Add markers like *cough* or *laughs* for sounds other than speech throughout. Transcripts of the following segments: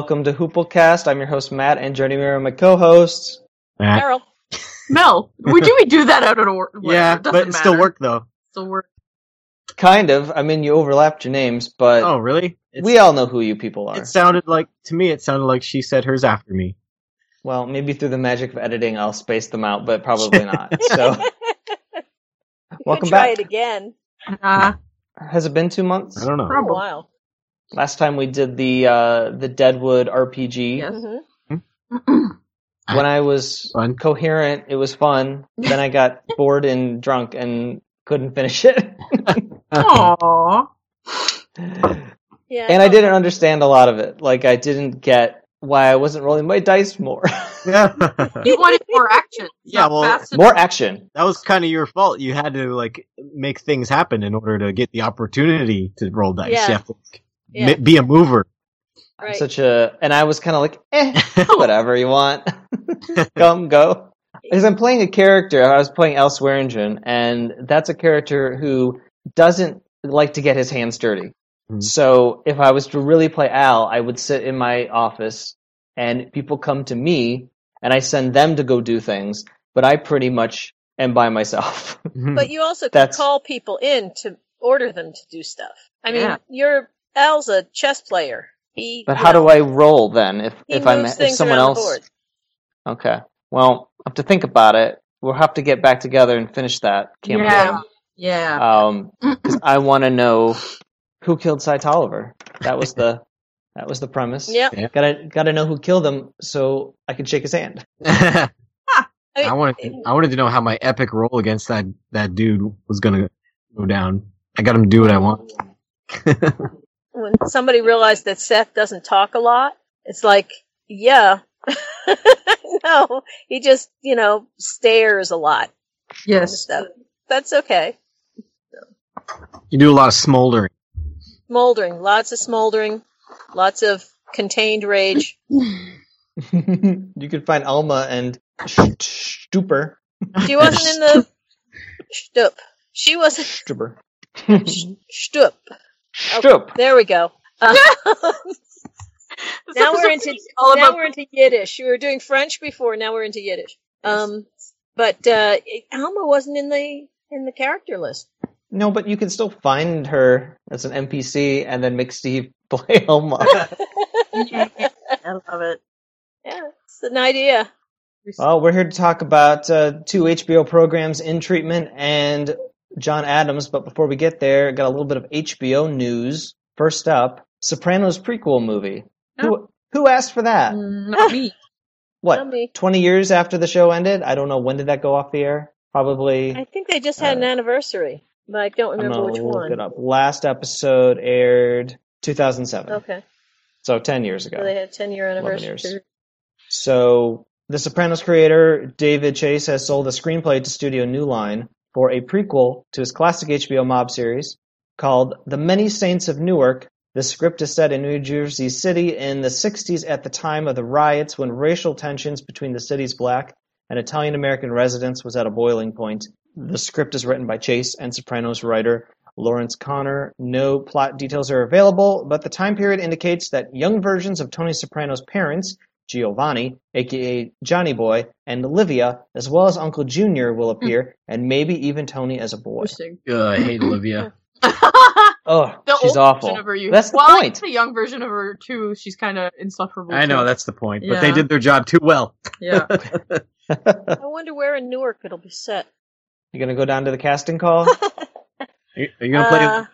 welcome to Hooplecast. I'm your host Matt, and joining me are my co-hosts. Matt. Carol. *laughs* Mel, we do we do that out of order? Yeah, it doesn't but it still work though. Still work. Kind of. I mean, you overlapped your names, but Oh, really? It's, we all know who you people are. it sounded like to me. It sounded like she said hers after me. Well, maybe through the magic of editing, I'll space them out, but probably not. *laughs* So, *laughs* welcome can try back. it again. Uh, Has it been two months? I don't know. For a while. Last time we did the uh, the Deadwood RPG. Yes. hmm *clears throat* When I was Fun. coherent, it was fun. *laughs* then I got bored and drunk and couldn't finish it. *laughs* *laughs* Aww. Yeah. and I didn't understand a lot of it. Like I didn't get why I wasn't rolling my dice more. Yeah. You wanted more action. Yeah, well- more action. that was kind of your fault. You had to like make things happen in order to get the opportunity to roll dice. Yeah. You have to like, Yeah. be a mover. Right. Such a and I was kind of like, eh, *laughs* *laughs* whatever you want, *laughs* come go. Because I'm playing a character. I was playing Al Swearingen, and that's a character who doesn't like to get his hands dirty. Mhm. So if I was to really play Al, I would sit in my office, and people come to me, and I send them to go do things. But I pretty much am by myself. But you also can call people in to order them to do stuff. I mean, Yeah. you're Al's a chess player. He. but how know, do I roll then if if I'm if someone around the else? Okay. Well, I have to think about it. We'll have to get back together and finish that campaign. Yeah. Yeah. Um, *clears throat* because I want to know who killed Cy Tolliver. That was the that was the premise. Yep. Gotta gotta know who killed him so I can shake his hand. *laughs* I I mean, wanted I wanted to know how my epic roll against that that dude was gonna go down. I got him to do what I want. *laughs* when somebody realized that Seth doesn't talk a lot, it's like, yeah. *laughs* no, he just, you know, stares a lot and yes. stuff. That's okay. You do a lot of smoldering. Smoldering, lots of smoldering, lots of contained rage. *laughs* you could find Alma and Sh- Stuper. She wasn't in the *laughs* stup. She wasn't Stuper. stup. Stup. There we go. Uh, *laughs* *laughs* now we're into all now about we're into Yiddish. We were doing French before. Now we're into Yiddish. Um, but uh, Alma wasn't in the in the character list. No, but you can still find her as an NPC and then make Steve *laughs* play Alma. I love it. Yeah, it's an idea. well, we're here to talk about uh, two HBO programs in treatment and John Adams. But before we get there, got a little bit of HBO news. First up, Sopranos prequel movie. Who who asked for that? Mm, Not me. *laughs* What? Me. Twenty years after the show ended? I don't know when did that go off the air. Probably. I think they just had an anniversary, but I don't remember which look one. it up. Last episode aired 2007, Okay, so ten years ago. so they had a ten year anniversary. So, The Sopranos creator David Chase has sold a screenplay to Studio New Line for a prequel to his classic HBO mob series called The Many Saints of Newark. The script is set in New Jersey City in the 60s at the time of the riots when racial tensions between the city's black and Italian American residents was at a boiling point. The script is written by Chase and Sopranos writer Lawrence Konner. No plot details are available, but the time period indicates that young versions of Tony Soprano's parents, Giovanni, aka Johnny Boy, and Olivia, as well as Uncle Junior, will appear, and maybe even Tony as a boy. Interesting. Uh, I hate Olivia. *laughs* Oh, the she's old awful. version of her. You. That's the well, I point. the young version of her too. She's kind of insufferable. I know too. that's the point, but they did their job too well. Yeah. *laughs* I wonder where in Newark it'll be set. You gonna go down to the casting call? *laughs* Are you, are you gonna play? Uh,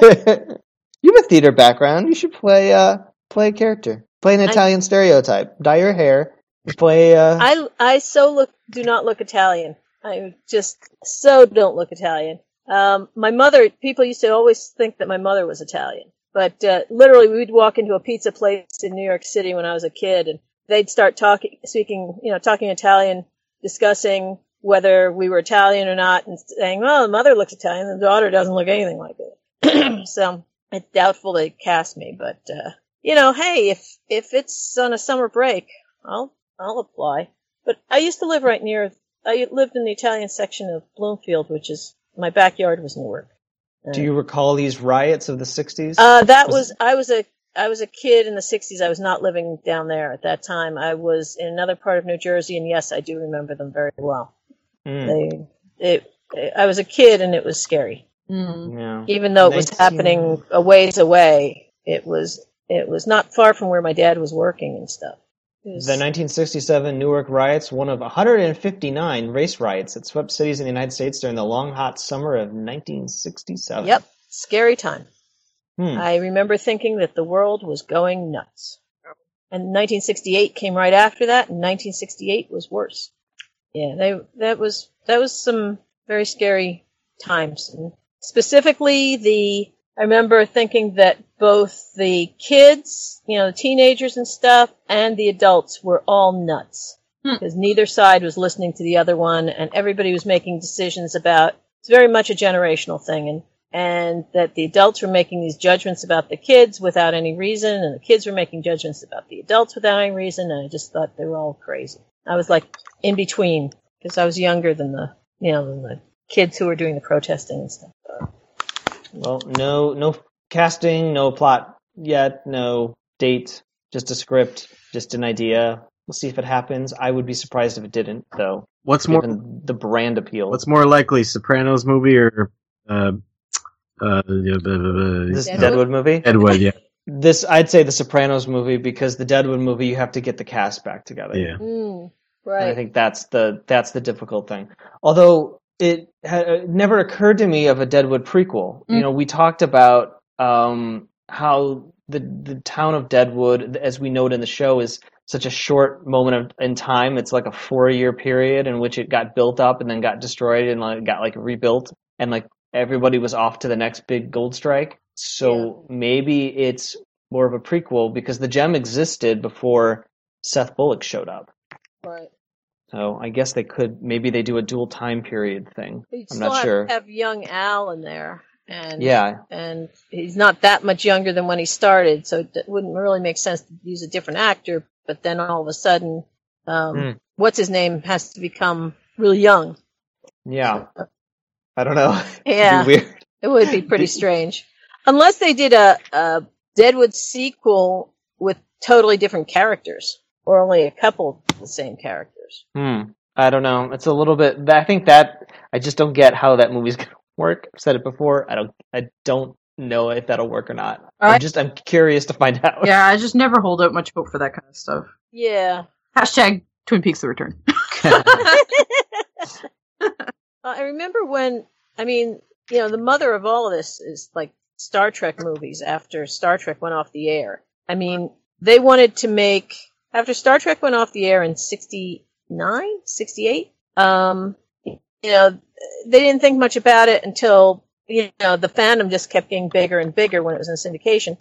Olivia? you have a theater background. You should play uh play a character. Play an I- Italian stereotype. Dye your hair. Play uh I I so look do not look Italian. I just so don't look Italian. Um, my mother, people used to always think that my mother was Italian, but uh, literally we'd walk into a pizza place in New York City when I was a kid, and they'd start talking, speaking, you know, talking Italian, discussing whether we were Italian or not, and saying, "Well, the mother looks Italian, the daughter doesn't look anything like it." *clears throat* so it's doubtful they cast me, but uh, you know, hey, if if it's on a summer break, I'll I'll apply. But I used to live right near. I lived in the Italian section of Bloomfield, which is my backyard was Newark. do you recall these riots of the sixties? Uh, that Was- was I was a I was a kid in the '60s. I was not living down there at that time. I was in another part of New Jersey, and yes, I do remember them very well. Hmm, They, it, I was a kid, and it was scary. Mm. yeah. Even though it was happening a ways away, it was it was not far from where my dad was working and stuff. Was- The 1967 Newark riots, one of 159 race riots that swept cities in the United States during the long, hot summer of 1967. Yep, scary time. Hmm. I remember thinking that the world was going nuts. And 1968 came right after that, and 1968 was worse. Yeah, they that was that was some very scary times. And specifically, the I remember thinking that both the kids, you know, the teenagers and stuff, and the adults were all nuts Hmm. because neither side was listening to the other one, and everybody was making decisions about. It's very much a generational thing, and and that the adults were making these judgments about the kids without any reason, and the kids were making judgments about the adults without any reason, and I just thought they were all crazy. I was like in between because I was younger than the you know than the kids who were doing the protesting and stuff. Well, no, no casting, no plot yet, no date, just a script, just an idea. We'll see if it happens. I would be surprised if it didn't, though, What's more given the brand appeal. What's more likely, Sopranos movie or uh, uh, yeah, blah, blah, blah. this Deadwood? Deadwood movie? Deadwood? Yeah, *laughs* This, I'd say, the Sopranos movie because the Deadwood movie, you have to get the cast back together. yeah. Mm, And right. I think that's the that's the difficult thing. Although it, ha- it never occurred to me of a Deadwood prequel. You Mm. know, we talked about um, how the the town of Deadwood, as we know it in the show, is such a short moment of, in time. It's like a four year period in which it got built up and then got destroyed and like, got like rebuilt and like everybody was off to the next big gold strike. So maybe it's more of a prequel because the gem existed before Seth Bullock showed up. right. So I guess they could maybe they do a dual time period thing. I'm not have, sure. have young Al in there, and Yeah, and he's not that much younger than when he started, so it wouldn't really make sense to use a different actor. But then all of a sudden, um, Hmm. what's his name has to become really young. yeah. I don't know. *laughs* Yeah, weird. it would be pretty *laughs* strange, unless they did a, a Deadwood sequel with totally different characters, or only a couple of the same characters. Hmm. I don't know. It's a little bit. I think that I just don't get how that movie's *laughs* gonna work. I've said it before. I don't. I don't know if that'll work or not. I- I'm just. I'm curious to find *laughs* out. Yeah, I just never hold out much hope for that kind of stuff. Yeah, Hashtag Twin Peaks: The Return. Uh, *laughs* I remember when, I mean, you know, the mother of all of this is like Star Trek movies after Star Trek went off the air. I mean, they wanted to make, after Star Trek went off the air in 69, 68, um, you know, they didn't think much about it until, you know, the fandom just kept getting bigger and bigger when it was in syndication.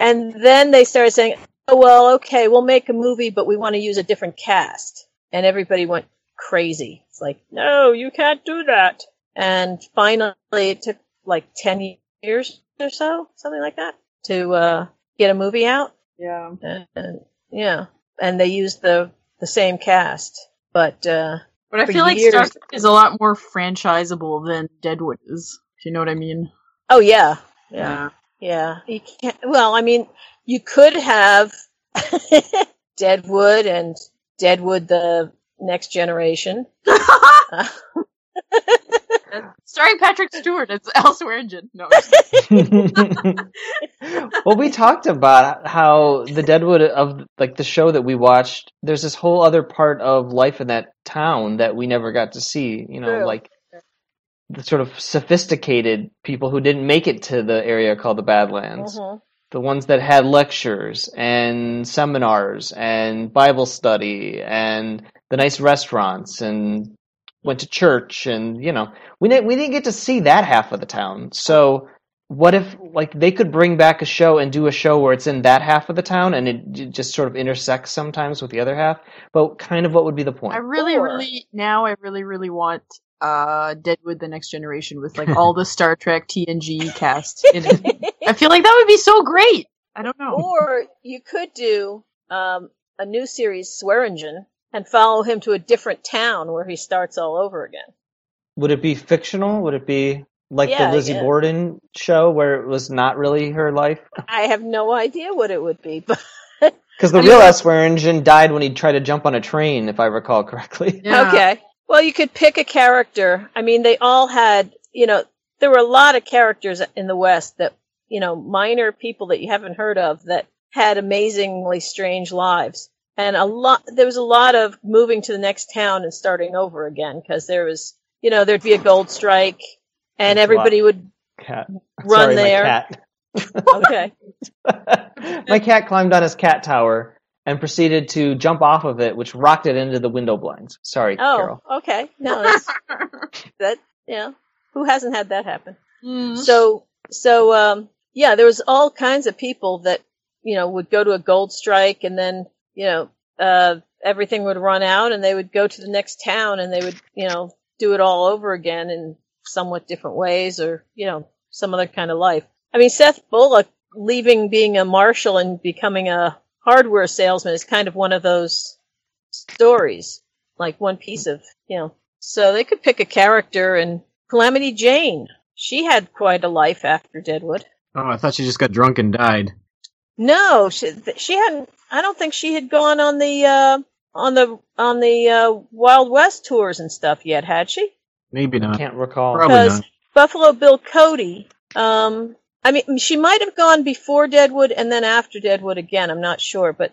And then they started saying, oh, well, okay, we'll make a movie, but we want to use a different cast. And everybody went crazy. It's like, no, you can't do that. And finally, it took like 10 years or so, something like that, to uh, get a movie out. Yeah. And, and yeah, and they used the the same cast, but uh, But I feel like years- Star Trek is a lot more franchisable than Deadwood is. Do you know what I mean? oh yeah, yeah, yeah. You can't. Well, I mean, you could have *laughs* Deadwood and Deadwood the Next Generation. Uh, *laughs* *laughs* *laughs* Starring Patrick Stewart as Al Swearingen. No, *laughs* *laughs* well, we talked about how the Deadwood of like the show that we watched. There's this whole other part of life in that town that we never got to see. You know, True. like the sort of sophisticated people who didn't make it to the area called the Badlands. mhm. The ones that had lectures and seminars and Bible study and the nice restaurants and went to church and you know we didn't we didn't get to see that half of the town. So what if like they could bring back a show and do a show where it's in that half of the town and it j- just sort of intersects sometimes with the other half? But kind of what would be the point? I really, Or- really now I really, really want uh Deadwood: The Next Generation with like all the *laughs* Star Trek TNG cast in it. I feel like that would be so great. I don't know. Or you could do um, a new series, Swearingen, and follow him to a different town where he starts all over again. Would it be fictional? Would it be like Yeah, the Lizzie yeah. Borden show, where it was not really her life. *laughs* I have no idea what it would be, *laughs* but Because the I real mean- S. Swearingen died when he tried to jump on a train, if I recall correctly. *laughs* Yeah. okay. Well, you could pick a character. I mean, they all had, you know, there were a lot of characters in the West that, you know, minor people that you haven't heard of that had amazingly strange lives. And a lot, there was a lot of moving to the next town and starting over again because there was, you know, there'd be a gold strike and That's everybody would Cat. run Sorry, there. My cat. *laughs* *laughs* Okay. my cat climbed on his cat tower and proceeded to jump off of it, which rocked it into the window blinds. Sorry, Oh, Carol. okay. *laughs* No, that's, that, yeah. Who hasn't had that happen? Mm. So, so, um, yeah, there was all kinds of people that, you know, would go to a gold strike and then, you know, uh, everything would run out and they would go to the next town and they would, you know, do it all over again in somewhat different ways or, you know, some other kind of life. I mean, Seth Bullock leaving being a marshal and becoming a hardware salesman is kind of one of those stories, like one piece of, you know, so they could pick a character and Calamity Jane. She had quite a life after Deadwood. Oh, I thought she just got drunk and died. No, she, she hadn't. I don't think she had gone on the uh, on the on the uh, Wild West tours and stuff yet, had she? Maybe not. I Can't recall. Probably Because not. Buffalo Bill Cody. Um, I mean, she might have gone before Deadwood and then after Deadwood again. I'm not sure, but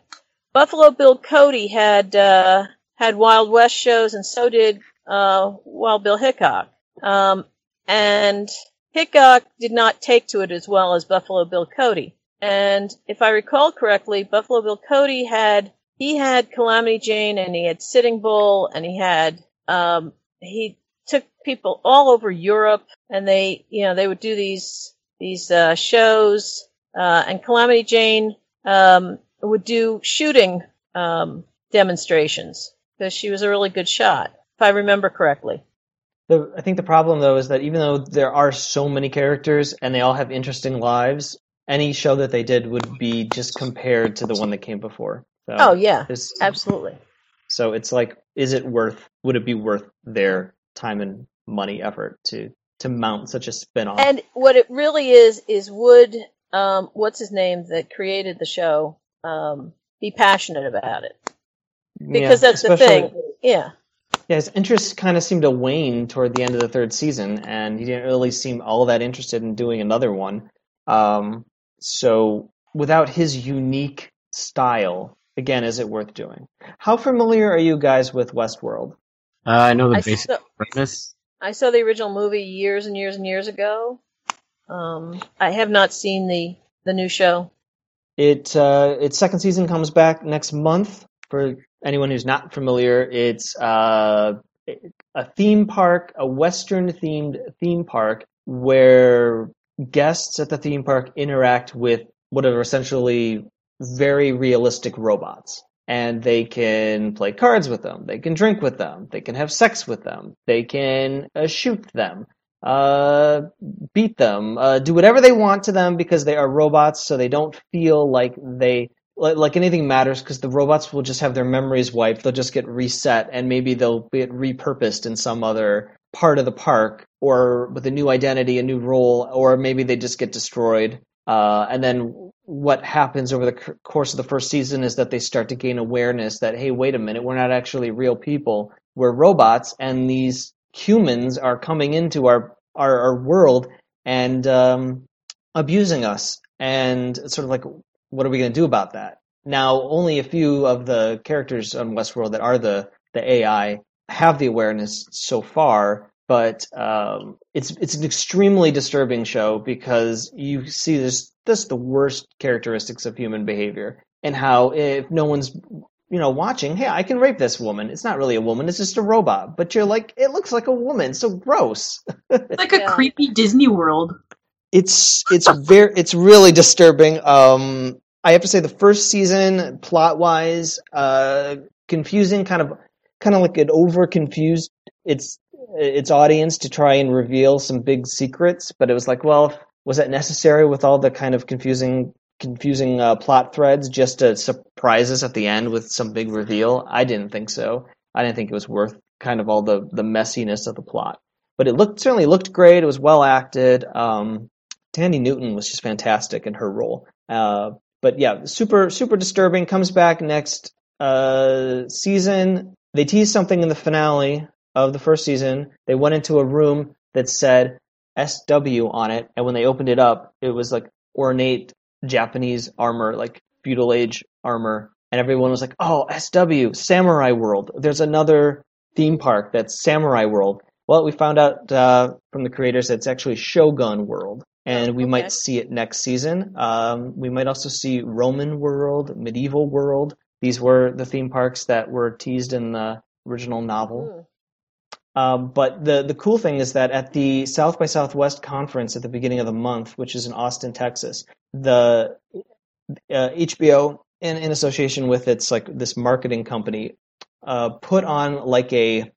Buffalo Bill Cody had uh, had Wild West shows, and so did uh, Wild Bill Hickok. Um, and Hickok did not take to it as well as Buffalo Bill Cody. And if I recall correctly, Buffalo Bill Cody had he had Calamity Jane and he had Sitting Bull and he had um, he took people all over Europe and they you know they would do these these uh, shows uh, and Calamity Jane um, would do shooting um, demonstrations because she was a really good shot if I remember correctly. The, I think the problem though is that even though there are so many characters and they all have interesting lives, any show that they did would be just compared to the one that came before. So Oh yeah, absolutely. So it's like, is it worth? Would it be worth their time and money effort to to mount such a spin-off? And what it really is is would um, what's his name that created the show um, be passionate about it because Yeah, that's the thing. Yeah. Yeah, his interest kind of seemed to wane toward the end of the third season, and he didn't really seem all that interested in doing another one. Um, so, without his unique style, again, is it worth doing? How familiar are you guys with Westworld? Uh, I know the I basic saw, premise. I saw the original movie years and years and years ago. Um, I have not seen the the new show. It uh, its second season comes back next month. For anyone who's not familiar, it's uh, a theme park, a Western themed theme park where guests at the theme park interact with what are essentially very realistic robots. And they can play cards with them. They can drink with them. They can have sex with them. They can uh, shoot them uh, beat them, uh, do whatever they want to them because they are robots, so they don't feel like they like, anything matters because the robots will just have their memories wiped. They'll just get reset, and maybe they'll get repurposed in some other part of the park or with a new identity, a new role, or maybe they just get destroyed. Uh, and then what happens over the course of the first season is that they start to gain awareness that hey, wait a minute, we're not actually real people. We're robots, and these humans are coming into our our, our world and um, abusing us. And it's sort of like, what are we going to do about that? Now, only a few of the characters on Westworld that are the the AI have the awareness so far, but um, it's it's an extremely disturbing show because you see this this the worst characteristics of human behavior and how if no one's you know watching, hey, I can rape this woman. It's not really a woman; it's just a robot. But you're like, it looks like a woman, so gross. It's like a Yeah. creepy Disney World. it's it's very it's really disturbing. Um, I have to say the first season, plot wise, uh, confusing, kind of kind of like it over confused its its audience to try and reveal some big secrets. But it was like, well, was that necessary with all the kind of confusing confusing uh, plot threads just to surprise us at the end with some big reveal? I didn't think so. I didn't think it was worth kind of all the the messiness of the plot. but it looked certainly looked great. It was well acted. Um, Thandie Newton was just fantastic in her role. Uh, but yeah, super super disturbing. Comes back next uh, season. They teased something in the finale of the first season. They went into a room that said SW on it, and when they opened it up, it was like ornate Japanese armor, like feudal age armor, and everyone was like, "Oh, SW, Samurai World." There's another theme park that's Samurai World. Well, we found out uh, from the creators that it's actually Shogun World, and we Okay. might see it next season. Um, we might also see Roman World, Medieval World. These were the theme parks that were teased in the original novel. Hmm. Um, but the the cool thing is that at the South by Southwest conference at the beginning of the month, which is in Austin, Texas, the uh, HBO in, in association with its like this marketing company uh, put on like a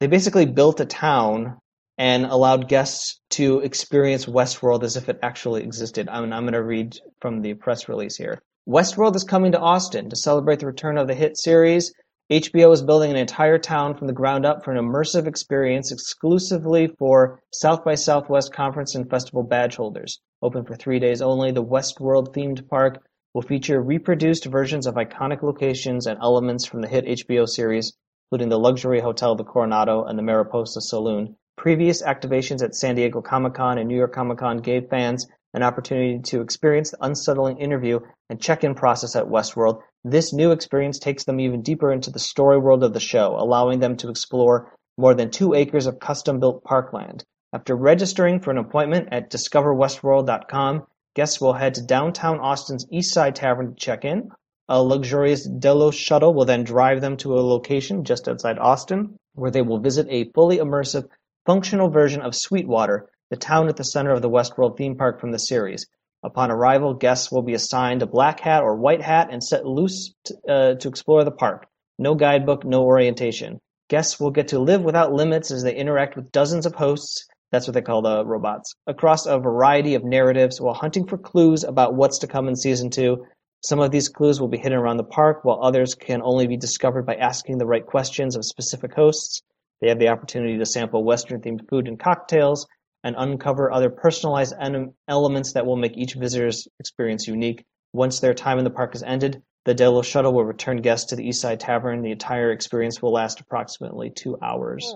they basically built a town and allowed guests to experience Westworld as if it actually existed. I'm, I'm going to read from the press release here. Westworld is coming to Austin to celebrate the return of the hit series. HBO is building an entire town from the ground up for an immersive experience exclusively for South by Southwest Conference and Festival badge holders. Open for three days only, the Westworld themed park will feature reproduced versions of iconic locations and elements from the hit HBO series, including the luxury hotel The Coronado and the Mariposa Saloon. Previous activations at San Diego Comic Con and New York Comic Con gave fans an opportunity to experience the unsettling interview and check in process at Westworld. This new experience takes them even deeper into the story world of the show, allowing them to explore more than two acres of custom built parkland. After registering for an appointment at discoverwestworld.com, guests will head to downtown Austin's East Side Tavern to check in. A luxurious Delos shuttle will then drive them to a location just outside Austin, where they will visit a fully immersive, functional version of Sweetwater, the town at the center of the Westworld theme park from the series. Upon arrival, guests will be assigned a black hat or white hat and set loose t- uh, to explore the park. No guidebook, no orientation. Guests will get to live without limits as they interact with dozens of hosts, that's what they call the robots, across a variety of narratives while hunting for clues about what's to come in season two. Some of these clues will be hidden around the park, while others can only be discovered by asking the right questions of specific hosts. They have the opportunity to sample Western themed food and cocktails and uncover other personalized en- elements that will make each visitor's experience unique. Once their time in the park is ended, the Delos shuttle will return guests to the Eastside Tavern. The entire experience will last approximately two hours.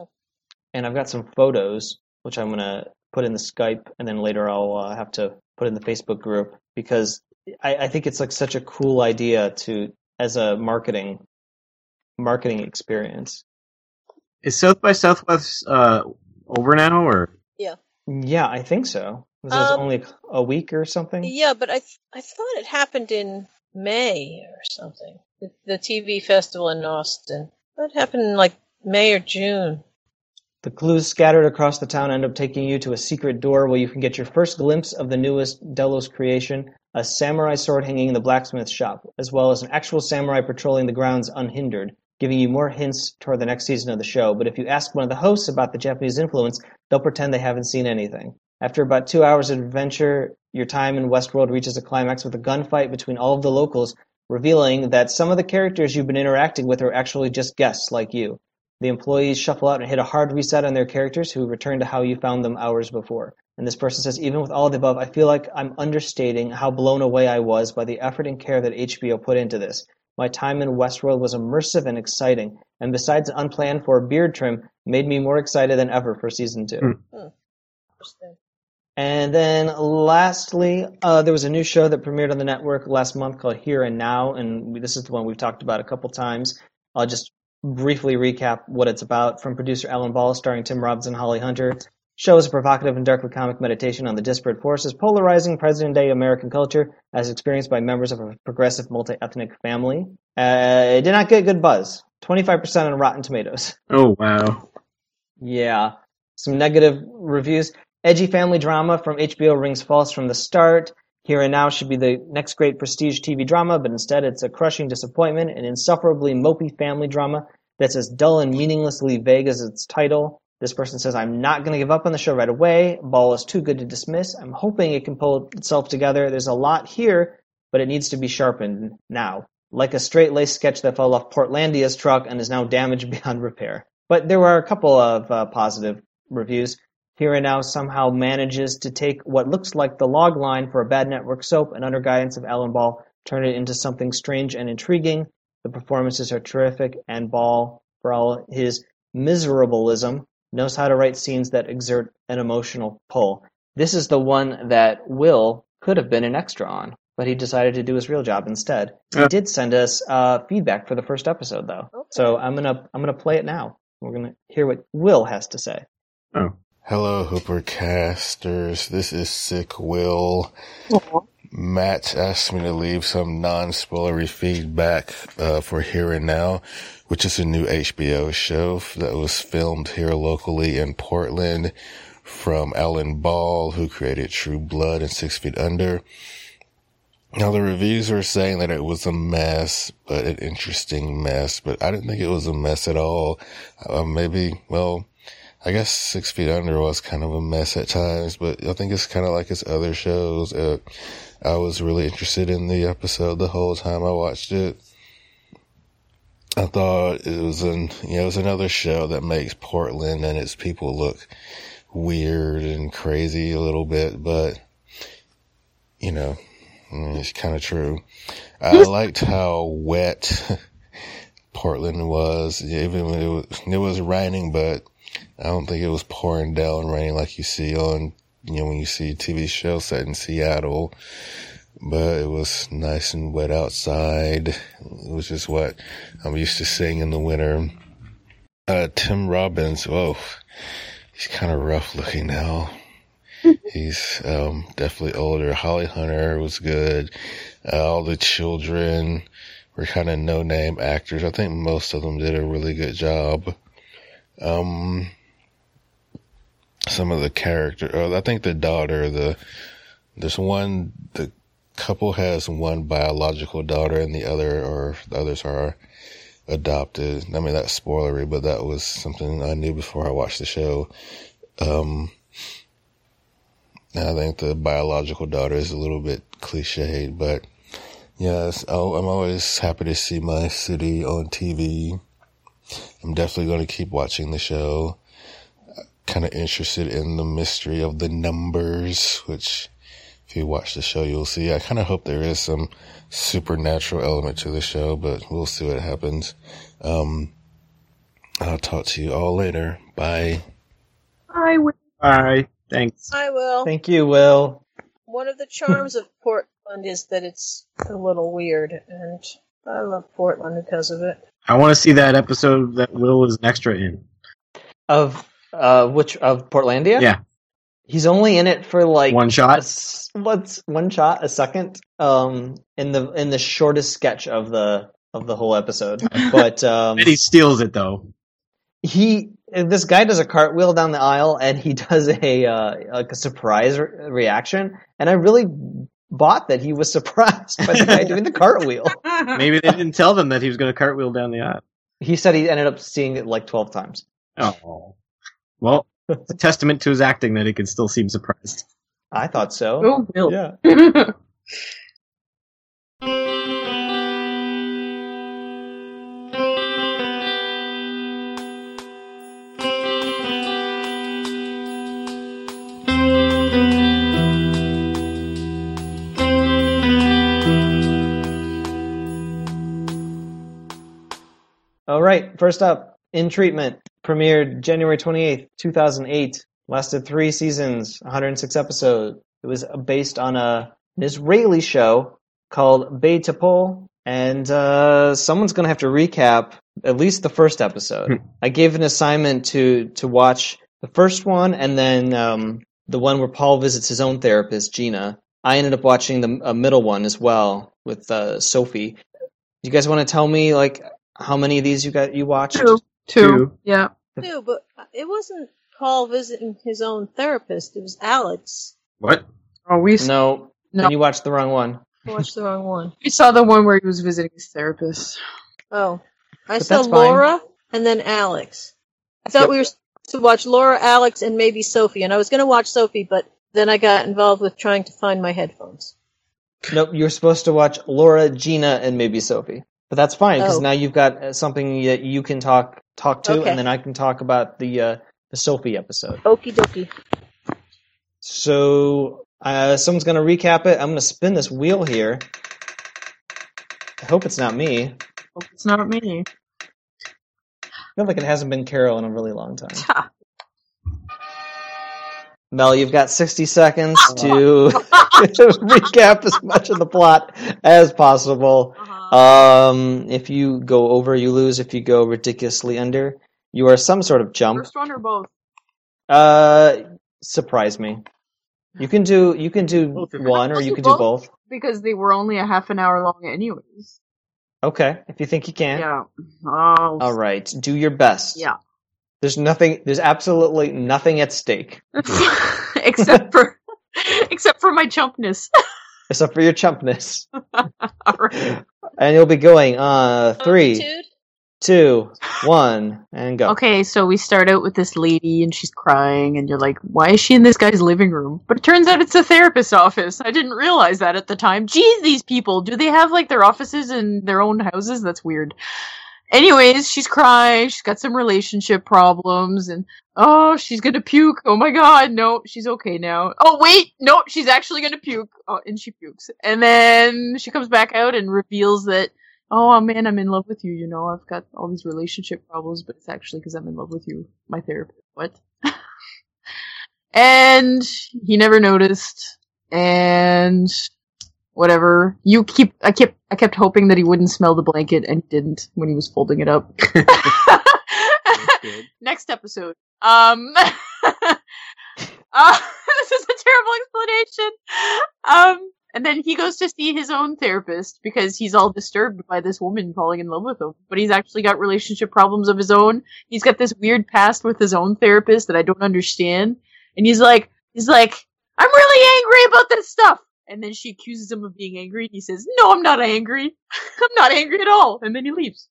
And I've got some photos, which I'm going to put in the Skype, and then later I'll uh, have to put in the Facebook group because I, I think it's like such a cool idea to as a marketing marketing experience. Is South by Southwest uh, over now, or Yeah, I think so. Was it Um, only a week or something? Yeah, but I th- I thought it happened in May or something. The, the TV festival in Austin. That happened in like May or June. The clues scattered across the town end up taking you to a secret door where you can get your first glimpse of the newest Delos creation, a samurai sword hanging in the blacksmith shop, as well as an actual samurai patrolling the grounds unhindered, giving you more hints toward the next season of the show. But if you ask one of the hosts about the Japanese influence, they'll pretend they haven't seen anything. After about two hours of adventure, your time in Westworld reaches a climax with a gunfight between all of the locals, revealing that some of the characters you've been interacting with are actually just guests like you. The employees shuffle out and hit a hard reset on their characters who return to how you found them hours before. And this person says, even with all the above, I feel like I'm understating how blown away I was by the effort and care that HBO put into this. My time in Westworld was immersive and exciting, and besides an unplanned for beard trim, made me more excited than ever for season two. Hmm. Interesting. And then lastly, uh, there was a new show that premiered on the network last month called Here and Now, and this is the one we've talked about a couple times. I'll just briefly recap what it's about. From producer Alan Ball, starring Tim Robbins and Holly Hunter, show is a provocative and darkly comic meditation on the disparate forces polarizing present-day American culture as experienced by members of a progressive multi-ethnic family. Uh, it did not get good buzz. 25% on Rotten Tomatoes. oh wow, Yeah. Some negative reviews. Edgy family drama from HBO rings false from the start. Here and Now should be the next great prestige TV drama, but instead it's a crushing disappointment, an insufferably mopey family drama that's as dull and meaninglessly vague as its title. This person says, I'm not going to give up on the show right away. Ball is too good to dismiss. I'm hoping it can pull itself together. There's a lot here, but it needs to be sharpened now. Like a straight laced sketch that fell off Portlandia's truck and is now damaged *laughs* beyond repair. But there were a couple of uh, positive reviews. Here and Now somehow manages to take what looks like the log line for a bad network soap and under guidance of Alan Ball turn it into something strange and intriguing. The performances are terrific and Ball, for all his miserableism, knows how to write scenes that exert an emotional pull. This is the one that Will could have been an extra on, but he decided to do his real job instead. He did send us uh, feedback for the first episode though. Okay. So I'm gonna I'm gonna play it now. We're gonna hear what Will has to say. Oh. Hello, Hoopercasters. This is Sick Will. Matt asked me to leave some non-spoilery feedback uh, for Here and Now, which is a new HBO show that was filmed here locally in Portland from Alan Ball, who created True Blood and Six Feet Under. Now the reviews were saying that it was a mess, but an interesting mess, but I didn't think it was a mess at all. Uh, maybe, well, I guess Six Feet Under was kind of a mess at times, but I think it's kind of like his other shows. Uh, I was really interested in the episode the whole time I watched it. I thought it was an, you know, it was another show that makes Portland and its people look weird and crazy a little bit, but, you know, it's kind of true. I *laughs* liked how wet *laughs* Portland was, even when it was, it was raining, but I don't think it was pouring down rain like you see on, you know, when you see a TV shows set in Seattle. But it was nice and wet outside, which is what I'm used to seeing in the winter. Uh, Tim Robbins, whoa, he's kind of rough looking now. *laughs* He's um, definitely older. Holly Hunter was good. Uh, all the children were kind of no name actors. I think most of them did a really good job. Um, some of the character, uh, I think the daughter, the, there's one, the couple has one biological daughter and the other, or the others are adopted. I mean, that's spoilery, but that was something I knew before I watched the show. Um, I think the biological daughter is a little bit cliched, but yes, oh, I'm always happy to see my city on TV. I'm definitely going to keep watching the show. Kind of interested in the mystery of the numbers, which if you watch the show, you'll see. I kind of hope there is some supernatural element to the show, but we'll see what happens. Um, I'll talk to you all later. Bye. I would. Bye. Thanks. I will. Thank you, Will. One of the charms of Portland is that it's a little weird, and I love Portland because of it. I want to see that episode that Will is an extra in. Of uh, which of Portlandia? Yeah. He's only in it for like One shot. s- what's one shot, a second, um, in the in the shortest sketch of the of the whole episode. *laughs* But um, And he steals it though. he this guy does a cartwheel down the aisle and he *laughs* does a uh, like a surprise re- reaction, and I really bought that he was *laughs* surprised by the guy doing the cartwheel. Maybe they didn't tell them that he was going to cartwheel down the aisle. He said he ended up seeing it like twelve times. Oh. Well, it's a *laughs* testament to his acting that he can still seem surprised. I thought so. Oh, Will. Yeah. All right, first up, In Treatment, premiered January 28th, 2008, lasted three seasons, 106 episodes. It was based on a, an Israeli show called BeTipul, and uh, someone's going to have to recap at least the first episode. I gave an assignment to, to watch the first one and then um, the one where Paul visits his own therapist, Gina. I ended up watching the uh, middle one as well with uh, Sophie. Do you guys want to tell me like how many of these you got you watched? Two. Two. Two. Yeah. Too, but it wasn't Paul visiting his own therapist. It was Alex. What? Oh, we No, No. you watched the wrong one. I watched the wrong one. we saw the one where he was visiting his therapist. Oh, I But saw that's fine. Laura and then Alex. I thought Yep. we were supposed to watch Laura, Alex, and maybe Sophie, and I was going to watch Sophie, but then I got involved with trying to find my headphones. Nope, you were supposed to watch Laura, Gina, and maybe Sophie. But that's fine because Oh. now you've got uh, something that you can talk talk to, Okay. and then I can talk about the uh, the Sophie episode. Okie dokie. So uh, someone's going to recap it. I'm going to spin this wheel here. I hope it's not me. Hope it's not me. I feel like it hasn't been Carol in a really long time. *laughs* Mel, you've got 60 seconds to *laughs* recap as much of the plot as possible. Uh-huh. Um, if you go over, you lose. If you go ridiculously under, you are some sort of jump. First one or both? Uh, surprise me. You can do you can do Both of them. one, or you can do both. Because they were only a half an hour long anyways. Okay, if you think you can. Yeah. Oh, All right, do your best. Yeah. There's nothing. There's absolutely nothing at stake *laughs* except for *laughs* except for my chumpness. *laughs* except for your chumpness, All right. And you'll be going. Uh, three, Longitude? two, one, and go. Okay, so we start out with this lady and she's crying and you're like, why is she in this guy's living room? But it turns out it's a therapist's office. I didn't realize that at the time. Geez, these people, do they have like their offices in their own houses? That's weird. Anyways, she's crying, she's got some relationship problems and oh, she's gonna puke. Oh my god, no, she's okay now. Oh wait, no, she's actually gonna puke. Oh, and she pukes. And then she comes back out and reveals that oh man, I'm in love with you. You know, I've got all these relationship problems, but it's actually because I'm in love with you, my therapist. What? *laughs* and he never noticed. And whatever. You keep, I kept, I kept hoping that he wouldn't smell the blanket, and he didn't when he was folding it up. *laughs* Next episode. Um, *laughs* uh, *laughs* this is a terrible explanation. Um, and then he goes to see his own therapist because he's all disturbed by this woman falling in love with him. But he's actually got relationship problems of his own. He's got this weird past with his own therapist that I don't understand. And he's like, he's like, I'm really angry about this stuff. And then she accuses him of being angry, and he says, "No, I'm not angry. *laughs* I'm not angry at all." And then he leaves.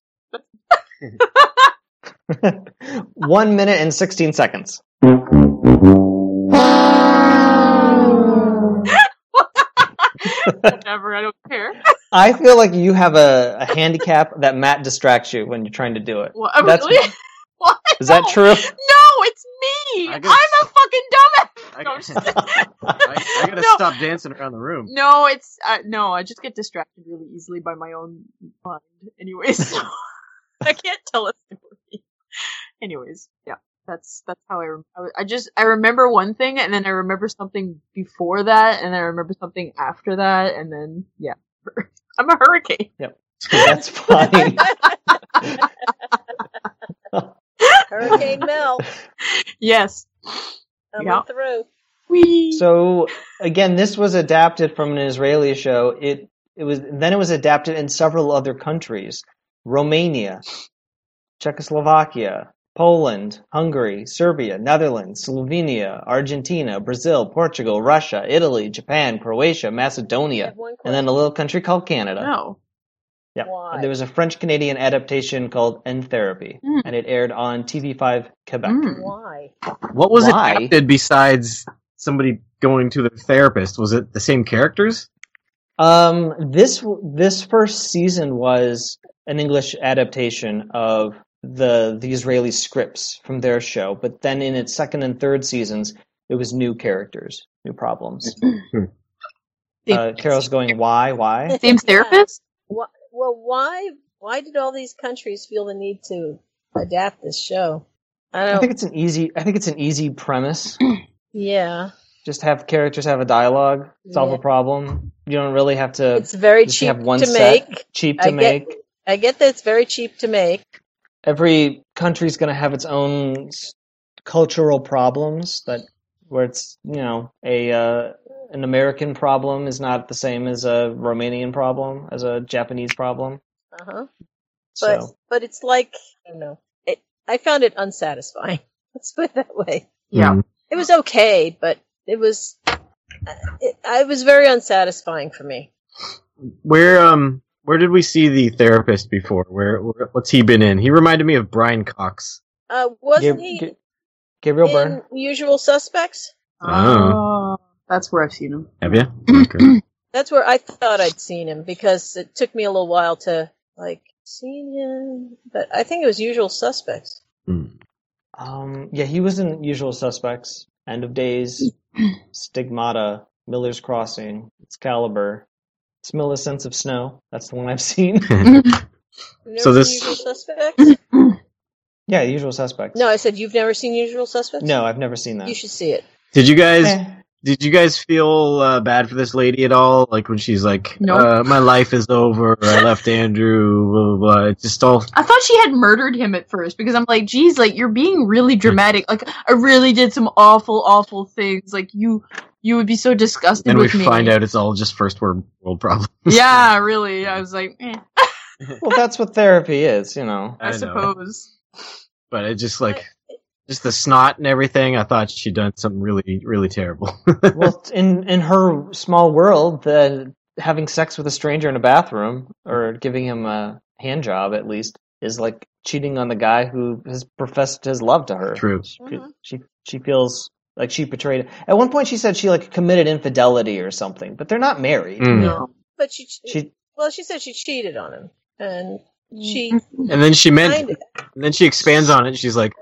*laughs* One minute and sixteen seconds. *laughs* Whatever, I don't care. I feel like you have a, a handicap that Matt distracts you when you're trying to do it. What, That's- really? what? Is that true? No, it's me. I I'm a fucking dumbass. I, No, I'm just- *laughs* I, I gotta *laughs* No. stop dancing around the room. No, it's uh, no. I just get distracted really easily by my own mind. Anyways, so *laughs* I can't tell a story. Anyways, yeah, that's that's how I. Rem- I just I remember one thing, and then I remember something before that, and then I remember something after that, and then yeah, I'm a hurricane. Yep, That's fine. Hurricane Mel Yes. Coming Yeah. through. Wee. So again, this was adapted from an Israeli show. It it was then it was adapted in several other countries: Romania, Czechoslovakia, Poland, Hungary, Serbia, Netherlands, Slovenia, Argentina, Brazil, Portugal, Russia, Italy, Japan, Croatia, Macedonia, and then a little country called Canada. no. Yeah. Why? And there was a French Canadian adaptation called End Therapy, Mm. and it aired on TV5 Quebec. Mm. Why? What was Why? it adapted besides somebody going to the therapist? Was it the same characters? Um, this this first season was an English adaptation of the the Israeli scripts from their show, but then in its second and third seasons, it was new characters, new problems. Uh, Carol's going, why, why? Same therapist. Wh- Well, why? Why did all these countries feel the need to adapt this show? I I don't. think it's an easy. I think it's an easy premise. *clears throat* yeah, Just have characters have a dialogue, solve Yeah. a problem. You don't really have to it's very just cheap have one to set. make. cheap to I get- make. I get that it's very cheap to make. every country's going to have its own cultural problems that where it's you know a uh, an American problem is not the same as a Romanian problem as a Japanese problem. Uh huh. But So but it's like I don't know. It, I found it unsatisfying. *laughs* Let's put it that way. Yeah. Mm. It was okay, but it was. uh, It, it was very unsatisfying for me. Where um where did we see the therapist before? Where, where what's he been in? He reminded me of Brian Cox. Uh, wasn't Gab- he Ga- Gabriel in Byrne. Usual Suspects? Oh. That's where I've seen him. Have you? *clears throat* Okay. That's where I thought I'd seen him because it took me a little while to like seen him, but I think it was Usual Suspects. Hmm. Um, yeah, he was in Usual Suspects, End of Days, *clears throat* Stigmata, Miller's Crossing, Excalibur, Smilla's Sense of Snow. That's the one I've seen. *laughs* *laughs* So this- Usual Suspects? yeah, Usual Suspects. no, I said you've never seen Usual Suspects. no, I've never seen that. you should see it. Did you guys Eh. Did you guys feel uh, bad for this lady at all? Like when she's like, Nope. uh, "My life is over. I *laughs* left Andrew." Blah blah. blah. It's just all I thought she had murdered him at first because I'm like, geez, like you're being really dramatic. Like I really did some awful, awful things. Like you, you would be so disgusted Then we me. find out it's all just first world world problems. Yeah, *laughs* really. I was like, eh, Well, that's what therapy is, you know. I, I know. suppose. but it just like just the snot and everything. I thought she'd done something really really terrible. *laughs* well, in in her small world, the having sex with a stranger in a bathroom or giving him a hand job at least is like cheating on the guy who has professed his love to her. True. She, Mhm. she she feels like she betrayed. At one point, she said she like committed infidelity or something, but they're not married. Mm. No. But she, She well, she said she cheated on him, and she And then she meant, kind of and then she expands on it. She's like,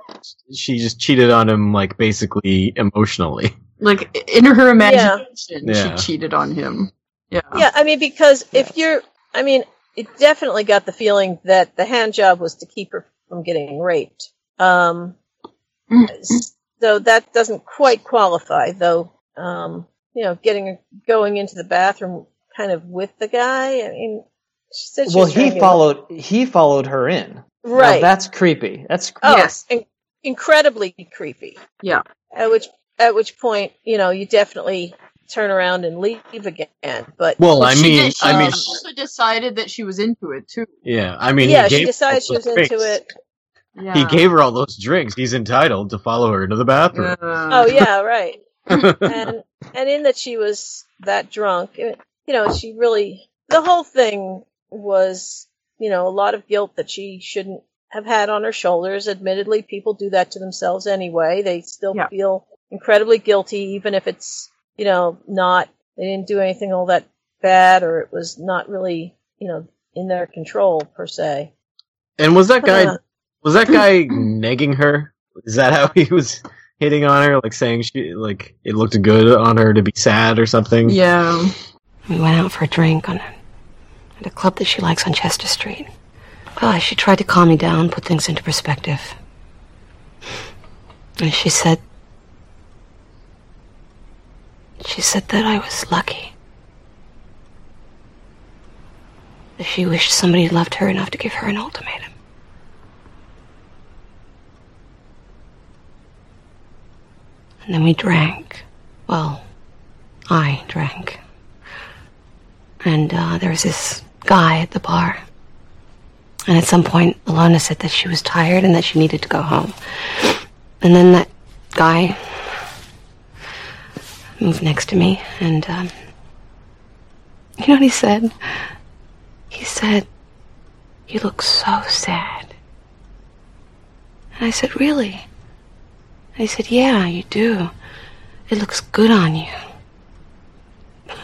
she just cheated on him, like basically emotionally. Like in her imagination, Yeah. she cheated on him. Yeah. Yeah, I mean, because if you're, I mean, it definitely got the feeling that the hand job was to keep her from getting raped. Um, so that doesn't quite qualify, though. Um, you know, getting going into the bathroom kind of with the guy. I mean, she said well, was he to- followed he followed her in. Now, right. that's creepy. That's oh, Yes. in- incredibly creepy. Yeah. At which at which point, you know, you definitely turn around and leave again. But Well, I She mean, did- she I mean, also decided that she was into it too. yeah, I mean, yeah, he she decided she was all into it. Yeah. He gave her all those drinks. He's entitled to follow her into the bathroom. Oh yeah, right. *laughs* and and in that she was that drunk, you know, she really the whole thing was, you know, a lot of guilt that she shouldn't have had on her shoulders. Admittedly, people do that to themselves anyway. They still Yeah. feel incredibly guilty, even if it's, you know, not they didn't do anything all that bad, or it was not really, you know, in their control per se. And was that guy Uh, was that guy *laughs* negging her? Is that how he was hitting on her, like saying she like it looked good on her to be sad or something? Yeah. We went out for a drink on at a club that she likes on Chester Street. Well, she tried to calm me down, put things into perspective. And she said she said that I was lucky. That she wished somebody loved her enough to give her an ultimatum. And then we drank. Well, I drank. And uh, there was this guy at the bar. And at some point, Alana said that she was tired and that she needed to go home. And then that guy moved next to me, and um, you know what he said? He said, You look so sad. And I said, Really? And he said, Yeah, you do. It looks good on you. *laughs*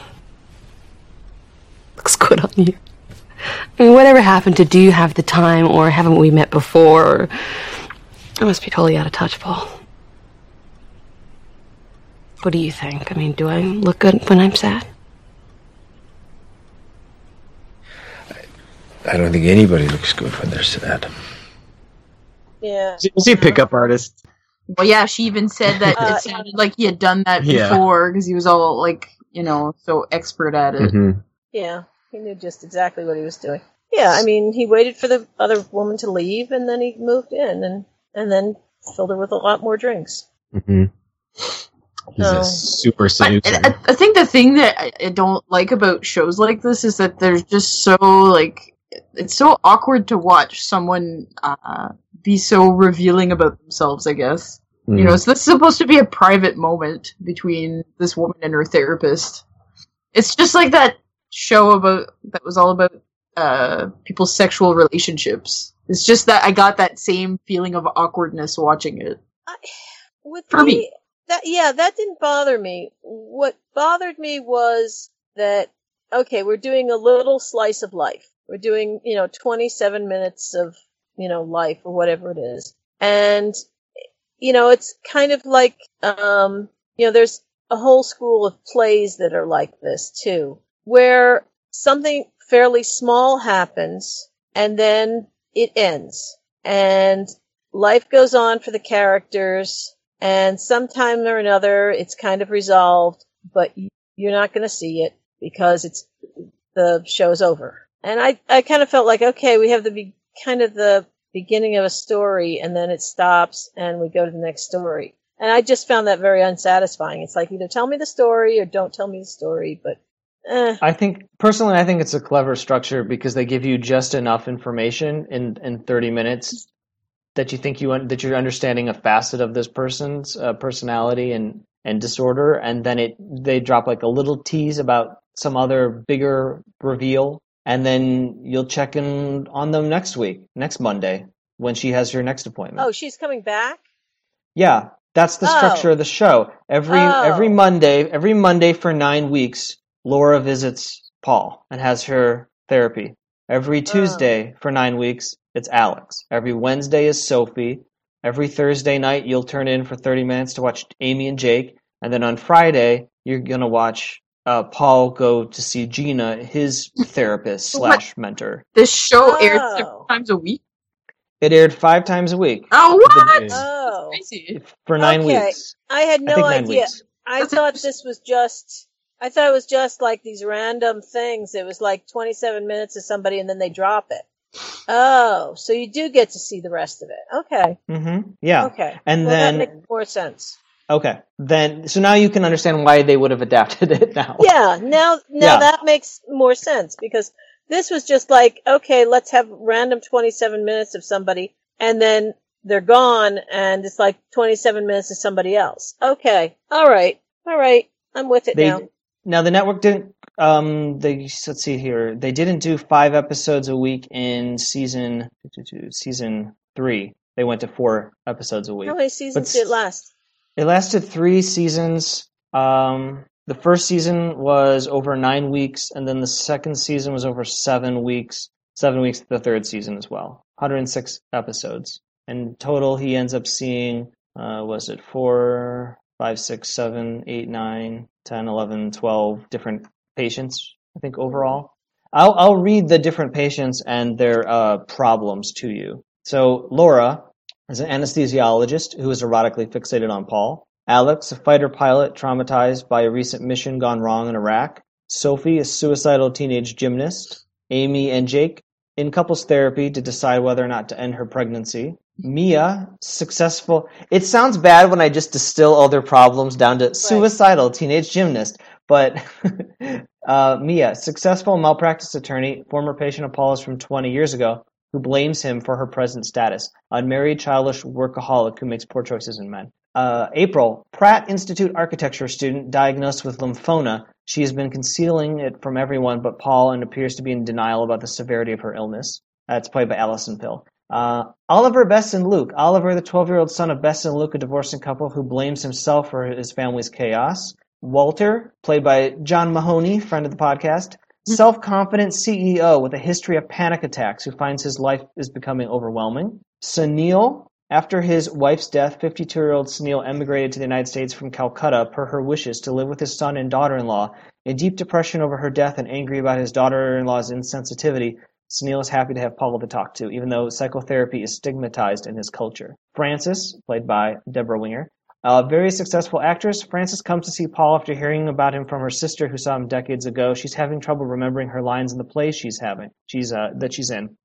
looks good on you. I mean, whatever happened to do you have the time, or haven't we met before? Or I must be totally out of touch, Paul. What do you think? I mean, do I look good when I'm sad? I don't think anybody looks good when they're sad. Yeah. Was he a pickup artist? Well, yeah, she even said that Uh, it sounded like he had done that Yeah. before because he was all like, you know, so expert at it. hmm Yeah, he knew just exactly what he was doing. Yeah, I mean, he waited for the other woman to leave, and then he moved in, and and then filled her with a lot more drinks. Mm-hmm. He's Oh. a super seducer. I, I think the thing that I, I don't like about shows like this is that they're just so like it's so awkward to watch someone uh, be so revealing about themselves. I guess you know, so this is supposed to be a private moment between this woman and her therapist. It's just like that show about that was all about uh, people's sexual relationships. It's just that I got that same feeling of awkwardness watching it. I, With For me, me. that yeah, that didn't bother me. What bothered me was that okay, we're doing a little slice of life. We're doing you know twenty seven minutes of you know life or whatever it is, and you know, it's kind of like, um, you know, there's a whole school of plays that are like this too, where something fairly small happens and then it ends and life goes on for the characters and sometime or another it's kind of resolved, but you're not going to see it because it's the show's over. And I, I kind of felt like, okay, we have the be- kind of the beginning of a story and then it stops and we go to the next story. And I just found that very unsatisfying. It's like either tell me the story or don't tell me the story, but eh. I think personally, I think it's a clever structure because they give you just enough information in in thirty minutes that you think you un- that you're understanding a facet of this person's uh, personality and and disorder, and then it they drop like a little tease about some other bigger reveal, and then you'll check in on them next week, next Monday, when she has her next appointment. Oh, she's coming back? Yeah, that's the Oh. structure of the show. Every Oh. every Monday, every Monday for nine weeks, Laura visits Paul and has her therapy. Every Tuesday for nine weeks, it's Alex. Every Wednesday is Sophie. Every Thursday night, you'll turn in for thirty minutes to watch Amy and Jake, and then on Friday, you're gonna watch uh, Paul go to see Gina, his therapist *laughs* slash mentor. This show airs Oh. several times a week. It aired five times a week Oh, what? Yeah. Oh. Crazy. for nine Okay. weeks. I had I no think nine idea. weeks. I thought this was just. I thought it was just like these random things. It was like 27 minutes of somebody and then they drop it. Oh, so you do get to see the rest of it. Okay. Mm-hmm. Yeah. Okay. And well, then that makes more sense. Okay. Then so now you can understand why they would have adapted *laughs* it now. Yeah. Now, now Yeah. that makes more sense because this was just like, okay, let's have random 27 minutes of somebody and then they're gone and it's like 27 minutes of somebody else. Okay. All right. All right. I'm with it They now. Now the network didn't um they let's see here. They didn't do 5 episodes a week in season season 3. They went to 4 episodes a week. How many seasons But did it last? It lasted 3 seasons. Um the first season was over 9 weeks and then the second season was over 7 weeks. 7 weeks the third season as well. 106 episodes. In total, he ends up seeing, uh, was it four, five, six, seven, eight, nine, 10, 11, 12 different patients, I think, overall. I'll, I'll read the different patients and their uh, problems to you. So, Laura is an anesthesiologist who is erotically fixated on Paul. Alex, a fighter pilot traumatized by a recent mission gone wrong in Iraq. Sophie, a suicidal teenage gymnast. Amy and Jake, in couples therapy to decide whether or not to end her pregnancy. Mia, successful. It sounds bad when I just distill all their problems down to suicidal teenage gymnast, but *laughs* uh, Mia, successful malpractice attorney, former patient of Paula's from 20 years ago, who blames him for her present status. Unmarried, childish workaholic who makes poor choices in men. Uh, April, Pratt Institute architecture student diagnosed with lymphoma. She has been concealing it from everyone but Paul and appears to be in denial about the severity of her illness. That's played by Allison Pill. Uh, Oliver, Bess, and Luke. Oliver, the 12 year old son of Bess and Luke, a divorcing couple who blames himself for his family's chaos. Walter, played by John Mahoney, friend of the podcast. Self confident CEO with a history of panic attacks who finds his life is becoming overwhelming. Sunil, after his wife's death, 52 year old Sunil emigrated to the United States from Calcutta per her wishes to live with his son and daughter in deep depression over her death and angry about his daughter in law's insensitivity, Sunil is happy to have Paula to talk to, even though psychotherapy is stigmatized in his culture. Frances, played by Debra Winger, a very successful actress, Frances comes to see Paul after hearing about him from her sister who saw him decades ago. She's having trouble remembering her lines in the play she's having, she's uh, that she's in.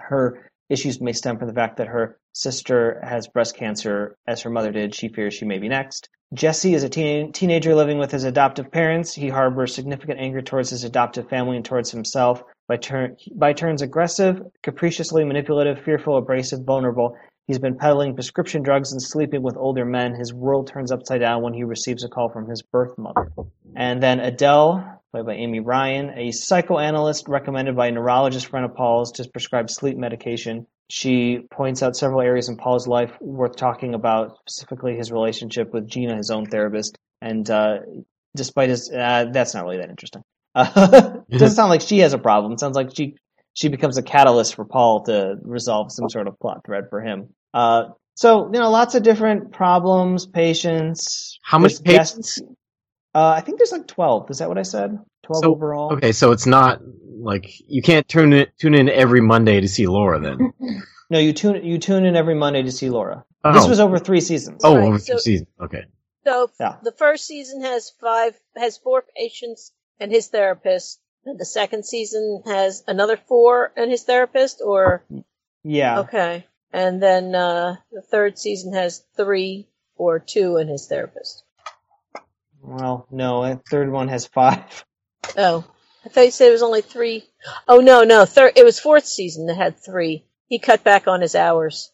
Her issues may stem from the fact that her sister has breast cancer, as her mother did. She fears she may be next. Jesse is a teen- teenager living with his adoptive parents. He harbors significant anger towards his adoptive family and towards himself. By, turn- by turns aggressive, capriciously manipulative, fearful, abrasive, vulnerable, He's been peddling prescription drugs and sleeping with older men. His world turns upside down when he receives a call from his birth mother. And then Adele, played by Amy Ryan, a psychoanalyst recommended by a neurologist friend of Paul's to prescribe sleep medication. She points out several areas in Paul's life worth talking about, specifically his relationship with Gina, his own therapist. And uh, despite his, uh, that's not really that interesting. Uh, *laughs* doesn't sound like she has a problem. It sounds like she she becomes a catalyst for Paul to resolve some sort of plot thread for him. Uh, So you know, lots of different problems, patients. How many patients? Uh, I think there's like twelve. Is that what I said? Twelve So- overall. Okay, so it's not like you can't tune in tune in every Monday to see Laura then. No, you tune you tune in every Monday to see Laura. Oh, This was over three seasons. oh Right, over so- two seasons. Okay. So Yeah. the first season has five, has four patients and his therapist. And the second season has another four and his therapist, or Yeah. okay. And then uh, the third season has three or two and his therapist. Well, no, a third one has five. Oh, I thought you said it was only three. Oh no, no, third. It was fourth season that had three. He cut back on his hours.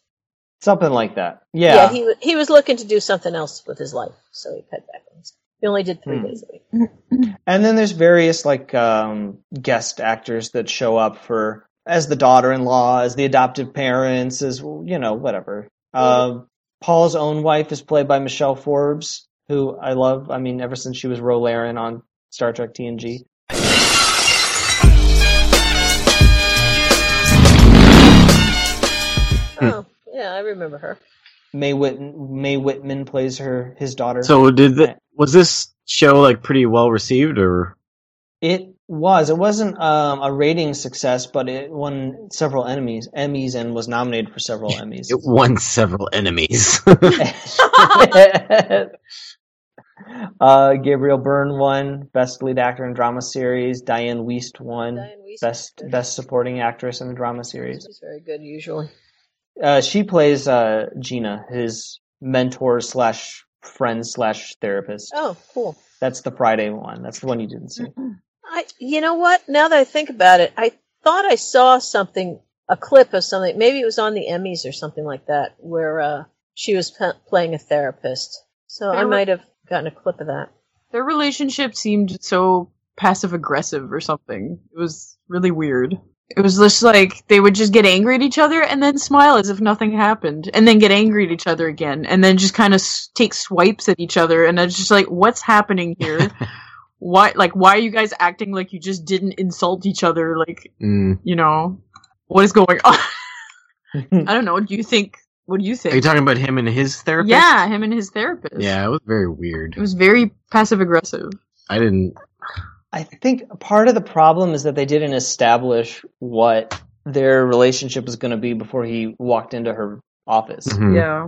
Something like that. Yeah. he he was looking to do something else with his life, so he cut back on his. He only did three Hmm. days a week. *clears throat* And then there's various like um, guest actors that show up for as the daughter-in-law, as the adoptive parents, as you know, whatever. Uh, Paul's own wife is played by Michelle Forbes, who I love. I mean, ever since she was Ro Laren on Star Trek TNG. Oh, yeah, I remember her. Mae Whit- Mae Whitman plays her his daughter. So did the, was this show like pretty well received or It was. It wasn't um, a rating success, but it won several Emmys, Emmys, and was nominated for several *laughs* Emmys. it won several enemies? *laughs* *laughs* uh, Gabriel Byrne won Best Lead Actor in Drama Series. Dianne Wiest won Dianne Wiest. Best Best Supporting Actress in a Drama Series. She's very good usually. Uh, she plays uh, Gina, his mentor slash friend slash therapist. Oh, cool. That's the Friday one. That's the one you didn't see. I, you know what? Now that I think about it, I thought I saw something, a clip of something. Maybe it was on the Emmys or something like that, where uh, she was p- playing a therapist. So I might have gotten a clip of that. Their relationship seemed so passive aggressive or something. It was really weird. It was just like they would just get angry at each other and then smile as if nothing happened, and then get angry at each other again, and then just kind of s- take swipes at each other. And it's just like, what's happening here? *laughs* why, like, why are you guys acting like you just didn't insult each other? Like, Mm. you know, what is going on? *laughs* I don't know. What do you think? What do you think? Are you talking about him and his therapist? yeah, him and his therapist. Yeah, it was very weird. It was very passive aggressive. I didn't. I think part of the problem is that they didn't establish what their relationship was going to be before he walked into her office. Mhm. Yeah.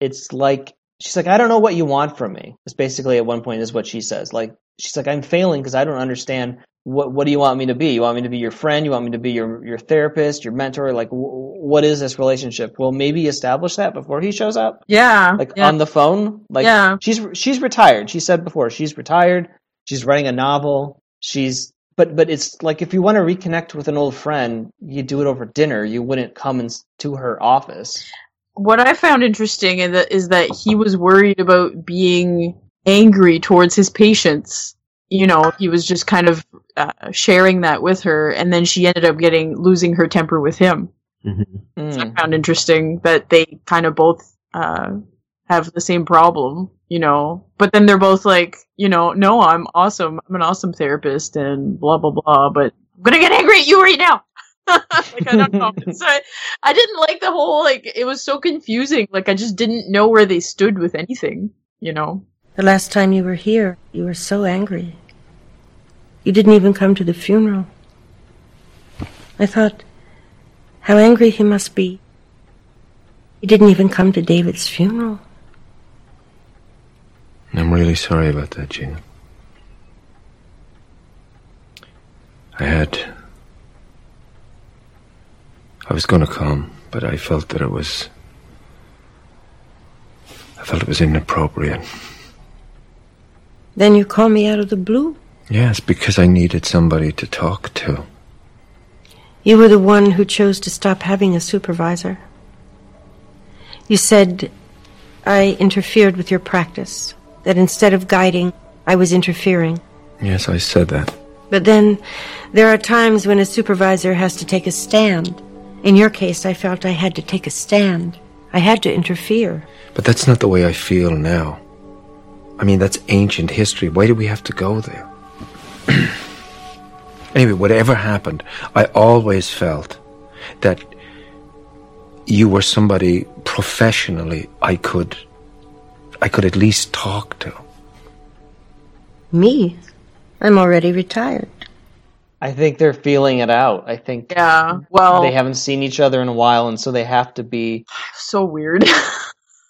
It's like she's like, "I don't know what you want from me." It's basically at one point is what she says. Like she's like, "I'm failing because I don't understand what what do you want me to be? You want me to be your friend? You want me to be your your therapist, your mentor? Like, w- what is this relationship? Well, maybe establish that before he shows up, Yeah. like yeah. on the phone. Like, yeah. she's she's retired. She said before she's retired. She's writing a novel. She's but but it's like if you want to reconnect with an old friend, you do it over dinner. You wouldn't come in, to her office. What I found interesting is that, is that he was worried about being angry towards his patients. You know, he was just kind of uh, sharing that with her, and then she ended up getting losing her temper with him. Mhm. Mm. I found interesting that they kind of both uh, have the same problem. You know, but then they're both like, you know, no, I'm awesome. I'm an awesome therapist, and blah blah blah. But I'm gonna get angry at you right now. *laughs* like I don't know. *laughs* So I, I didn't like the whole like it was so confusing. Like I just didn't know where they stood with anything. You know. The last time you were here, you were so angry. You didn't even come to the funeral. I thought, how angry he must be. He didn't even come to David's funeral. I'm really sorry about that, Gina. I had. I was going to come, but I felt that it was. I felt it was inappropriate. Then you call me out of the blue. Yes, because I needed somebody to talk to. You were the one who chose to stop having a supervisor. You said I interfered with your practice, that instead of guiding, I was interfering. Yes, I said that. But then there are times when a supervisor has to take a stand. In your case, I felt I had to take a stand. I had to interfere. But that's not the way I feel now. I mean, that's ancient history. Why do we have to go there? *clears throat* anyway, whatever happened, I always felt that you were somebody professionally I could I could at least talk to. Me? I'm already retired. I think they're feeling it out. I think Yeah. Well, they haven't seen each other in a while, and so they have to be. so weird. *laughs*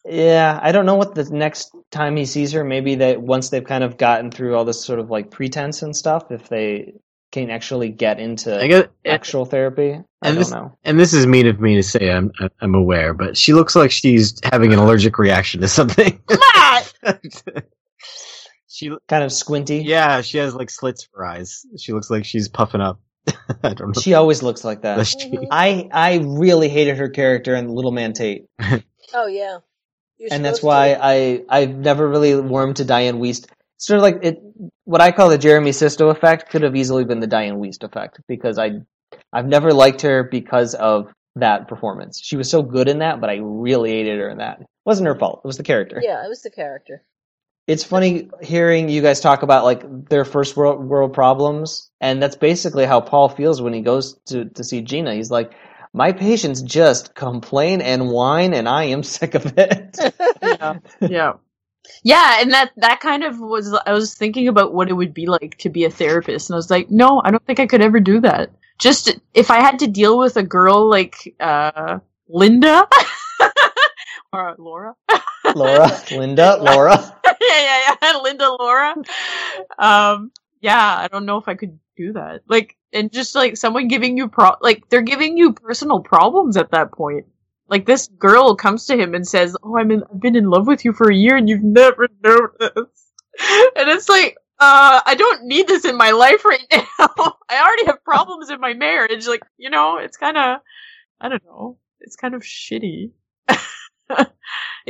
Yeah, I don't know what the next time he sees her. Maybe that once they've kind of gotten through all this sort of like pretense and stuff, if they can actually get into I guess, eh, actual therapy. I and don't this, know. and this is mean of me to say. I'm I'm aware, but she looks like she's having an allergic reaction to something. *laughs* she, Kind of squinty. yeah, she has like slits for eyes. She looks like she's puffing up. *laughs* I don't know. She always looks like that. I I really hated her character in Little Man Tate, *laughs* Oh yeah. And that's why to. I I've never really warmed to Dianne Wiest. Sort of like it, what I call the Jeremy Sisto effect could have easily been the Dianne Wiest effect because I I've never liked her because of that performance. She was so good in that, but I really hated her in that. It wasn't her fault. It was the character. Yeah, it was the character. It's funny hearing you guys talk about like their first world world problems, and that's basically how Paul feels when he goes to to see Gina. He's like, "My patients just complain and whine, and I am *laughs* sick of it." yeah. yeah. Yeah, and that that kind of was I was thinking about what it would be like to be a therapist and I was like, no, I don't think I could ever do that. Just if I had to deal with a girl like uh Linda *laughs* or Laura. Laura, Linda, Laura. *laughs* yeah, yeah, yeah, Linda Laura. Um yeah, I don't know if I could do that. Like and just like someone giving you pro like they're giving you personal problems at that point. Like this girl comes to him and says, "Oh, I'm in, I've been in love with you for a year and you've never noticed." *laughs* And it's like, uh, I don't need this in my life right *laughs* now. I already have problems in my marriage. Like, you know, it's kind of, I don't know, it's kind of shitty. *laughs* it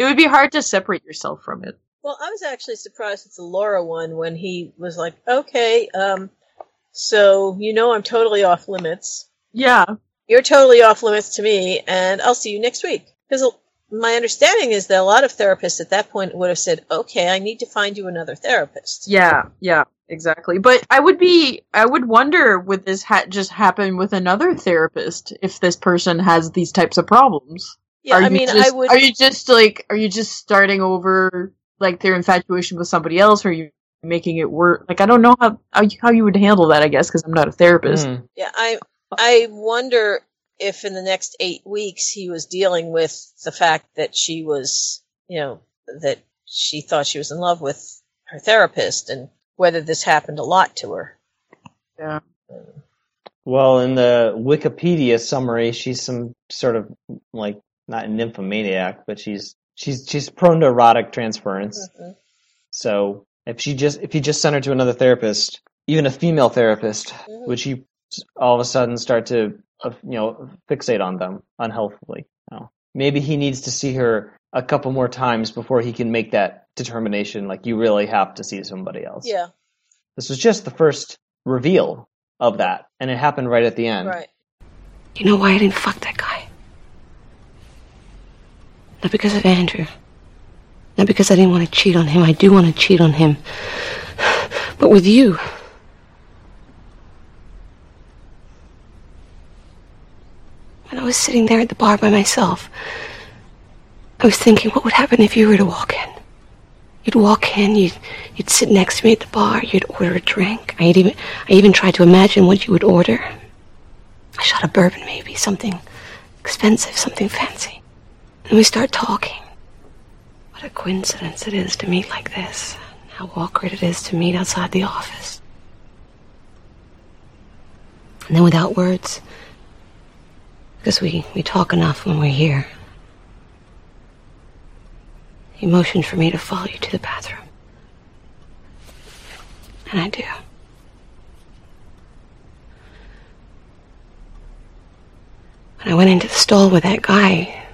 would be hard to separate yourself from it. Well, I was actually surprised at the Laura one when he was like, "Okay, um, so you know I'm totally off limits. Yeah, You're totally off limits to me, and I'll see you next week." Because my understanding is that a lot of therapists at that point would have said, "Okay, I need to find you another therapist." Yeah, yeah, exactly. But I would be, I would wonder would this ha- just happen with another therapist if this person has these types of problems? Yeah, Are I mean, just- I would. Are you just like, are you just starting over like their infatuation with somebody else, or are you making it work? Like, I don't know how how you, how you would handle that. I guess because I'm not a therapist. Hmm. Yeah, I I wonder if in the next eight weeks he was dealing with the fact that she was, you know, that she thought she was in love with her therapist, and whether this happened a lot to her. Yeah. Well, in the Wikipedia summary, she's some sort of like not a nymphomaniac, but she's she's she's prone to erotic transference. Mhm. So if she just if you just sent her to another therapist, even a female therapist, Mhm. would she all of a sudden start to uh, you know fixate on them unhealthily? No. Maybe he needs to see her a couple more times before he can make that determination. Like you really have to see somebody else. Yeah, This was just the first reveal of that, and it happened right at the end. right. You know why I didn't fuck that guy? Not because of Andrew. Not because I didn't want to cheat on him. I do want to cheat on him. But with you. When I was sitting there at the bar by myself, I was thinking, what would happen if you were to walk in? You'd walk in, you'd, you'd sit next to me at the bar, you'd order a drink. I'd even, I even tried to imagine what you would order. A shot of bourbon, maybe, something expensive, something fancy. And we start talking. What a coincidence it is to meet like this. How awkward it is to meet outside the office. And then without words, because we, we talk enough when we're here. He motioned for me to follow you to the bathroom. And I do. When I went into the stall with that guy,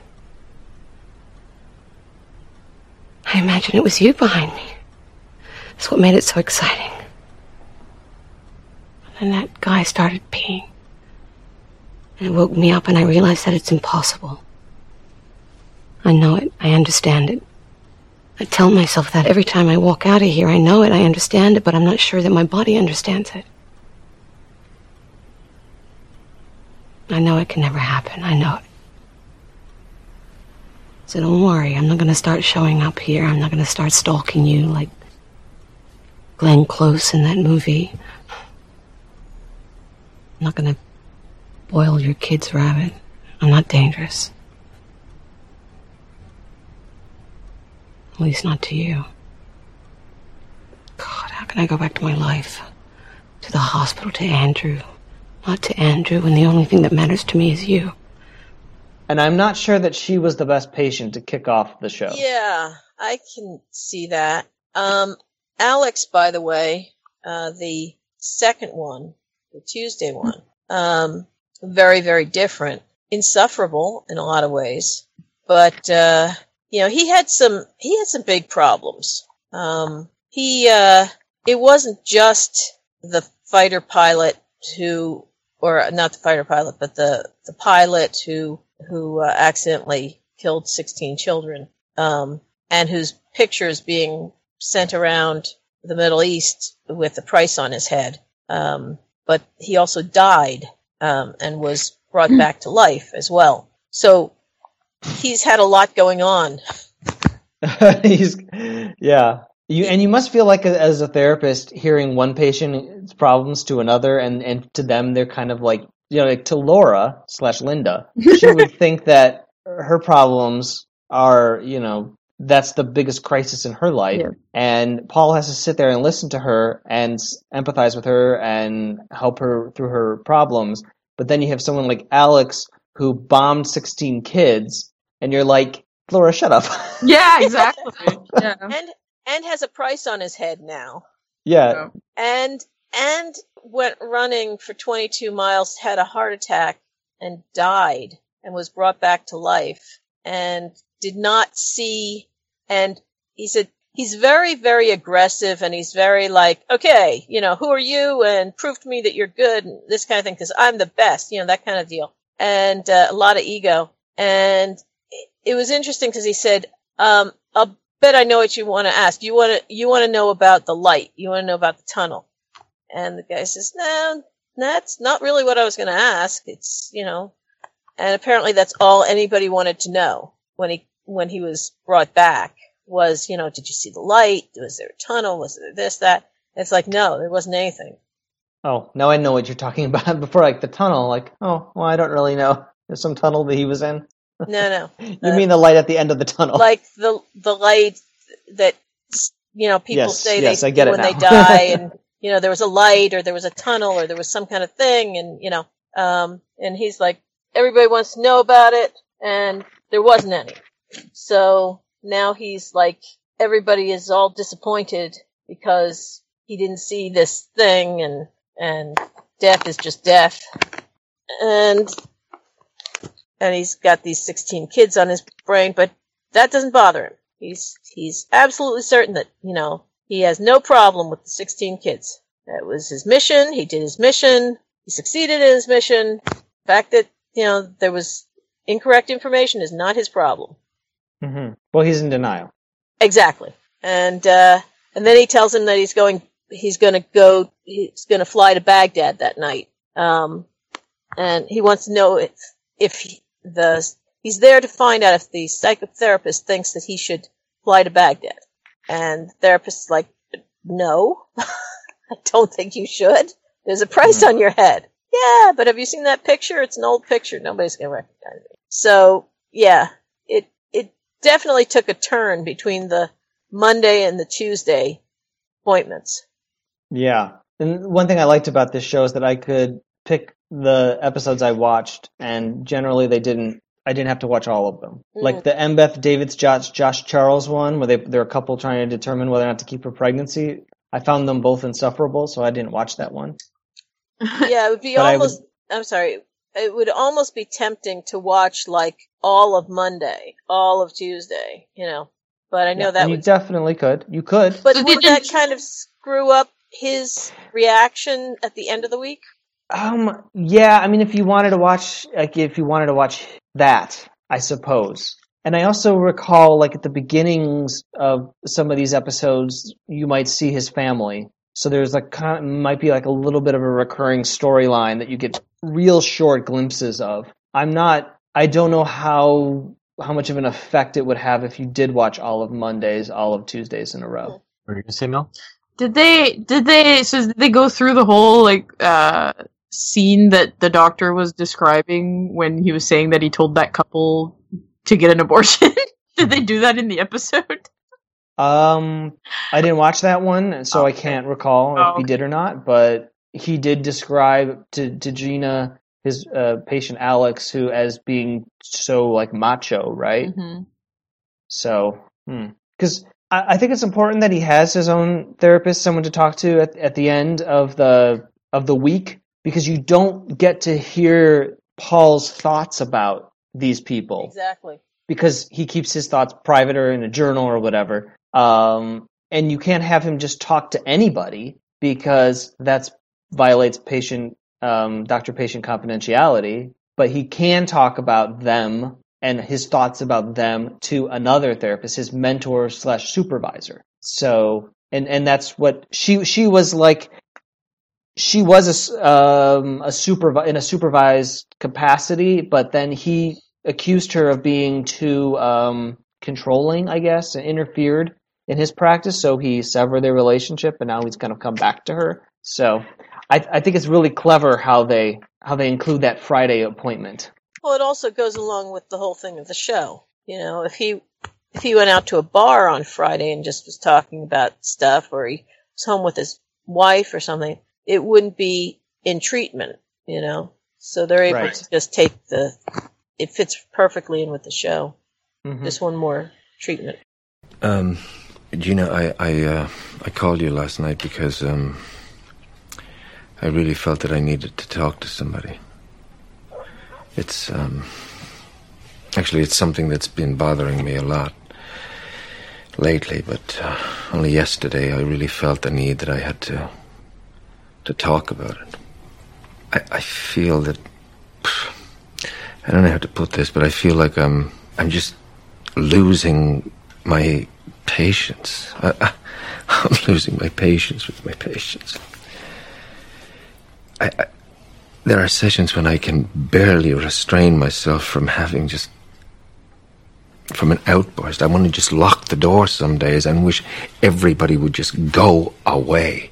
I imagine it was you behind me. That's what made it so exciting. And then that guy started peeing. And it woke me up, and I realized that it's impossible. I know it. I understand it. I tell myself that every time I walk out of here. I know it. I understand it, but I'm not sure that my body understands it. I know it can never happen. I know it. So don't worry, I'm not gonna start showing up here. I'm not gonna start stalking you like Glenn Close in that movie. I'm not gonna boil your kid's rabbit. I'm not dangerous. At least not to you. God, how can I go back to my life? To the hospital, to Andrew. Not to Andrew, when the only thing that matters to me is you. And I'm not sure that she was the best patient to kick off the show. Yeah, I can see that. Um, Alex, by the way, uh, the second one, the Tuesday one, um, very, very different. Insufferable in a lot of ways. But, uh, you know, he had some, he had some big problems. Um, he, uh, it wasn't just the fighter pilot who, or not the fighter pilot, but the, the pilot who, who, uh, accidentally killed 16 children, um, and whose picture is being sent around the Middle East with a price on his head. Um, but he also died, um, and was brought *clears throat* back to life as well. So he's had a lot going on. *laughs* He's, yeah. You and you must feel like a, as a therapist hearing one patient's problems to another, and and to them they're kind of like you know like to Laura slash Linda, *laughs* she would think that her problems are you know that's the biggest crisis in her life, Yeah. and Paul has to sit there and listen to her and empathize with her and help her through her problems. But then you have someone like Alex who bombed sixteen kids, and you're like, Laura, shut up. *laughs* Yeah, exactly. yeah. and and has a price on his head now. yeah. And and went running for 22 miles, had a heart attack, and died, and was brought back to life, and did not see. And he said he's very very aggressive, and he's very like, okay, you know, who are you, and prove to me that you're good, and this kind of thing, because I'm the best, you know, that kind of deal, and uh, a lot of ego. And it, was interesting because he said, um, I'll bet I know what you want to ask. You want to you want to know about the light. You want to know about the tunnel. And the guy says, "No, that's not really what I was going to ask. It's you know." And apparently, that's all anybody wanted to know when he when he was brought back was, you know, did you see the light? Was there a tunnel? Was there this that? It's like no, there wasn't anything. Oh, now I know what you're talking *laughs* about. Before, like the tunnel, like, oh, well, I don't really know. There's some tunnel that he was in. No, no. *laughs* You Uh, mean the light at the end of the tunnel? like the the light that you know people Yes, say yes, they when now. they die *laughs* and you know there was a light or there was a tunnel or there was some kind of thing and you know um and he's like everybody wants to know about it and there wasn't any so now he's like everybody is all disappointed because he didn't see this thing and and death is just death and and he's got these 16 kids on his brain, but that doesn't bother him. He's he's absolutely certain that you know he has no problem with the 16 kids. That was his mission. He did his mission. He succeeded in his mission. The fact that you know there was incorrect information is not his problem. hmm Well, he's in denial. Exactly. And uh, and then he tells him that he's going he's going to go he's going to fly to Baghdad that night. Um, and he wants to know if if he, the he's there to find out if the psychotherapist thinks that he should fly to Baghdad. And the therapist's like, "No. *laughs* I don't think you should. There's a price hmm. on your head." Yeah, but have you seen that picture? It's an old picture. Nobody's going to recognize me. So, yeah, it it definitely took a turn between the Monday and the Tuesday appointments. Yeah. And one thing I liked about this show is that I could pick the episodes I watched, and generally they didn't. I didn't have to watch all of them. Mm. Like the Embeth Davidtz Josh, Josh Charles one, where they they're a couple trying to determine whether or not to keep her pregnancy. I found them both insufferable, so I didn't watch that one. *laughs* Yeah, it would be But I almost. I'm sorry. It would almost be tempting to watch like all of Monday, all of Tuesday, you know. But I know Yeah, that you would. definitely could. You could. But would did- that kind of screw up his reaction at the end of the week? Um. Yeah. I mean, if you wanted to watch, like, if you wanted to watch that, I suppose. And I also recall, like, at the beginnings of some of these episodes, you might see his family. So there's like, kind might be like a little bit of a recurring storyline that you get real short glimpses of. I'm not. I don't know how how much of an effect it would have if you did watch all of Mondays, all of Tuesdays in a row. What were you gonna say, Mel? Did they? Did they? So did they go through the whole like uh scene that the doctor was describing when he was saying that he told that couple to get an abortion? *laughs* did they do that in the episode? Um, I didn't watch that one, so I can't recall if Oh, he did or not. But he did describe to to Gina his uh, patient Alex, who as being so like macho, right? hmm So, because I, I think it's important that he has his own therapist, someone to talk to at at the end of the of the week, because you don't get to hear Paul's thoughts about these people Exactly. because he keeps his thoughts private or in a journal or whatever. Um, and you can't have him just talk to anybody because that's violates patient um, doctor patient confidentiality. But he can talk about them and his thoughts about them to another therapist, his mentor slash supervisor. So, and and that's what she she was like. She was a um, a in a supervised capacity, but then he accused her of being too um, controlling, I guess, and interfered in his practice. So he severed their relationship, and now he's kind of come back to her. So I, I think it's really clever how they how they include that Friday appointment. Well, it also goes along with the whole thing of the show. You know, if he if he went out to a bar on Friday and just was talking about stuff, or he was home with his wife or something, it wouldn't be in treatment. You know, so they're able Right. to just take the. It fits perfectly in with the show. Mhm. Just one more treatment. Um, Gina, I I uh, I called you last night because um, I really felt that I needed to talk to somebody. It's um, actually it's something that's been bothering me a lot lately, but uh, only yesterday I really felt the need that I had to to talk about it. I, I feel that I don't know how to put this, but I feel like I'm I'm just losing my patience. I, *laughs* I'm losing my patience with my patients. I, I, there are sessions when I can barely restrain myself from having just from an outburst. I want to just lock the door some days and wish everybody would just go away.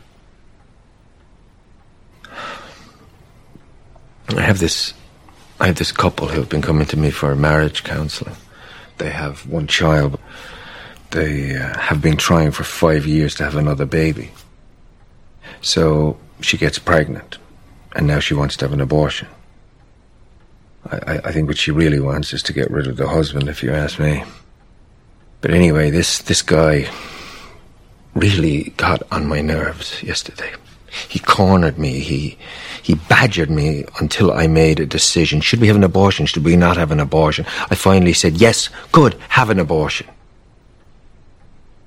I have this I have this couple who have been coming to me for marriage counseling. They have one child. They uh, have been trying for five years to have another baby. So she gets pregnant, and now she wants to have an abortion. I, I, I think what she really wants is to get rid of the husband, if you ask me. But anyway, this this guy really got on my nerves yesterday. He cornered me. He he badgered me until I made a decision. Should we have an abortion? Should we not have an abortion? I finally said, yes, good, have an abortion.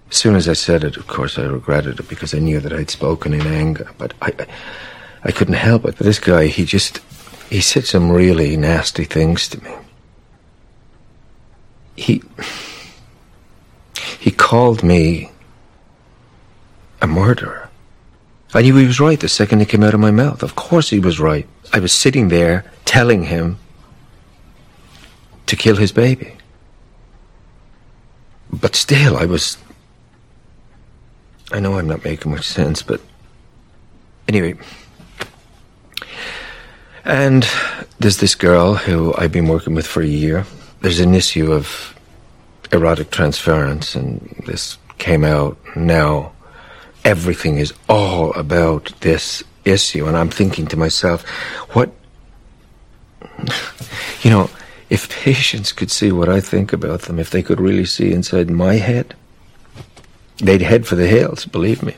As soon as I said it, of course, I regretted it because I knew that I'd spoken in anger. But I, I, I couldn't help it. But this guy, he just, he said some really nasty things to me. He, he called me a murderer. I knew he was right the second it came out of my mouth. Of course he was right. I was sitting there telling him to kill his baby. But still, I was. I know I'm not making much sense, but. Anyway. And there's this girl who I've been working with for a year. There's an issue of erotic transference, and this came out now everything is all about this issue. And I'm thinking to myself, what, *laughs* you know, if *laughs* patients could see what I think about them, if they could really see inside my head, they'd head for the hills, believe me.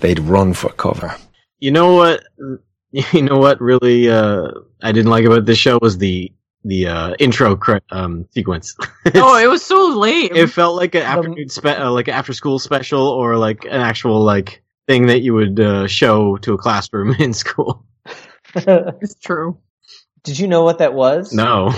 They'd run for cover. You know what? *laughs* You know what? Really, uh, I didn't like about this show was the the uh, intro cre- um, sequence. *laughs* Oh, it was so lame. it felt like an afternoon spe- uh, like an after school special or like an actual like thing that you would uh, show to a classroom *laughs* in school. *laughs* it's true. Did you know what that was? No,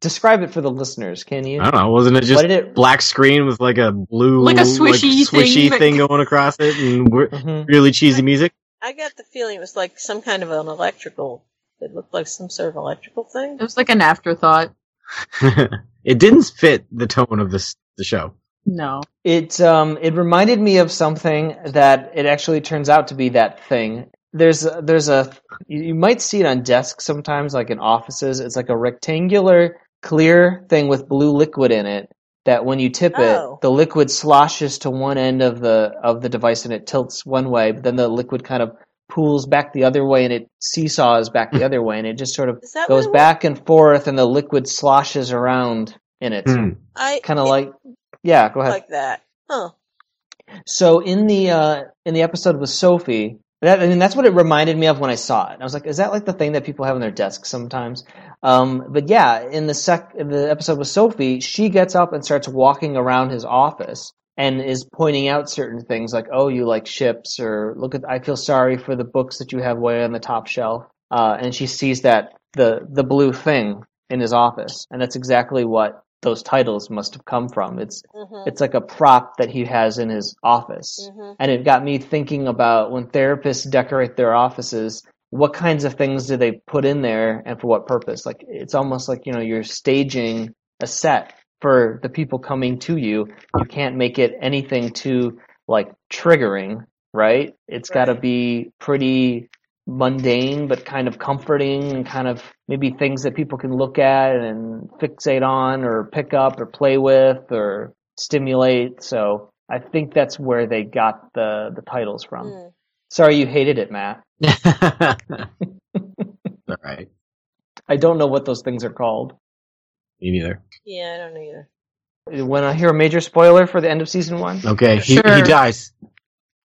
Describe it for the listeners, can you? I don't know. Wasn't it just What did it? black screen with like a blue Like a swishy swishy thing thing, that- going across it and w- Mhm. really cheesy music? I got the feeling it was like some kind of an electrical. It looked like some sort of electrical thing. It was like an afterthought. *laughs* It didn't fit the tone of this the show. No. It um it reminded me of something that it actually turns out to be that thing. There's a, there's a you you might see it on desks sometimes, like in offices. It's like a rectangular clear thing with blue liquid in it. That when you tip Oh. it, the liquid sloshes to one end of the of the device and it tilts one way, but then the liquid kind of pools back the other way and it seesaws back the other way, and it just sort of goes back and forth, and the liquid sloshes around in it, Hmm. I kind of like yeah. Go ahead. like that. Huh. So in the uh, in the episode with Sophie, that, I mean that's what it reminded me of when I saw it. I was like, is that like the thing that people have on their desks sometimes? Um, but yeah, in the sec in the episode with Sophie, she gets up and starts walking around his office and is pointing out certain things like, oh, you like ships, or look at I feel sorry for the books that you have way on the top shelf. Uh, and she sees that the the blue thing in his office, and that's exactly what those titles must have come from. It's hmm it's like a prop that he has in his office. hmm And it got me thinking about when therapists decorate their offices, what kinds of things do they put in there and for what purpose? Like it's almost like, you know, you're staging a set for the people coming to you. You can't make it anything too like triggering, right? It's got to be pretty mundane but kind of comforting and kind of maybe things that people can look at and fixate on or pick up or play with or stimulate. So I think that's where they got the the titles from. Mm. Sorry you hated it, Matt. *laughs* All right. *laughs* I don't know what those things are called. Me neither. Yeah, I don't know either. When I hear a major spoiler for the end of season one, Okay, he, Sure. he dies.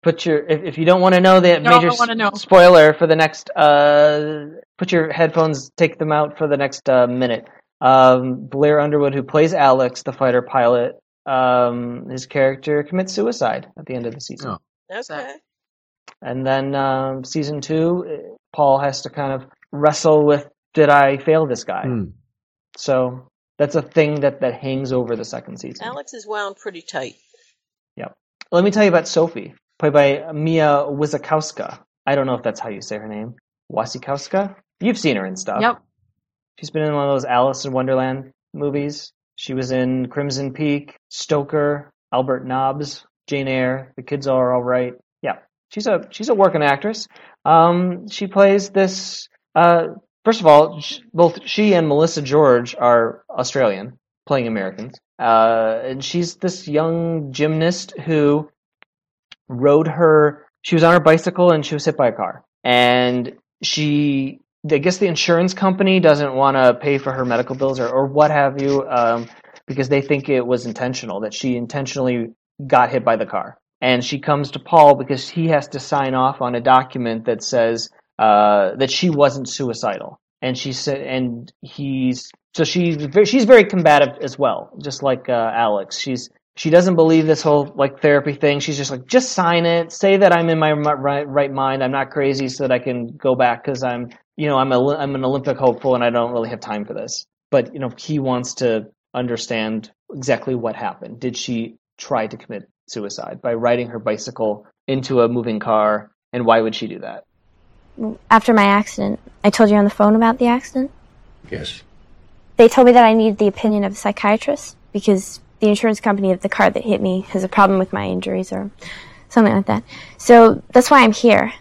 put your if, if you don't want to know the No, major know. spoiler for the next uh put your headphones take them out for the next uh, minute um blair underwood who plays alex the fighter pilot um his character commits suicide at the end of the season Oh. Okay. and then um season two paul has to kind of wrestle with did i fail this guy Hmm. so that's a thing that that hangs over the second season Alex is wound pretty tight. Yep. Let me tell you about Sophie, played by Mia Wasikowska. I don't know if that's how you say her name. Wasikowska? You've seen her in stuff. Yep. She's been in one of those Alice in Wonderland movies. She was in Crimson Peak, Stoker, Albert Nobbs, Jane Eyre. The kids are all right. Yeah, she's a she's a working actress. Um, she plays this. Uh, first of all, both she and Melissa George are Australian, playing Americans. Uh, and she's this young gymnast who rode her. She was on her bicycle and she was hit by a car, and she. I guess the insurance company doesn't want to pay for her medical bills or, or what have you, um, because they think it was intentional that she intentionally got hit by the car. And she comes to Paul because he has to sign off on a document that says uh, that she wasn't suicidal. And she said, and he's so she's very, she's very combative as well, just like uh, Alex. She's she doesn't believe this whole like therapy thing. She's just like, just sign it, say that I'm in my right, right mind, I'm not crazy, so that I can go back because I'm you know I'm a I'm an Olympic hopeful and I don't really have time for this. But you know he wants to understand exactly what happened. Did she try to commit suicide by riding her bicycle into a moving car, and why would she do that? After my accident, I told you on the phone about the accident. Yes. They told me that I needed the opinion of a psychiatrist because the insurance company of the car that hit me has a problem with my injuries or something like that. So that's why I'm here.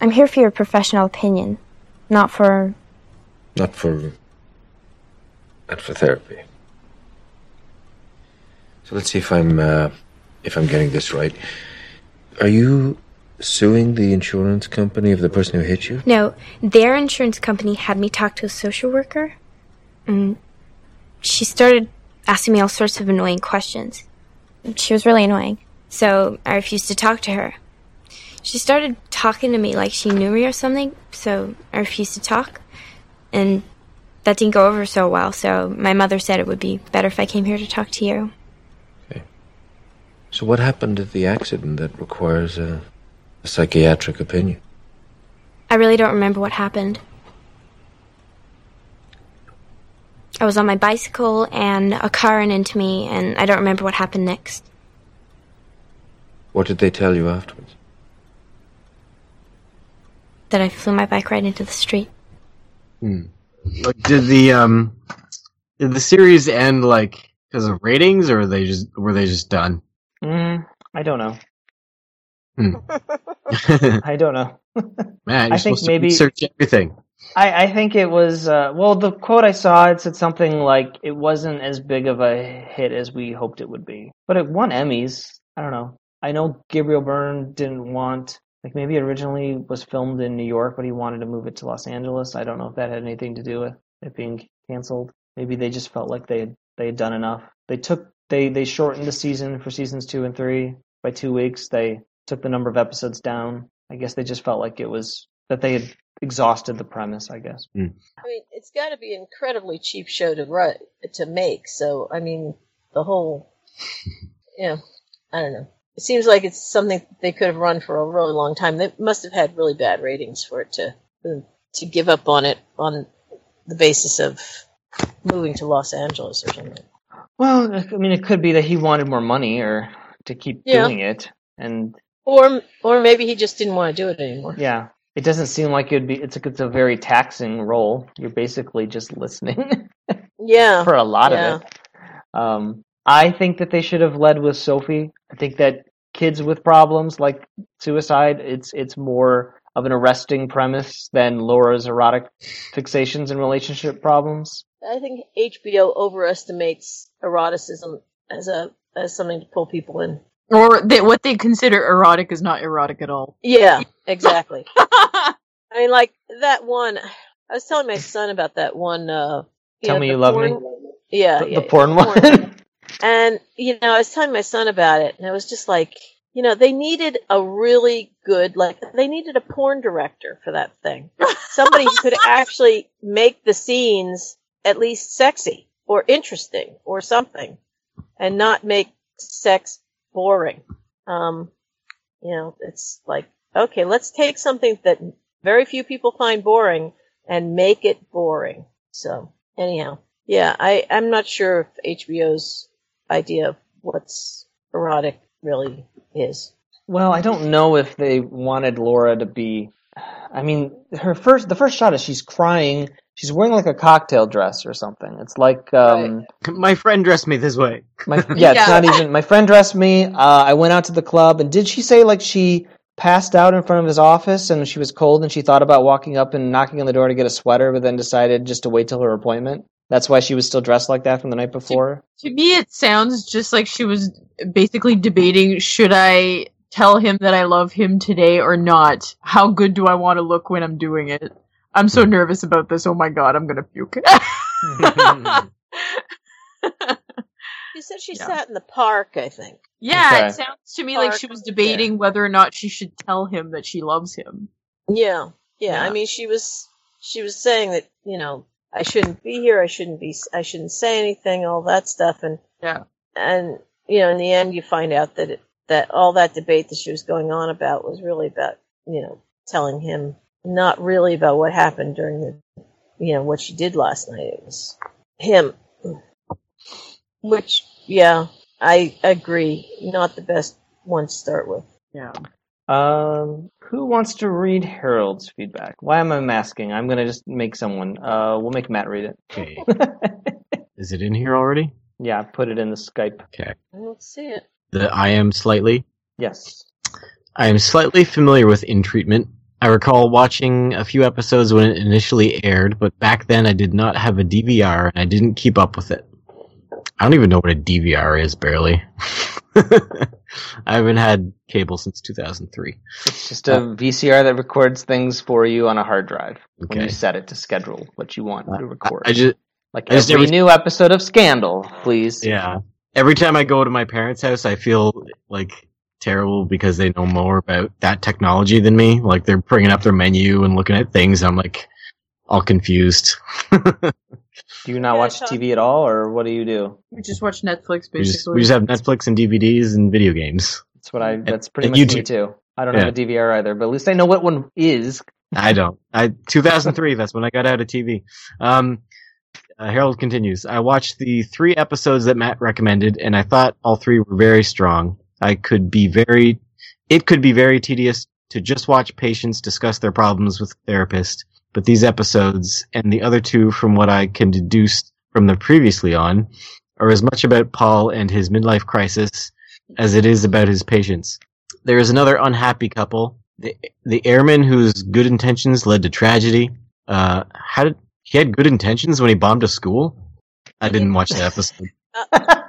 I'm here for your professional opinion, not for. Not for. Not for therapy. So let's see if I'm uh, if I'm getting this right. Are you suing the insurance company of the person who hit you? No, their insurance company had me talk to a social worker. And she started asking me all sorts of annoying questions. She was really annoying. So I refused to talk to her. She started talking to me like she knew me or something, so I refused to talk. And that didn't go over so well, so my mother said it would be better if I came here to talk to you. So what happened at the accident that requires a, a psychiatric opinion? I really don't remember what happened. I was on my bicycle and a car ran into me, and I don't remember what happened next. What did they tell you afterwards? That I flew my bike right into the street. Hmm. But did the um Did the series end like because of ratings, or were they just were they just done? Mm, I don't know. Hmm. *laughs* I don't know. *laughs* Man, you're I think supposed maybe- to research everything. I, I think it was uh, well the quote I saw it said something like it wasn't as big of a hit as we hoped it would be, but it won Emmys. I don't know. I know Gabriel Byrne didn't want like maybe it originally was filmed in New York, but he wanted to move it to Los Angeles. I don't know if that had anything to do with it being canceled. Maybe they just felt like they had, they had done enough. They took they they shortened the season for seasons two and three by two weeks. They took the number of episodes down. I guess they just felt like it was that they had exhausted the premise. I guess. Hmm. I mean, it's got to be an incredibly cheap show to run to make. So, I mean, the whole, yeah, I don't know. It seems like it's something they could have run for a really long time. They must have had really bad ratings for it to to give up on it on the basis of moving to Los Angeles or something. Well, I mean, it could be that he wanted more money or to keep Yeah. doing it, and Or or maybe he just didn't want to do it anymore. yeah, it doesn't seem like it'd be. It's a it's a very taxing role. You're basically just listening *laughs* Yeah. for a lot yeah. of it. Um, I think that they should have led with Sophie. I think that kids with problems like suicide, it's it's more of an arresting premise than Laura's erotic fixations and relationship problems. I think HBO overestimates eroticism as a as something to pull people in. Or they, what they consider erotic is not erotic at all. Yeah, *laughs* exactly. I mean, like that one. I was telling my son about that one. Uh, you Tell know, me you love porn- me. Yeah, The, yeah, the porn yeah, one. *laughs* And you know, I was telling my son about it, and I was just like, you know, they needed a really good, like, they needed a porn director for that thing. Somebody who could *laughs* actually make the scenes at least sexy or interesting or something, and not make sex boring. Um, you know, it's like, okay, let's take something that very few people find boring and make it boring. So, anyhow, yeah, I, I'm not sure if HBO's idea of what's erotic really is. Well, I don't know if they wanted Laura to be. I mean, her first the first shot is she's crying. She's wearing like a cocktail dress or something. It's like um, My friend dressed me this way. *laughs* my yeah, it's not even. My friend dressed me. Uh, I went out to the club, and did she say like she passed out in front of his office and she was cold and she thought about walking up and knocking on the door to get a sweater, but then decided just to wait till her appointment. That's why she was still dressed like that from the night before. To me, it sounds just like she was basically debating should I tell him that I love him today or not? How good do I want to look when I'm doing it? I'm so nervous about this. Oh my god, I'm gonna puke. *laughs* You said she Yeah. sat in the park, I think. yeah, Okay. it sounds to me like she was debating whether or not she should tell him that she loves him. Yeah, yeah. I mean, she was she was saying that you know I shouldn't be here. I shouldn't be. I shouldn't say anything. All that stuff, and Yeah. and you know, in the end, you find out that it, that all that debate that she was going on about was really about you know telling him not really about what happened during the you know what she did last night. It was him, which yeah, I agree, not the best one to start with. Yeah. Um, who wants to read Harold's feedback? Why am I masking? I'm gonna just make someone. Uh, we'll make Matt read it. Okay. *laughs* Is it in here already? Yeah, I put it in the Skype. Okay. I don't see it. The I am slightly. Yes. I am slightly familiar with In Treatment. I recall watching a few episodes when it initially aired, but back then I did not have a DVR and I didn't keep up with it. I don't even know what a DVR is, barely. *laughs* I haven't had cable since 2003. It's just a VCR that records things for you on a hard drive when you set it to schedule what you want to record. I just, like I every new episode of Scandal, please. yeah. Every time I go to my parents' house, I feel like terrible because they know more about that technology than me. Like they're bringing up their menu and looking at things. I'm like all confused. *laughs* Do you not Yeah, watch Tom. TV at all, or what do you do? We just watch Netflix we, just, basically. we just have Netflix and DVDs and video games. That's what I. That's pretty and much me YouTube. too. I don't Yeah. have a DVR either, but at least I know what one is. I don't. I 2003. that's when I got out of TV. Um, uh, Harold continues. I watched the three episodes that Matt recommended, and I thought all three were very strong. I could be very. It could be very tedious to just watch patients discuss their problems with a therapist, but these episodes and the other two, from what I can deduce, from the previously on are as much about Paul and his midlife crisis as it is about his patients. There is another unhappy couple, the, the airman whose good intentions led to tragedy. Uh, how did he had good intentions when he bombed a school? I didn't watch the episode. *laughs*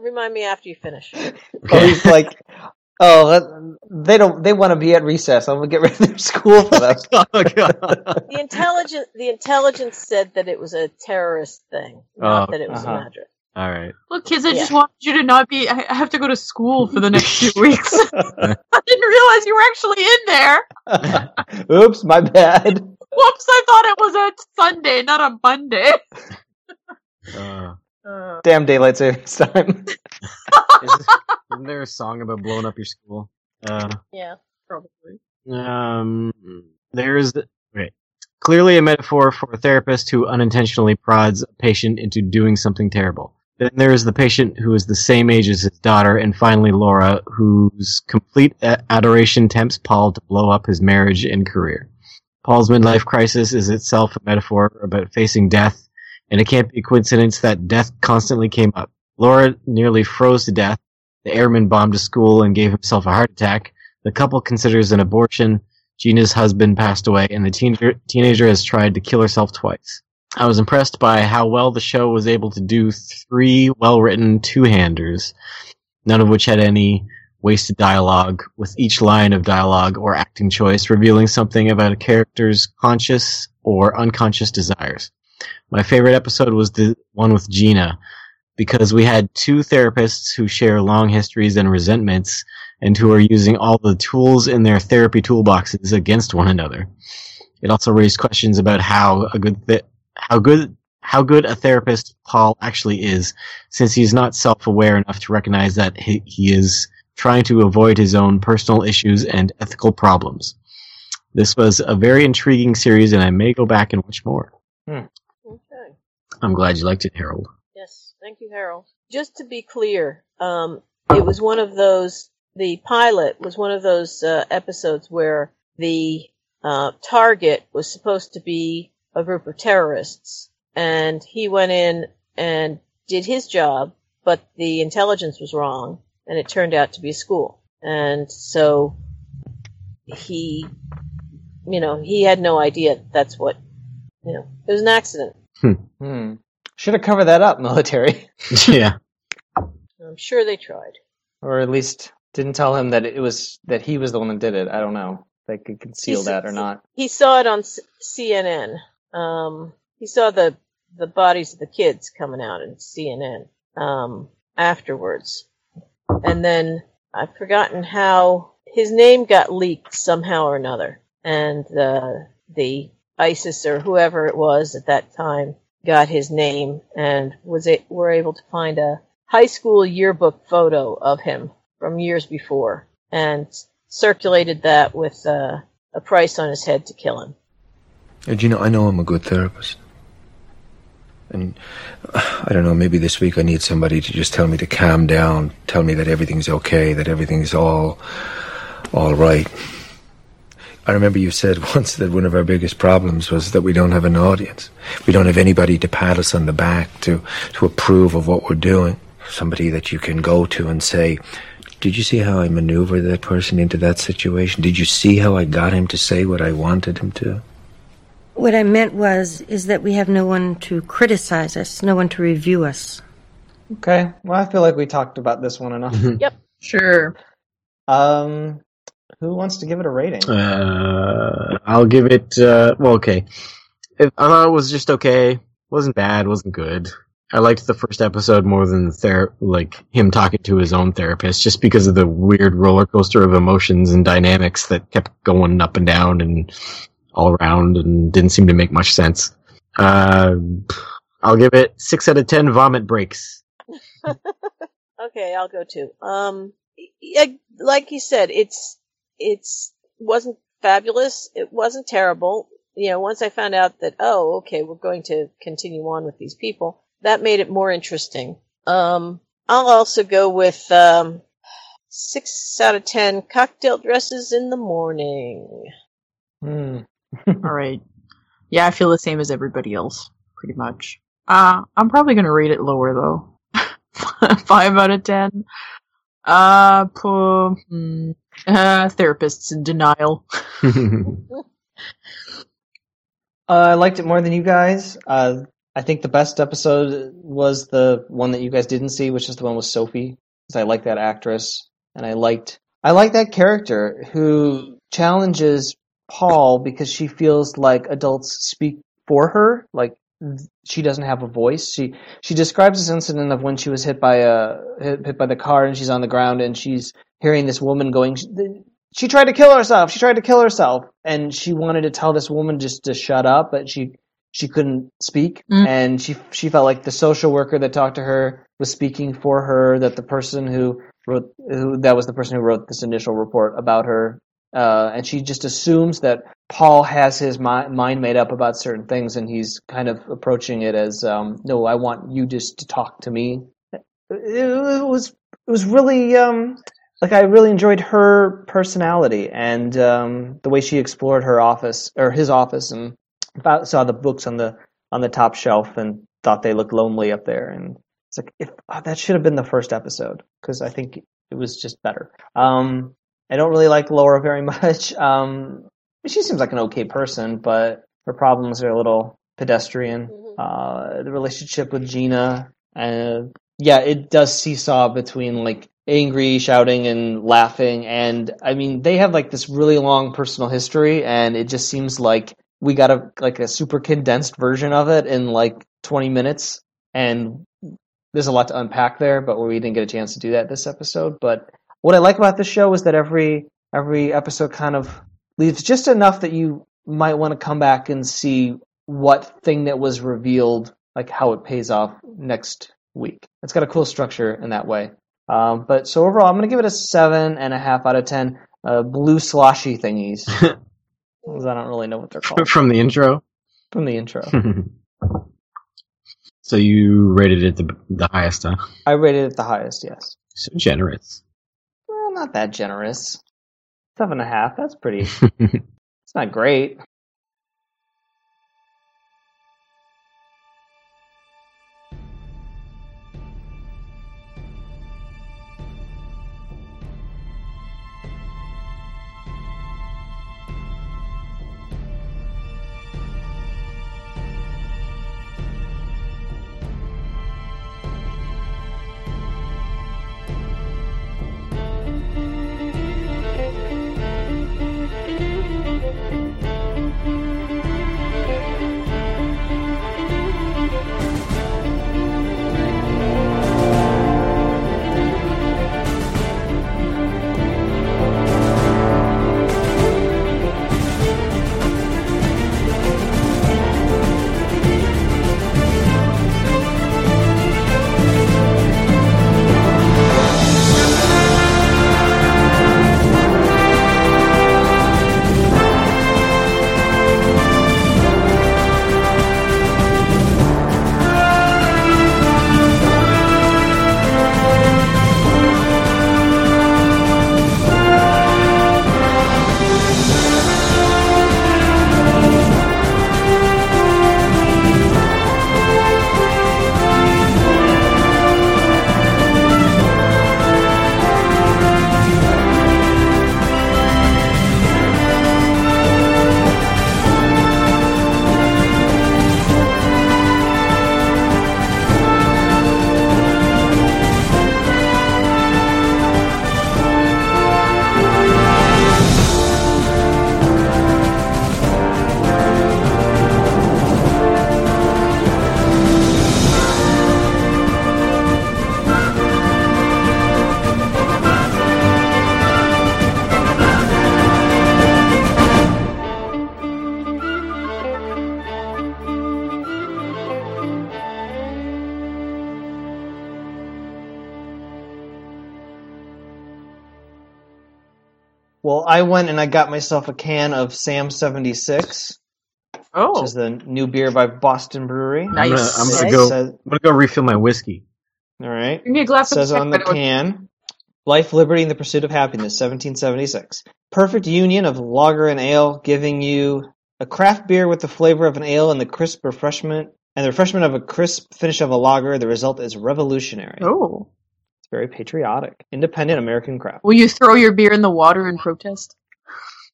Remind me after you finish. Oh, *laughs* he's like, oh, let- they don't. They want to be at recess. I'm gonna get rid of their school for them. *laughs* oh god. The intelligence, the intelligence said that it was a terrorist thing, not Oh, that it was uh-huh. a magic. All right. Look, kids, I just wanted you to not be. I I have to go to school for the next few weeks. *laughs* I didn't realize you were actually in there. Oops, my bad. Whoops, I thought it was a Sunday, not a Monday. Uh, Uh, Damn daylight savings time. *laughs* is, *laughs* isn't there a song about blowing up your school? Uh, Yeah. probably. Um, there's okay. Clearly a metaphor for a therapist who unintentionally prods a patient into doing something terrible. Then there is the patient who is the same age as his daughter, and finally Laura, whose complete adoration tempts Paul to blow up his marriage and career. Paul's midlife crisis is itself a metaphor about facing death, and it can't be a coincidence that death constantly came up. Laura nearly froze to death. The airman bombed a school and gave himself a heart attack. The couple considers an abortion. Gina's husband passed away, and the teenager, teenager has tried to kill herself twice. I was impressed by how well the show was able to do three well written two handers, none of which had any wasted dialogue, with each line of dialogue or acting choice revealing something about a character's conscious or unconscious desires. My favorite episode was the one with Gina, because we had two therapists who share long histories and resentments and who are using all the tools in their therapy toolboxes against one another. It also raised questions about how a good th- how good how good a therapist Paul actually is, since he's not self-aware enough to recognize that he, he is trying to avoid his own personal issues and ethical problems. This was a very intriguing series, and I may go back and watch more. Okay. I'm glad you liked it, Harold. Yes. Thank you, Harold. Just to be clear, um, it was one of those. The pilot was one of those uh, episodes where the uh, target was supposed to be a group of terrorists, and he went in and did his job, but the intelligence was wrong, and it turned out to be a school. And so he, you know, he had no idea that's what, you know, it was an accident. Hmm. Should have covered that up, *laughs* military, *laughs* yeah. I'm sure they tried. or at least didn't tell him that it was that he was the one that did it. I don't know. They could conceal He's- that or not. He saw it on C- CNN. Um, he saw the the bodies of the kids coming out in CNN um, afterwards, and then I've forgotten how his name got leaked somehow or another, and uh, the ISIS or whoever it was at that time got his name and was it were able to find a high school yearbook photo of him from years before and circulated that with uh, a price on his head to kill him. You know, I know I'm a good therapist. And *sighs* I don't know, maybe this week I need somebody to just tell me to calm down, tell me that everything's okay, that everything's all all right. I remember you said *laughs* once that one of our biggest problems was that we don't have an audience. We don't have anybody to pat us on the back to to approve of what we're doing. Somebody that you can go to and say, "Did you see how I maneuvered that person into that situation? Did you see how I got him to say what I wanted him to?" What I meant was, is that we have no one to criticize us, no one to review us. Okay. Well, I feel like we talked about this one enough. Yep. Sure. um, who wants to give it a rating? Uh, I'll give it. Uh, well, okay. It, I thought it was just okay. wasn't bad. wasn't good. I liked the first episode more than the ther- like him talking to his own therapist, just because of the weird roller coaster of emotions and dynamics that kept going up and down and all around, and didn't seem to make much sense. Uh, I'll give it six out of ten vomit breaks. *laughs* Okay, I'll go too. Um, yeah, like you said, it's it's wasn't fabulous. It wasn't terrible. You know, once I found out that oh, okay, we're going to continue on with these people, that made it more interesting. Um, I'll also go with um, six out of ten cocktail dresses in the morning. Hmm. *laughs* All right. Yeah, I feel the same as everybody else, pretty much. Uh, I'm probably gonna rate it lower though. *laughs* Five out of ten. Uh, po- hmm, uh, therapists in denial. *laughs* Uh, I liked it more than you guys. Uh, I think the best episode was the one that you guys didn't see, which is the one with Sophie, because I like that actress, and I liked I like that character who challenges Paul because she feels like adults speak for her, like she doesn't have a voice. She she describes this incident of when she was hit by a hit, hit by the car and she's on the ground and she's hearing this woman going. She tried to kill herself. She tried to kill herself, and she wanted to tell this woman just to shut up, but she she couldn't speak, Mm. and she she felt like the social worker that talked to her was speaking for her. That the person who wrote who that was the person who wrote this initial report about her, uh, and she just assumes that Paul has his mi- mind made up about certain things, and he's kind of approaching it as, um, "No, I want you just to talk to me." It, it was it was really um, like I really enjoyed her personality and um, the way she explored her office or his office, and about, saw the books on the on the top shelf and thought they looked lonely up there, and it's like if oh, that should have been the first episode because I think it was just better. Um, I don't really like Laura *laughs* very much. Um, she seems like an okay person, but her problems are a little pedestrian. Uh, the relationship with Gina, uh, yeah, it does seesaw between like angry, shouting, and laughing. And I mean, they have like this really long personal history, and it just seems like we got a like a super condensed version of it in like 20 minutes. And there's a lot to unpack there, but we didn't get a chance to do that this episode. But what I like about this show is that every every episode kind of leaves just enough that you might want to come back and see what thing that was revealed, like how it pays off next week. It's got a cool structure in that way. Um, but so overall, I'm going to give it a seven and a half out of ten. Uh, blue sloshy thingies. *laughs* I don't really know what they're called From the intro. from the intro. *laughs* so you rated it the the highest, huh? I rated it the highest. Yes. So generous. Well, not that generous. Seven and a half. That's pretty. *laughs* it's not great. Well, I went and I got myself a can of Sam 76, Oh. which is the new beer by Boston Brewery. I'm gonna, Nice. I'm gonna It go. says- I'm gonna go refill my whiskey. all right. give me a glass says of on the can, Life, Liberty, and the Pursuit of Happiness, 1776. Perfect union of lager and ale, giving you a craft beer with the flavor of an ale and the crisp refreshment and the refreshment of a crisp finish of a lager. The result is revolutionary. Oh. It's very patriotic, independent American craft. Will you throw your beer in the water in protest?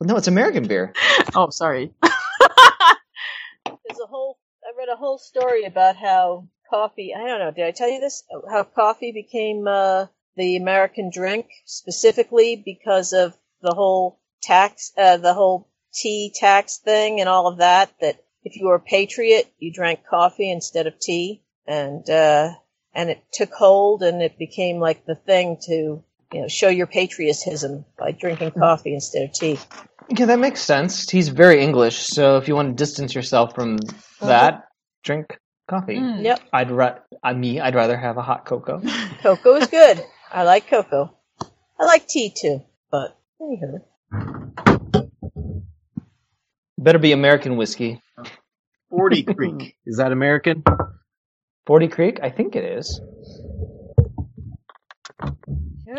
No, it's American beer. *laughs* Oh, sorry. There's a whole. I read a whole story about how coffee. I don't know. Did I tell you this? How coffee became uh, the American drink specifically because of the whole tax, uh, the whole tea tax thing, and all of that. That if you were a patriot, you drank coffee instead of tea, and uh, and it took hold, and it became like the thing to you know show your patriotism by drinking coffee instead of tea. Yeah, that makes sense. Tea's very English, so if you want to distance yourself from that, drink coffee. Mm. Yep. I'd ra- I me, I'd rather have a hot cocoa. *laughs* Cocoa is good. I like cocoa. I like tea too, but anywho. Better be American whiskey. Forty Creek. *laughs* Is that American? Forty Creek, I think it is.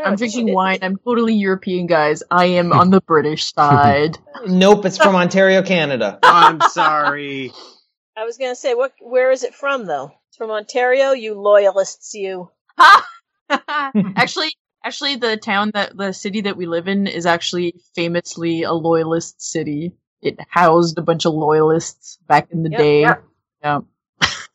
I'm drinking wine. I'm totally European, guys. I am on the British *laughs* side. Nope, it's from Ontario, Canada. *laughs* I'm sorry. I was gonna say, what? Where is it from though? It's from Ontario. You loyalists, you. *laughs* actually, actually, the town that the city that we live in is actually famously a loyalist city. It housed a bunch of loyalists back in the Yep, day. yep. Yeah.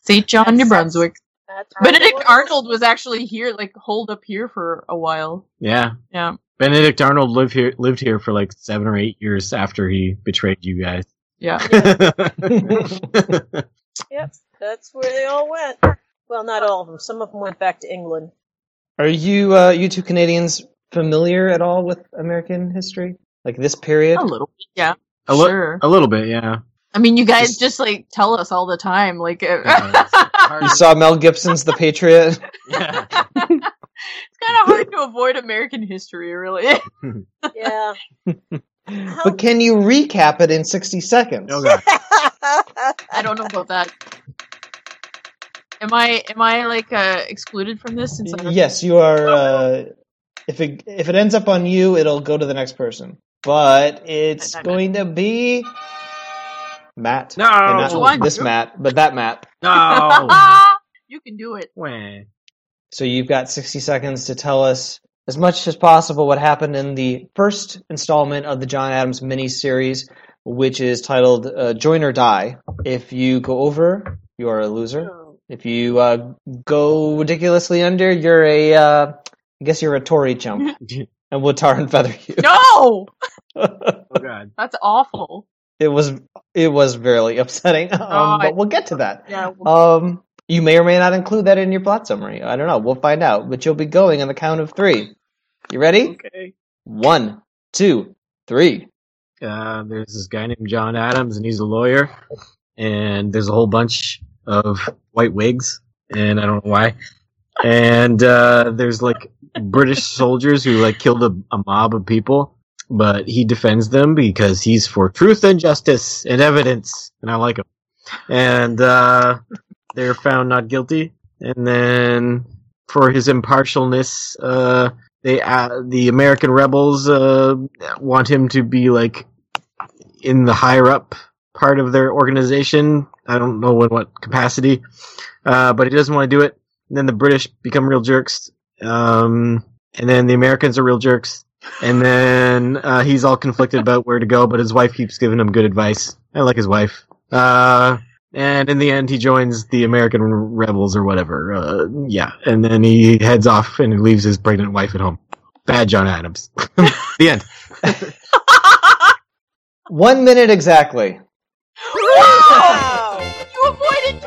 Saint John, New Brunswick. That's where Benedict it was. Arnold was actually here, like holed up here for a while. Yeah. Yeah. Benedict Arnold lived here lived here for like seven or eight years after he betrayed you guys. Yeah. *laughs* *laughs* Yep, that's where they all went. Well, not all of them. Some of them went back to England. Are you uh, you two Canadians familiar at all with American history? Like this period? A little bit. Yeah. a, li- Sure. a little bit, yeah. I mean, you guys just like tell us all the time. Like, uh, *laughs* You saw Mel Gibson's The Patriot? *laughs* Yeah. it's kind of hard to avoid American history, really. *laughs* Yeah. But can you recap it in 60 seconds? Oh, God. I don't know about that. Am I am I like uh, excluded from this? Since Yes, you are. Uh, if it if it ends up on you, it'll go to the next person. But it's going to be Matt. No! And not Which one? this Matt, but that Matt. No. *laughs* you can do it. Wah. So you've got 60 seconds to tell us as much as possible what happened in the first installment of the John Adams miniseries, which is titled uh, Join or Die. If you go over, you are a loser. If you uh, go ridiculously under, you're a, uh, I guess you're a Tory chump, *laughs* and we'll tar and feather you. No, *laughs* Oh god. that's awful. It was it was very *laughs* upsetting, um, I- but we'll get to that. Yeah. Um, you may or may not include that in your plot summary. I don't know. We'll find out. But you'll be going on the count of three. You ready? Okay. One, two, three. Uh, there's this guy named John Adams, and he's a lawyer. And there's a whole bunch of white wigs, and I don't know why. And uh, there's like British soldiers who like killed a, a mob of people, but he defends them because he's for truth and justice and evidence, and I like him. And uh, they're found not guilty, and then for his impartialness, uh, they uh, the American rebels uh, want him to be like in the higher up part of their organization. I don't know in what capacity, uh, but he doesn't want to do it. And then the British become real jerks, um, and then the Americans are real jerks. And then uh, he's all conflicted about where to go, but his wife keeps giving him good advice. I like his wife. Uh, and in the end, he joins the American rebels or whatever. Uh, yeah, and then he heads off and leaves his pregnant wife at home. Bad John Adams. *laughs* the end. *laughs* One minute exactly. wow! You avoided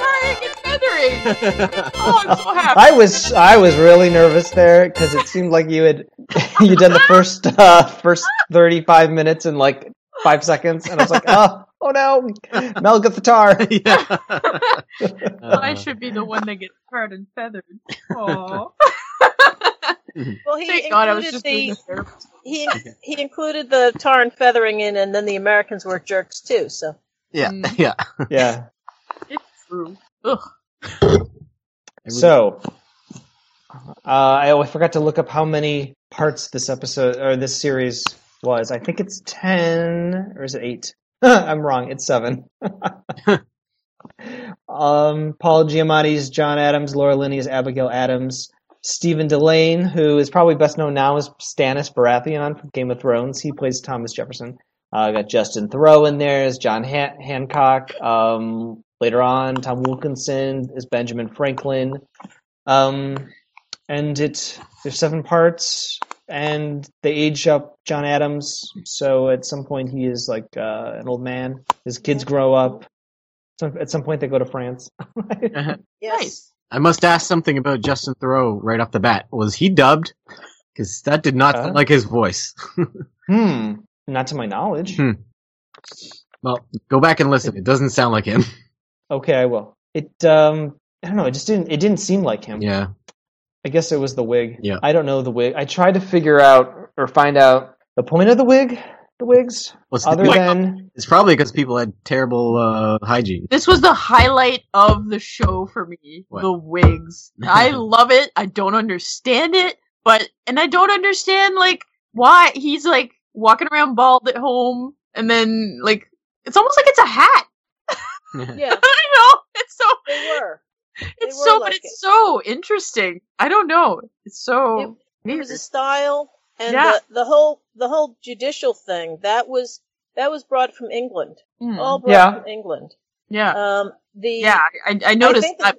tarring. Oh, I'm so happy. I was I was really nervous there because it seemed like you had *laughs* you done the first uh, first thirty five minutes in like five seconds, and I was like, oh oh no, Mel got the tar. *laughs* *laughs* I should be the one that gets tarred and feathered. Aww. Well, he Thank God I was included just the doing the he he included the tar and feathering in, and then the Americans were jerks too. So yeah, Mm. yeah. Yeah. It's true. Ugh. So, uh, I, forgot to look up how many parts this episode or this series was. I think it's ten, or is it eight? *laughs* I'm wrong. It's seven. *laughs* Um, Paul Giamatti's John Adams, Laura Linney is Abigail Adams, Stephen Dillane, who is probably best known now as Stannis Baratheon from Game of Thrones. He plays Thomas Jefferson. Uh, got Justin Theroux in there as John Han- Hancock. Um, later on, Tom Wilkinson is Benjamin Franklin. Um, and it there's seven parts, and they age up John Adams. So at some point he is like uh, an old man. His kids grow up. Some, at some point they go to France. *laughs* Yes. I must ask something about Justin Theroux right off the bat. Was he dubbed? Because that did not Uh? sound like his voice. *laughs* hmm. Not to my knowledge. Hmm. well, go back and listen. It doesn't sound like him. Okay, I will. It um I don't know, it just didn't it didn't seem like him. Yeah. I guess it was the wig. Yeah. I don't know the wig. I tried to figure out or find out the point of the wig, the wigs, What's other the, than it's probably because people had terrible uh, hygiene. This was the highlight of the show for me. What? The wigs. I *laughs* love it. I don't understand it, but and I don't understand like why he's like walking around bald at home and then like it's almost like it's a hat. Yeah, *laughs* I know. It's so they were. it's were so like but it. it's so interesting. I don't know. It's so It was a style, and Yeah. the, the whole the whole judicial thing that was that was brought from England, Mm. all brought Yeah. from England. yeah. Um, the yeah, I, I noticed think that.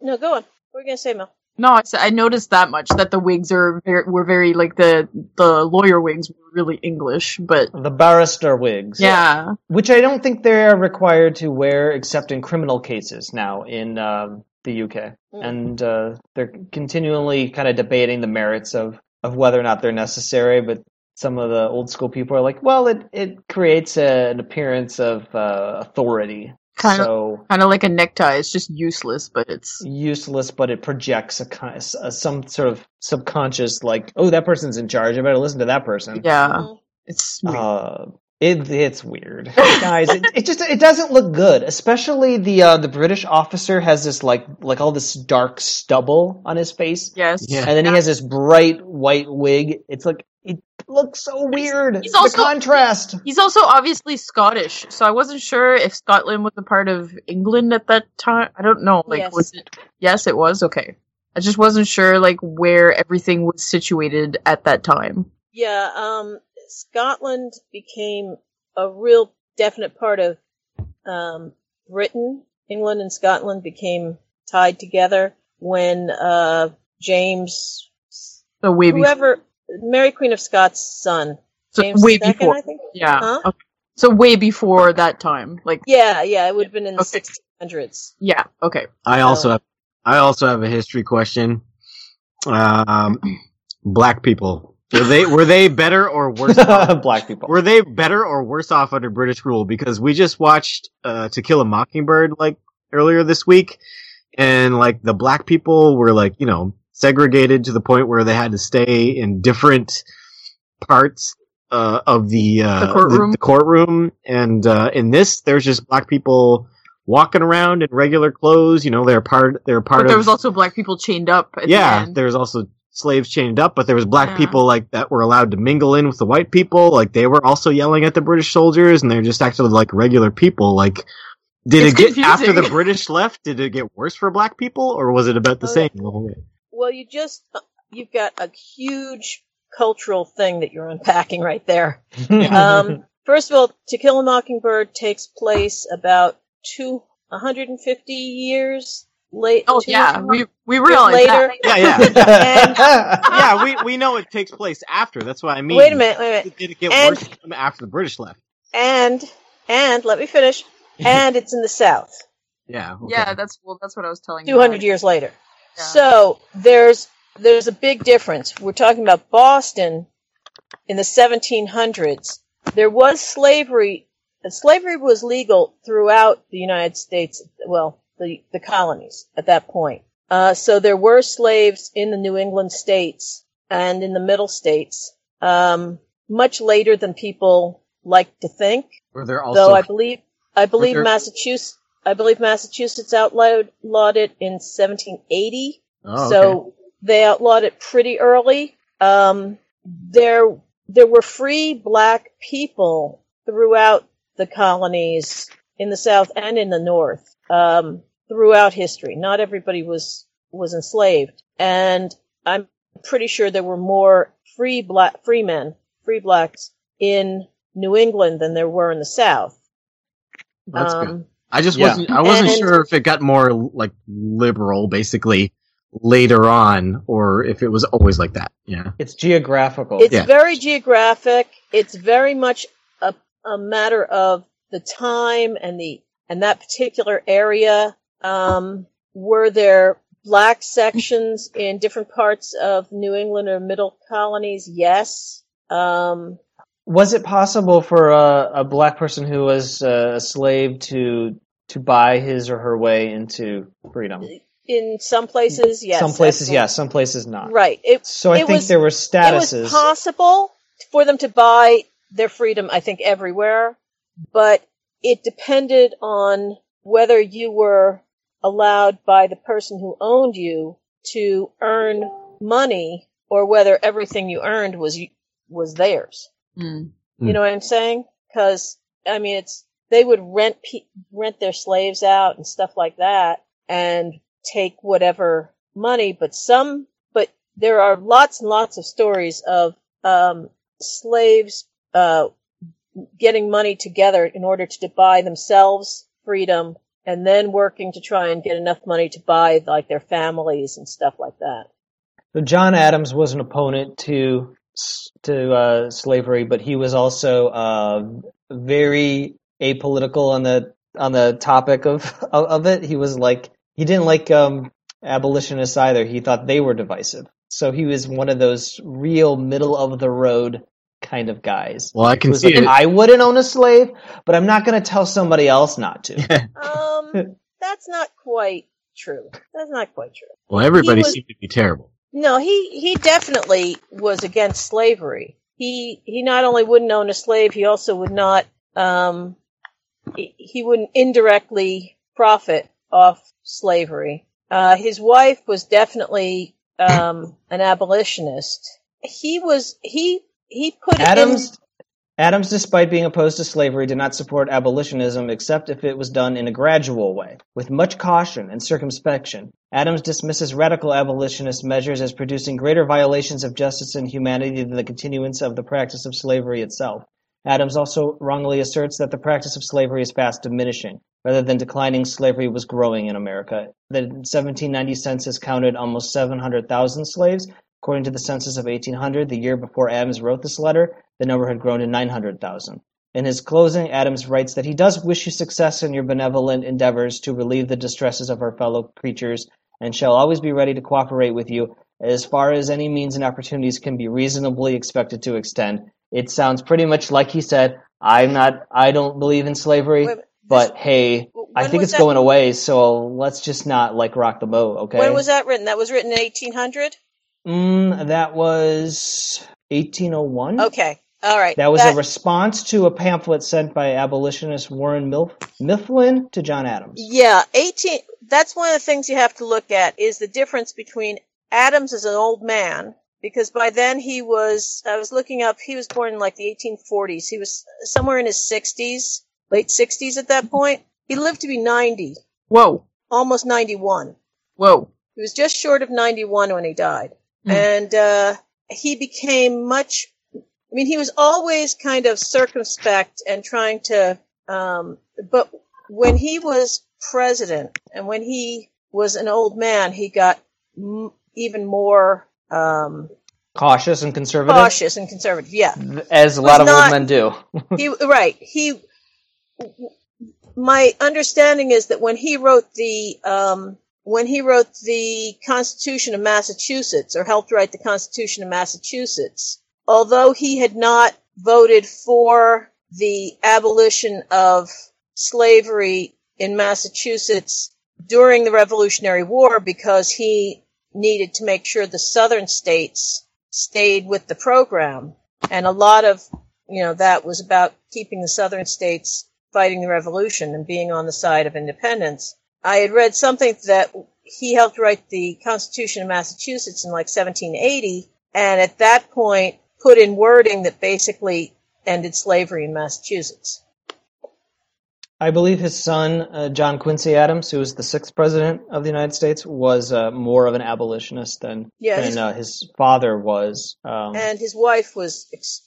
No, go on. What were you gonna say, Mel? No, I I noticed that much that the wigs are very, were very like the the lawyer wigs were really English, but the barrister wigs. yeah, Which I don't think they're required to wear except in criminal cases now in um, the UK. Mm. And uh, they're continually kind of debating the merits of, of whether or not they're necessary, but some of the old school people are like, well, it, it creates a, an appearance of uh, authority. Kind of- kind of like a necktie. It's just useless, but it's useless, but it projects a, ki- a some sort of subconscious, like, oh, that person's in charge. I better listen to that person. yeah, Mhm. it's weird. Uh, it it's weird, *laughs* guys. It, it just it doesn't look good. Especially the uh, the British officer has this like like all this dark stubble on his face, yes, Yeah. and then he has this bright white wig. It's like it looks so weird. he's the also- contrast. He's also obviously Scottish, so I wasn't sure if Scotland was a part of England at that time. I don't know. Like, Yes. was it? Yes, it was. Okay, I just wasn't sure like where everything was situated at that time. Yeah, um, Scotland became a real definite part of um, Britain. England and Scotland became tied together when uh, James, So way whoever, Mary Queen of Scots' son, So James way II, before. I think. Yeah. Huh? Okay. So way before that time. Like, Yeah, yeah, it would have been in the Okay. 1600s. yeah. Okay. I also have, I also have a history question. Um, black people were they were they better or worse? *laughs* off? Black people. Were they better or worse off under British rule? Because we just watched uh, To Kill a Mockingbird like earlier this week, and like the black people were like you know segregated to the point where they had to stay in different parts uh, of the uh, The courtroom? The, courtroom, and uh, in this, there's just black people walking around in regular clothes. You know, they're part. They're part But of. there was also black people chained up. At yeah, The end. there's also slaves chained up, but there was black Yeah. people like that were allowed to mingle in with the white people. Like they were also yelling at the British soldiers, and they're just actually like regular people. Like, did It's it get after the. British left? Did it get worse for black people, or was it about the Oh, same the way? Well, you just, you've got a huge cultural thing that you're unpacking right there. Um, first of all, To Kill a Mockingbird takes place about two, 150 years late. Oh two- yeah, we we realized later. that. Yeah, yeah, *laughs* yeah. We we know it takes place after. That's what I mean. Wait a minute, wait a minute. Did it get And- worse after the British left? And, and, let me finish. And it's in the South, *laughs* Yeah. okay. Yeah, that's well, that's what I was telling you. 200 years later. Yeah. So there's, there's a big difference. We're talking about Boston in the 1700s. There was slavery, slavery was legal throughout the United States, well, the, the colonies at that point. Uh, so there were slaves in the New England states and in the middle states, um, much later than people like to think. Were there also Though I believe, I believe there- Massachusetts, I believe Massachusetts outlawed it in 1780. Oh, okay. So they outlawed it pretty early. Um, there, there were free black people throughout the colonies in the South and in the North. Um, throughout history. Not everybody was was enslaved, and I'm pretty sure there were more free black free men, free blacks in New England than there were in the South. That's good. I just Yeah. wasn't. I wasn't And- sure if it got more like liberal, basically later on, or if it was always like that. Yeah. It's geographical. It's Yeah. very geographic. It's very much a, a matter of the time and the and that particular area. Um, were there black sections in different parts of New England or middle colonies? Yes. Um, Was it possible for a, a black person who was uh, a slave to to buy his or her way into freedom? in some places, yes. some places, absolutely. yes. Some places not. Right. It, So I think was, there were statuses. it was possible for them to buy their freedom, I think, everywhere, but it depended on whether you were allowed by the person who owned you to earn money or whether everything you earned was was theirs. Mm. You know what I'm saying? Because I mean, it's they would rent pe- rent their slaves out and stuff like that, and take whatever money. But some, but there are lots and lots of stories of um, slaves uh, getting money together in order to buy themselves freedom, and then working to try and get enough money to buy like their families and stuff like that. So John Adams was an opponent to to uh, slavery, but he was also uh, very apolitical on the on the topic of *laughs* of, of it. He was like he didn't like um, abolitionists either. He thought they were divisive. So he was one of those real middle of the road kind of guys. Well, I can see like, it. I wouldn't own a slave, but I'm not going to tell somebody else not to. *laughs* Um, that's not quite true. That's not quite true. Well, everybody was- seemed to be terrible. No, he he definitely was against slavery. He he not only wouldn't own a slave, he also would not um he, he wouldn't indirectly profit off slavery. Uh his wife was definitely um an abolitionist. He was he he put Adams, Adams, despite being opposed to slavery, did not support abolitionism except if it was done in a gradual way, with much caution and circumspection. Adams dismisses radical abolitionist measures as producing greater violations of justice and humanity than the continuance of the practice of slavery itself. Adams also wrongly asserts that the practice of slavery is fast diminishing. Rather than declining, slavery was growing in America. The 1790 census counted almost 700,000 slaves. According to the census of 1800, the year before Adams wrote this letter, the number had grown to 900,000. In his closing, Adams writes that he does wish you success in your benevolent endeavors to relieve the distresses of our fellow creatures, and shall always be ready to cooperate with you as far as any means and opportunities can be reasonably expected to extend. It sounds pretty much like he said, I'm not, I don't believe in slavery, Wait, but hey, I think it's that- going away, so let's just not like rock the boat, okay? when was that written? That was written in 1800? Mm, that was 1801. Okay. All right. That was a response to a pamphlet sent by abolitionist Warner Milf- Mifflin to John Adams. Yeah, 18 that's one of the things you have to look at is the difference between Adams as an old man because by then he was I was looking up he was born in like the 1840s. He was somewhere in his 60s, late 60s at that point. He lived to be 90, Whoa. almost 91. Whoa. He was just short of 91 when he died. Hmm. And uh he became much I mean, he was always kind of circumspect and trying to, um, but when he was president and when he was an old man, he got m- even more, um, Cautious and conservative, cautious and conservative. Yeah. as a lot of not- old men do. He, right. He, my understanding is that when he wrote the, um, when he wrote the Constitution of Massachusetts or helped write the Constitution of Massachusetts, although he had not voted for the abolition of slavery in Massachusetts during the Revolutionary War because he needed to make sure the southern states stayed with the program. And a lot of, you know, that was about keeping the southern states fighting the revolution and being on the side of independence. I had read something that he helped write the Constitution of Massachusetts in like 1780, and at that point put in wording that basically ended slavery in Massachusetts. I believe his son, uh, John Quincy Adams, who was the sixth president of the United States, was uh, more of an abolitionist than Yeah, his- than uh, his father was. Um, and his wife was ex-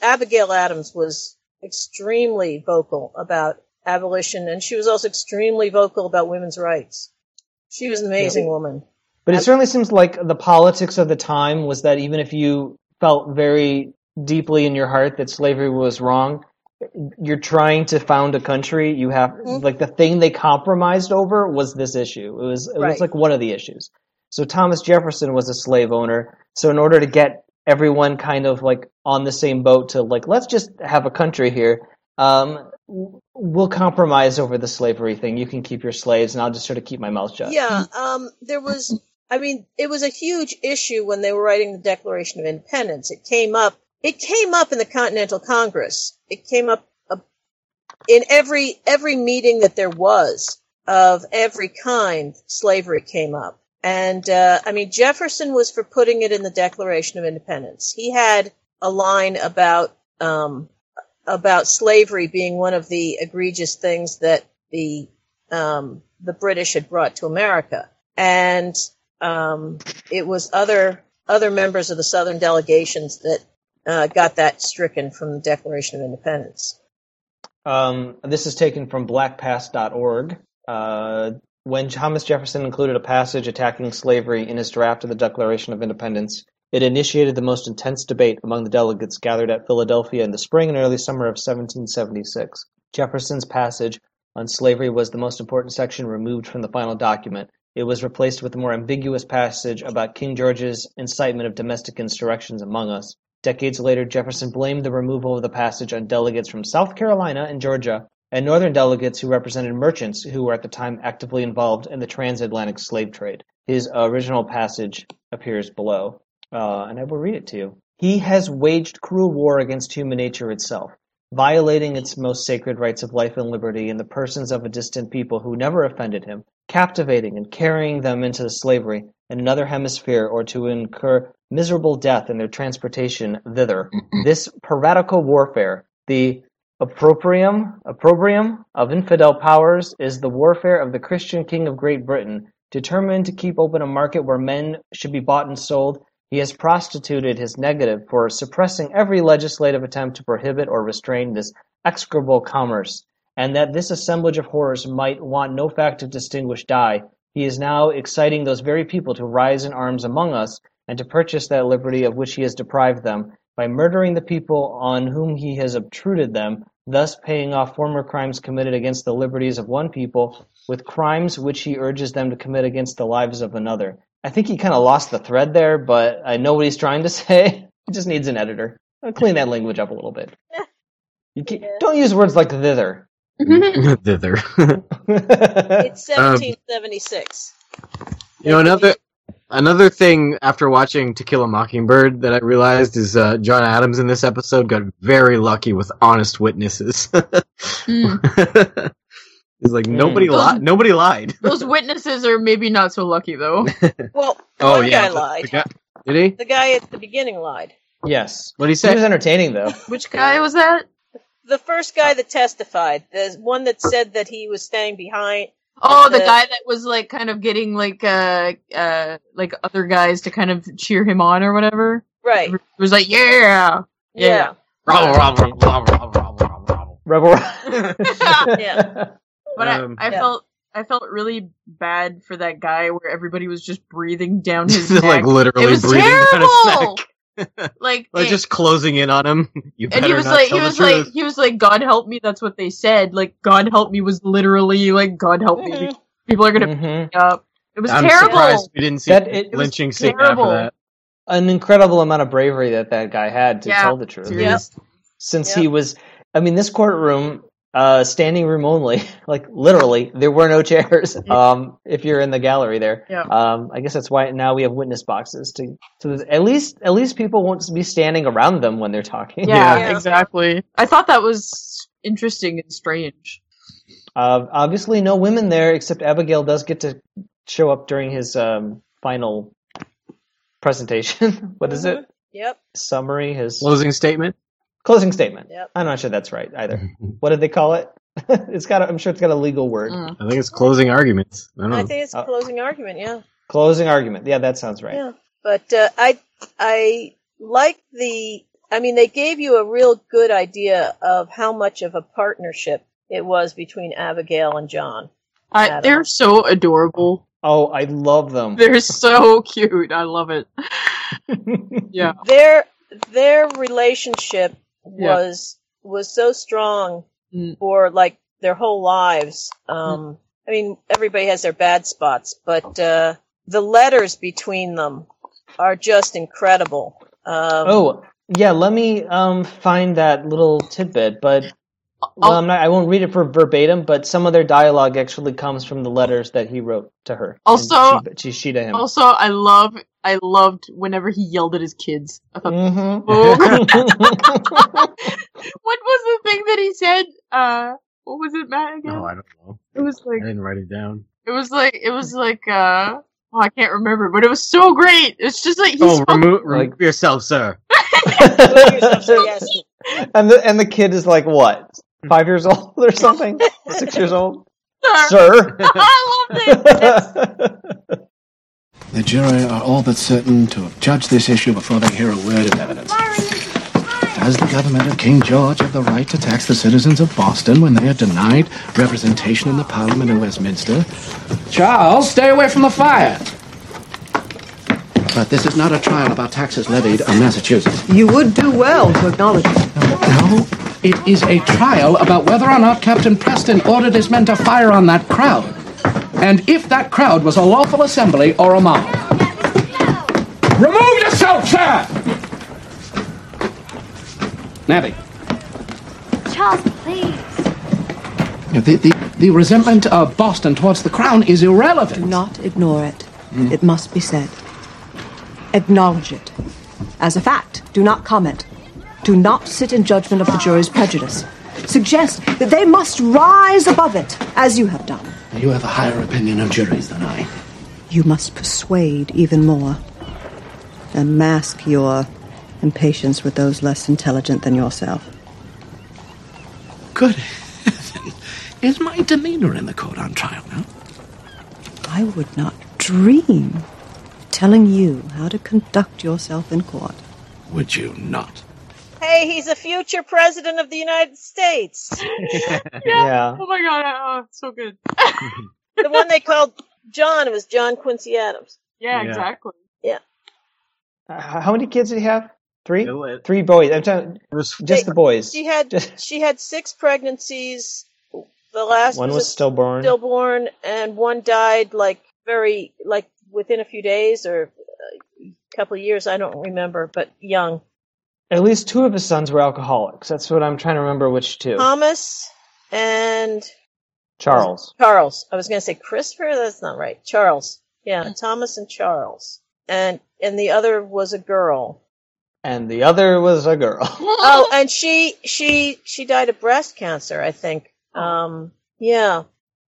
Abigail Adams was extremely vocal about abolition, and she was also extremely vocal about women's rights. She was an amazing woman. But it certainly seems like the politics of the time was that even if you felt very deeply in your heart that slavery was wrong, you're trying to found a country. You have Mm-hmm. like the thing they compromised over was this issue. It was it was like one of the issues. So Thomas Jefferson was a slave owner. So in order to get everyone kind of like on the same boat to like let's just have a country here, um, we'll compromise over the slavery thing. You can keep your slaves, and I'll just sort of keep my mouth shut. Yeah, um, there was, I mean, it was a huge issue when they were writing the Declaration of Independence. It came up, it came up in the Continental Congress. It came up uh, in every, every meeting that there was of every kind, slavery came up. And, uh, I mean, Jefferson was for putting it in the Declaration of Independence. He had a line about, um, about slavery being one of the egregious things that the um, the British had brought to America, and um, it was other other members of the Southern delegations that uh, got that stricken from the Declaration of Independence. Um, this is taken from blackpast.org. Uh, when Thomas Jefferson included a passage attacking slavery in his draft of the Declaration of Independence, it initiated the most intense debate among the delegates gathered at Philadelphia in the spring and early summer of 1776. Jefferson's passage on slavery was the most important section removed from the final document. It was replaced with a more ambiguous passage about King George's incitement of domestic insurrections among us. Decades later, Jefferson blamed the removal of the passage on delegates from South Carolina and Georgia, and northern delegates who represented merchants who were at the time actively involved in the transatlantic slave trade. His original passage appears below, uh, and I will read it to you. He has waged cruel war against human nature itself, violating its most sacred rights of life and liberty in the persons of a distant people who never offended him, captivating and carrying them into slavery in another hemisphere or to incur miserable death in their transportation thither. *clears throat* this piratical warfare, the opprobrium, opprobrium of infidel powers, is the warfare of the Christian king of Great Britain, determined to keep open a market where men should be bought and sold. He has prostituted his negative for suppressing every legislative attempt to prohibit or restrain this execrable commerce, and that this assemblage of horrors might want no fact to distinguish die, he is now exciting those very people to rise in arms among us and to purchase that liberty of which he has deprived them by murdering the people on whom he has obtruded them, thus paying off former crimes committed against the liberties of one people with crimes which he urges them to commit against the lives of another. I think he kind of lost the thread there, but I know what he's trying to *laughs* say. It just needs an editor. I'll clean that language up a little bit. You *laughs* can, Don't use words like thither. *laughs* Thither. It's Um, 1776. You know, another another thing after watching To Kill a Mockingbird that I realized is uh, John Adams in this episode got very lucky with honest witnesses. Mm. He's like nobody lied. Nobody *laughs* lied. Those witnesses are maybe not so lucky though. *laughs* Well, Oh one yeah, guy lied. the guy- did he? The guy at the beginning lied. Yes. What did he He was entertaining, though. *laughs* Which guy was that? The first guy that testified, the one that said that he was staying behind. Oh, the The- guy that was like kind of getting like uh uh like other guys to kind of cheer him on or whatever. Right. It was like, yeah, Yeah. Rabble, rabble, rabble, rabble, rabble, rabble. Rebel. Yeah. But Um, I, I Yeah. felt I felt really bad for that guy where everybody was just breathing down *laughs* his neck. like literally it was breathing down his terrible. neck. *laughs* Like, Like it- just closing in on him. *laughs* You and he was like, he was like, truth. he was like, God help me. That's what they said. Like, God help me was literally like, God help me. Mhm. People are gonna Mhm. pick up. It was I'm terrible. surprised we didn't see That- it- it lynching scene terrible. after that. An incredible amount of bravery that that guy had to Yeah. tell the truth. Yep. Since Yep. he was, I mean, this courtroom, uh, standing room only, *laughs* like literally, there were no chairs. *laughs* Um, if you're in the gallery there, Yeah. um, I guess that's why now we have witness boxes to, to at least, at least people won't be standing around them when they're talking. Yeah, Yeah. exactly. I thought that was interesting and strange. Uh, obviously, no women there, except Abigail does get to show up during his um, final presentation. *laughs* what is it? Yep. Summary, his Closing statement. Closing statement. Yep. I'm not sure that's right either. *laughs* What did they call it? *laughs* it's got. A, I'm sure it's got a legal word. Mm. I think it's closing arguments. I don't know. I think it's a Oh. closing argument. Yeah. Closing argument. Yeah, that sounds right. Yeah, but uh, I I like the. I mean, they gave you a real good idea of how much of a partnership it was between Abigail and John. I, they're so adorable. Oh, I love them. *laughs* They're so cute. I love it. Yeah. Their their relationship Yeah. was was so strong Mm. for like their whole lives. Um, I mean, everybody has their bad spots, but uh, the letters between them are just incredible. Um, oh, yeah. Let me um find that little tidbit, but well, I'm not. I won't read it for verbatim, but some of their dialogue actually comes from the letters that he wrote to her. Also- she, she, she to him. Also, I love, I loved whenever he yelled at his kids. I thought, Mhm. oh. *laughs* *laughs* what was the thing that he said? Uh, what was it, Matt? Again? No, I don't know. it was like I didn't write it down. it was like, it was like, uh, oh, I can't remember, but it was so great. It's just like, he's Oh, spoke- remove, Like- remove yourself, sir. *laughs* and the and the kid is like what, five years old or something, six years old, Sir. sir. I loved it. The jury are all but certain to have judged this issue before they hear a word of evidence. Does the government of King George have the right to tax the citizens of Boston when they are denied representation in the Parliament in Westminster? Charles, stay away from the fire! But this is not a trial about taxes levied on Massachusetts. You would do well to acknowledge it. No, it is a trial about whether or not Captain Preston ordered his men to fire on that crowd. And if that crowd was a lawful assembly or a mob. Remove yourself, sir! Nabby. Charles, please. The, the, the resentment of Boston towards the crown is irrelevant. Do not ignore it. It must be said. Acknowledge it. As a fact, do not comment. Do not sit in judgment of the jury's prejudice. Suggest that they must rise above it, as you have done. You have a higher opinion of juries than I. You must persuade even more. And mask your impatience with those less intelligent than yourself. Good heaven. Is my demeanor in the court on trial now? I would not dream of telling you how to conduct yourself in court. Would you not? Hey, he's a future president of the United States. *laughs* *laughs* yeah. Oh my god, oh, so good. *laughs* the one they called John was John Quincy Adams. Yeah, Yeah. exactly. Uh, how many kids did he have? Three. Three boys. I'm talking, was just the boys. She had she had six pregnancies. The last One was, was stillborn. stillborn, and one died like very like within a few days or a couple of years. I don't remember, but young. At least two of his sons were alcoholics. That's what I'm trying to remember. Which two? Thomas and Charles. Charles. I was going to say Christopher. That's not right. Charles. Yeah, Thomas and Charles. And and the other was a girl. And the other was a girl. *laughs* Oh, and she she she died of breast cancer. I think. Um. Yeah.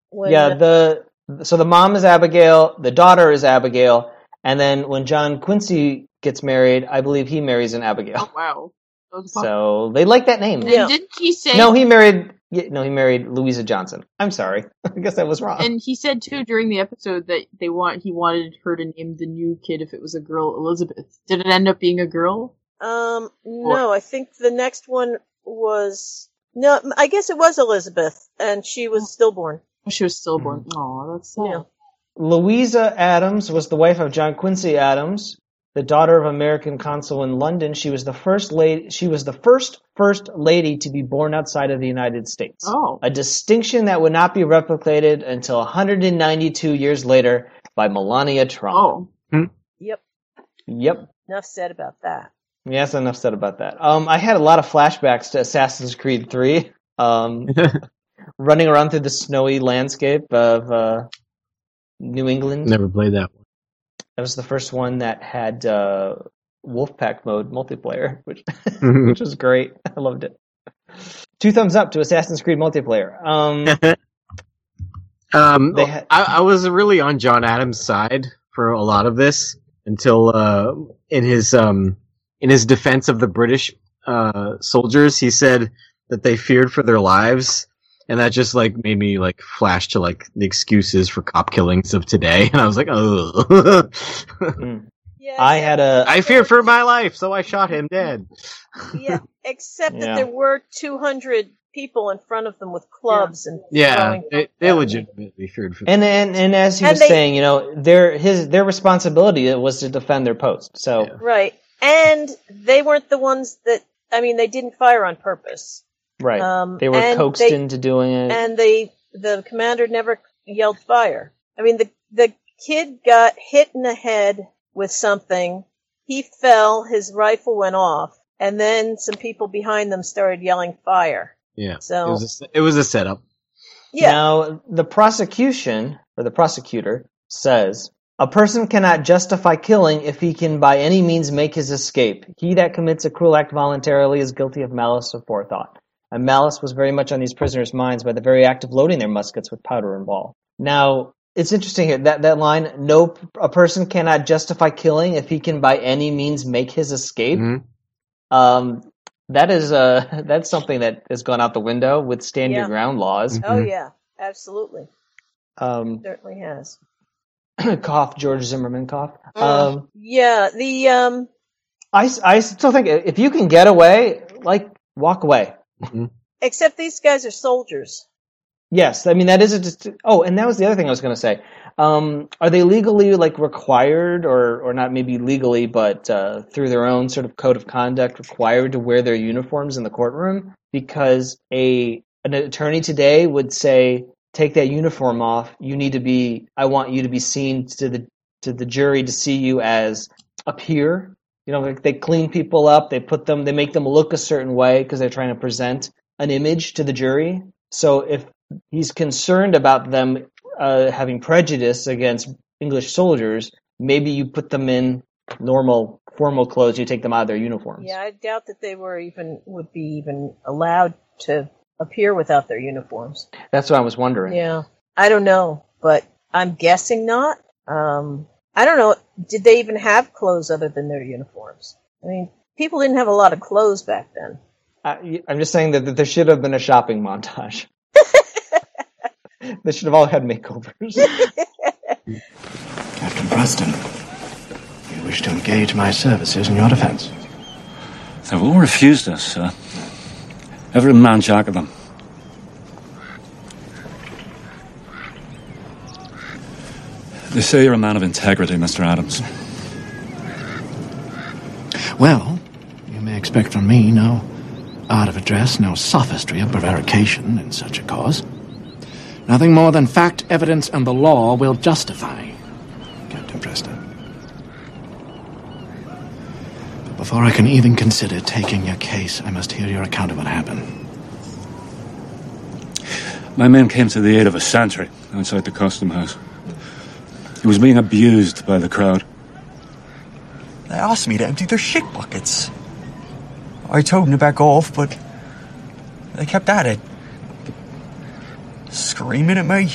When, yeah. The so the mom is Abigail. The daughter is Abigail. And then when John Quincy gets married, I believe he marries an Abigail. Oh, wow. That was fun. So they like that name. Yeah. didn't he say? No, he married. No, he married Louisa Johnson. I'm sorry. *laughs* I guess I was wrong. and he said too during the episode that they want he wanted her to name the new kid if it was a girl Elizabeth. Did it end up being a girl? Um, no, I think the next one was no. I guess it was Elizabeth, and she was stillborn. Oh, She was stillborn. Oh, that's sad. Yeah. Louisa Adams was the wife of John Quincy Adams, the daughter of American consul in London. She was the first lady. She was the first first lady to be born outside of the United States. Oh. A distinction that would not be replicated until 192 years later by Melania Trump. Oh. Yep. Yep. Enough said about that. Yes, enough said about that. Um, I had a lot of flashbacks to Assassin's Creed 3. Um, *laughs* running around through the snowy landscape of uh, New England. Never played that one. That was the first one that had uh, Wolfpack mode multiplayer, *laughs* which which was great. *laughs* I loved it. Two thumbs up to Assassin's Creed multiplayer. Um, *laughs* Um, had- I, I was really on John Adams' side for a lot of this until uh, in his um, in his defense of the British uh, soldiers, he said that they feared for their lives, and that just like made me like flash to like the excuses for cop killings of today, *laughs* and I was like, oh. Yeah, I had a. I feared for my life, so I shot him dead. yeah, except that Yeah. there were 200 people in front of them with clubs and Yeah, they, they legitimately feared for. And and and as he And was they- saying, you know, their his their responsibility was to defend their post. So Right. And they weren't the ones that, I mean, they didn't fire on purpose. Right, Um, they were coaxed they- into doing it. And they, the commander never yelled fire. I mean, the, the kid got hit in the head with something. He fell, his rifle went off, and then some people behind them started yelling fire. Yeah, So- it was a, it was a setup. Yeah. Now, the prosecution, or the prosecutor, says a person cannot justify killing if he can by any means make his escape. He that commits a cruel act voluntarily is guilty of malice of forethought. And malice was very much on these prisoners' minds by the very act of loading their muskets with powder and ball. Now, it's interesting here that that line: "No, a person cannot justify killing if he can by any means make his escape." Um, that is uh, *laughs* that's something that has gone out the window with stand Yeah. your ground laws. Oh, yeah. Absolutely. Um, Certainly has. *clears throat* cough, George Zimmerman cough. Um, Yeah. The, um, I, I still think if you can get away, like walk away. Except these guys are soldiers. Yes, I mean that is a. Just, oh, and that was the other thing I was going to say. Um, are they legally like required, or or not? Maybe legally, but uh, through their own sort of code of conduct, required to wear their uniforms in the courtroom? Because a an attorney today would say, take that uniform off. You need to be. I want you to be seen to the to the jury to see you as a peer. You know, like they clean people up. They put them. They make them look a certain way because they're trying to present an image to the jury. So if he's concerned about them uh, having prejudice against English soldiers, maybe you put them in normal formal clothes. You take them out of their uniforms. Yeah, I doubt that they were even, would be even allowed to appear without their uniforms. That's what I was wondering. Yeah. I don't know, but I'm guessing not. Um, I don't know. Did they even have clothes other than their uniforms? I mean, people didn't have a lot of clothes back then. I, I'm just saying that, that there should have been a shopping montage. *laughs* they should have all had makeovers. *laughs* Captain Preston, you wish to engage my services in your defense. They've all refused us, sir. Every man jack of them. They say you're a man of integrity, Mr. Adams. Well, you may expect from me no art of address, no sophistry of prevarication in such a cause. Nothing more than fact, evidence, and the law will justify, Captain Preston. But before I can even consider taking your case, I must hear your account of what happened. My men came to the aid of a sentry outside the custom house. He was being abused by the crowd. They asked me to empty their shit buckets. I told them to back off, but they kept at it. Screaming at me,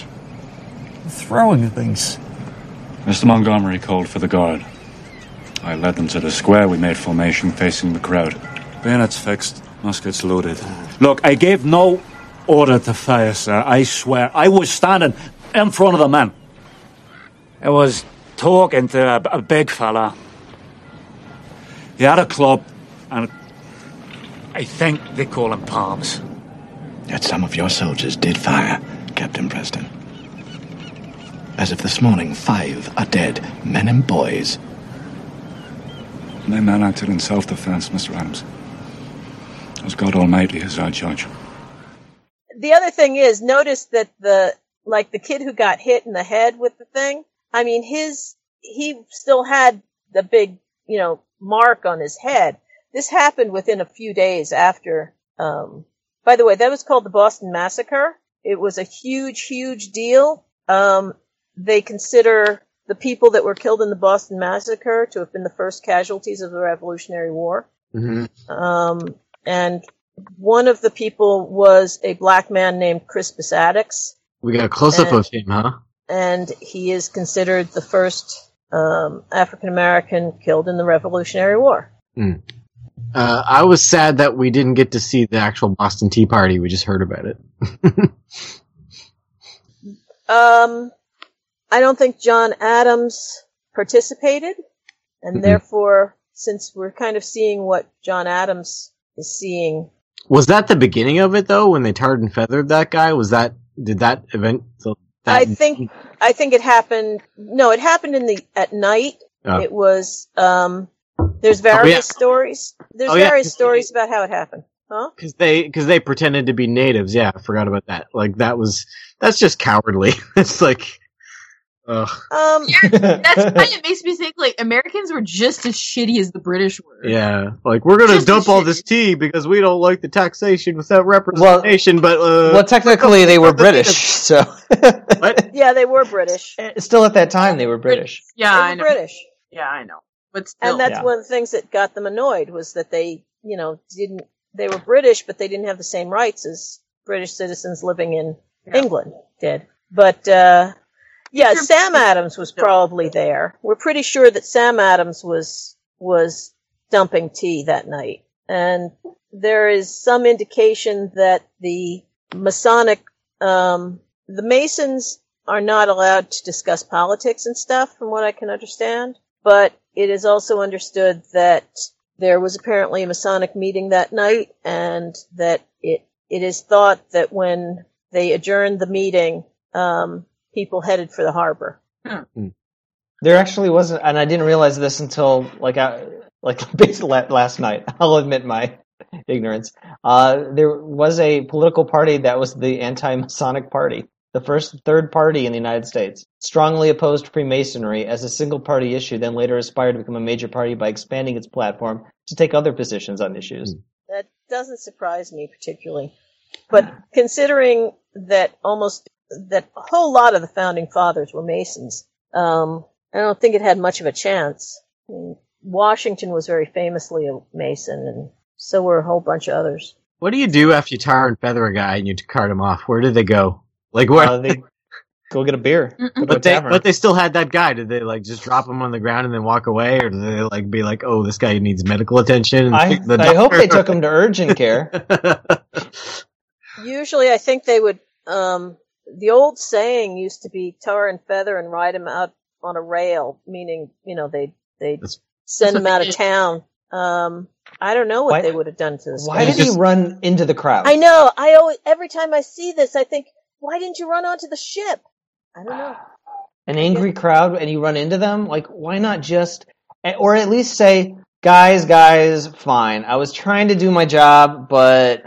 throwing things. Mr. Montgomery called for the guard. I led them to the square. We made formation facing the crowd. Bayonets fixed, muskets loaded. Look, I gave no order to fire, sir. I swear. I was standing in front of the men. I was talking to a, a big fella. He had a club, and I think they call him Palmes. Yet some of your soldiers did fire, Captain Preston. As if this morning five are dead, men and boys. My men acted in self-defense, Mr. Adams. As God Almighty is our judge. The other thing is, notice that the, like the kid who got hit in the head with the thing, I mean, his, he still had the big, you know, mark on his head. This happened within a few days after, um, by the way, that was called the Boston Massacre. It was a huge, huge deal. Um, they consider the people that were killed in the Boston Massacre to have been the first casualties of the Revolutionary War. Mm-hmm. Um, and one of the people was a black man named Crispus Attucks, We got a close up of him, huh? And he is considered the first um, African American killed in the Revolutionary War. Hmm. Uh, I was sad that we didn't get to see the actual Boston Tea Party. We just heard about it. *laughs* Um, I don't think John Adams participated, and Mhm. therefore, since we're kind of seeing what John Adams is seeing, Was that the beginning of it though? When they tarred and feathered that guy? Was that did that event? I think I think it happened. No, it happened in the at night. Oh. It was. Um, there's various stories. There's Oh, yeah, various 'cause- stories about how it happened. Huh? because they because they pretended to be natives. Yeah, I forgot about that. Like that was that's just cowardly. *laughs* it's like, ugh. Um, That's *laughs* why it makes me think like Americans were just as shitty as the British were. Yeah, like we're gonna Just dump a all this tea because we don't like the taxation without representation. but uh, well, technically they were British, so *laughs* *laughs* yeah, they were British. still at that time they were British. Yeah, they I know. British. Yeah, I know. But still, and that's Yeah. one of the things that got them annoyed was that they, you know, didn't. They were British, but they didn't have the same rights as British citizens living in England did. But uh, yeah. Sam Adams was probably there. We're pretty sure that Sam Adams was was dumping tea that night, and there is some indication that the Masonic, um, the Masons are not allowed to discuss politics and stuff, from what I can understand. But it is also understood that there was apparently a Masonic meeting that night, and that it it is thought that when they adjourned the meeting, um, people headed for the harbor. There actually wasn't, and I didn't realize this until like I, like *laughs* last night. *laughs* I'll admit my ignorance. Uh, there was a political party that was the anti-Masonic party, the first third party in the United States. Strongly opposed Freemasonry as a single party issue, then later aspired to become a major party by expanding its platform to take other positions on issues. That doesn't surprise me particularly. But considering that almost that a whole lot of the founding fathers were Masons, um, I don't think it had much of a chance. I mean, Washington was very famously a Mason, and so were a whole bunch of others. what do you do after you tar and feather a guy and you cart him off? Where do they go? Like where? Uh, they go get a beer. Go a but they tavern. but they still had that guy. Did they like just drop him on the ground and then walk away, or did they like be like, oh, this guy needs medical attention? and I, the I hope they took him to urgent care. *laughs* Usually, I think they would. Um, the old saying used to be tar and feather and ride him out on a rail, meaning you know they they would send him out of town. Um, I don't know what Why- they would have done to this. Why guy. did he run into the crowd? I know. I always every time I see this, I think, why didn't you run onto the ship? I don't know. an angry crowd and you run into them, like why not just or at least say, guys, guys, fine. I was trying to do my job, but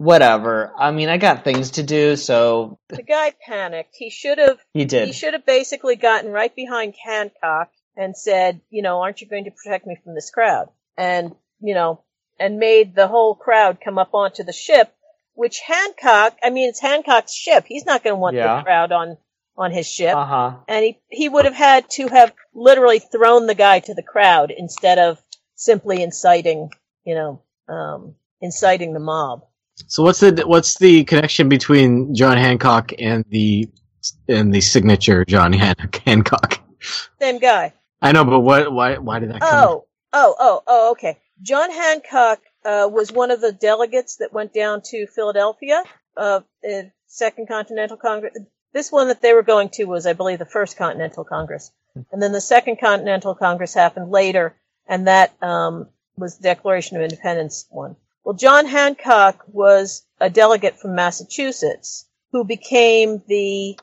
whatever. I mean, I got things to do, so The guy panicked. He should have. He did. He should have basically gotten right behind Hancock and said, you know, aren't you going to protect me from this crowd? And you know, and made the whole crowd come up onto the ship. Which Hancock, I mean, it's Hancock's ship. He's not going to want Yeah. the crowd on on his ship. uh huh. and he he would have had to have literally thrown the guy to the crowd instead of simply inciting, you know, um, inciting the mob. So what's the what's the connection between John Hancock and the and the signature John Han- *laughs* Hancock? Same guy. I know, but what why why did that come? Oh, oh, oh, oh. Okay. John Hancock uh, was one of the delegates that went down to Philadelphia, uh, the Second Continental Congress. This one that they were going to was, I believe, the First Continental Congress, and then the Second Continental Congress happened later, and that um, was the Declaration of Independence one. Well, John Hancock was a delegate from Massachusetts who became the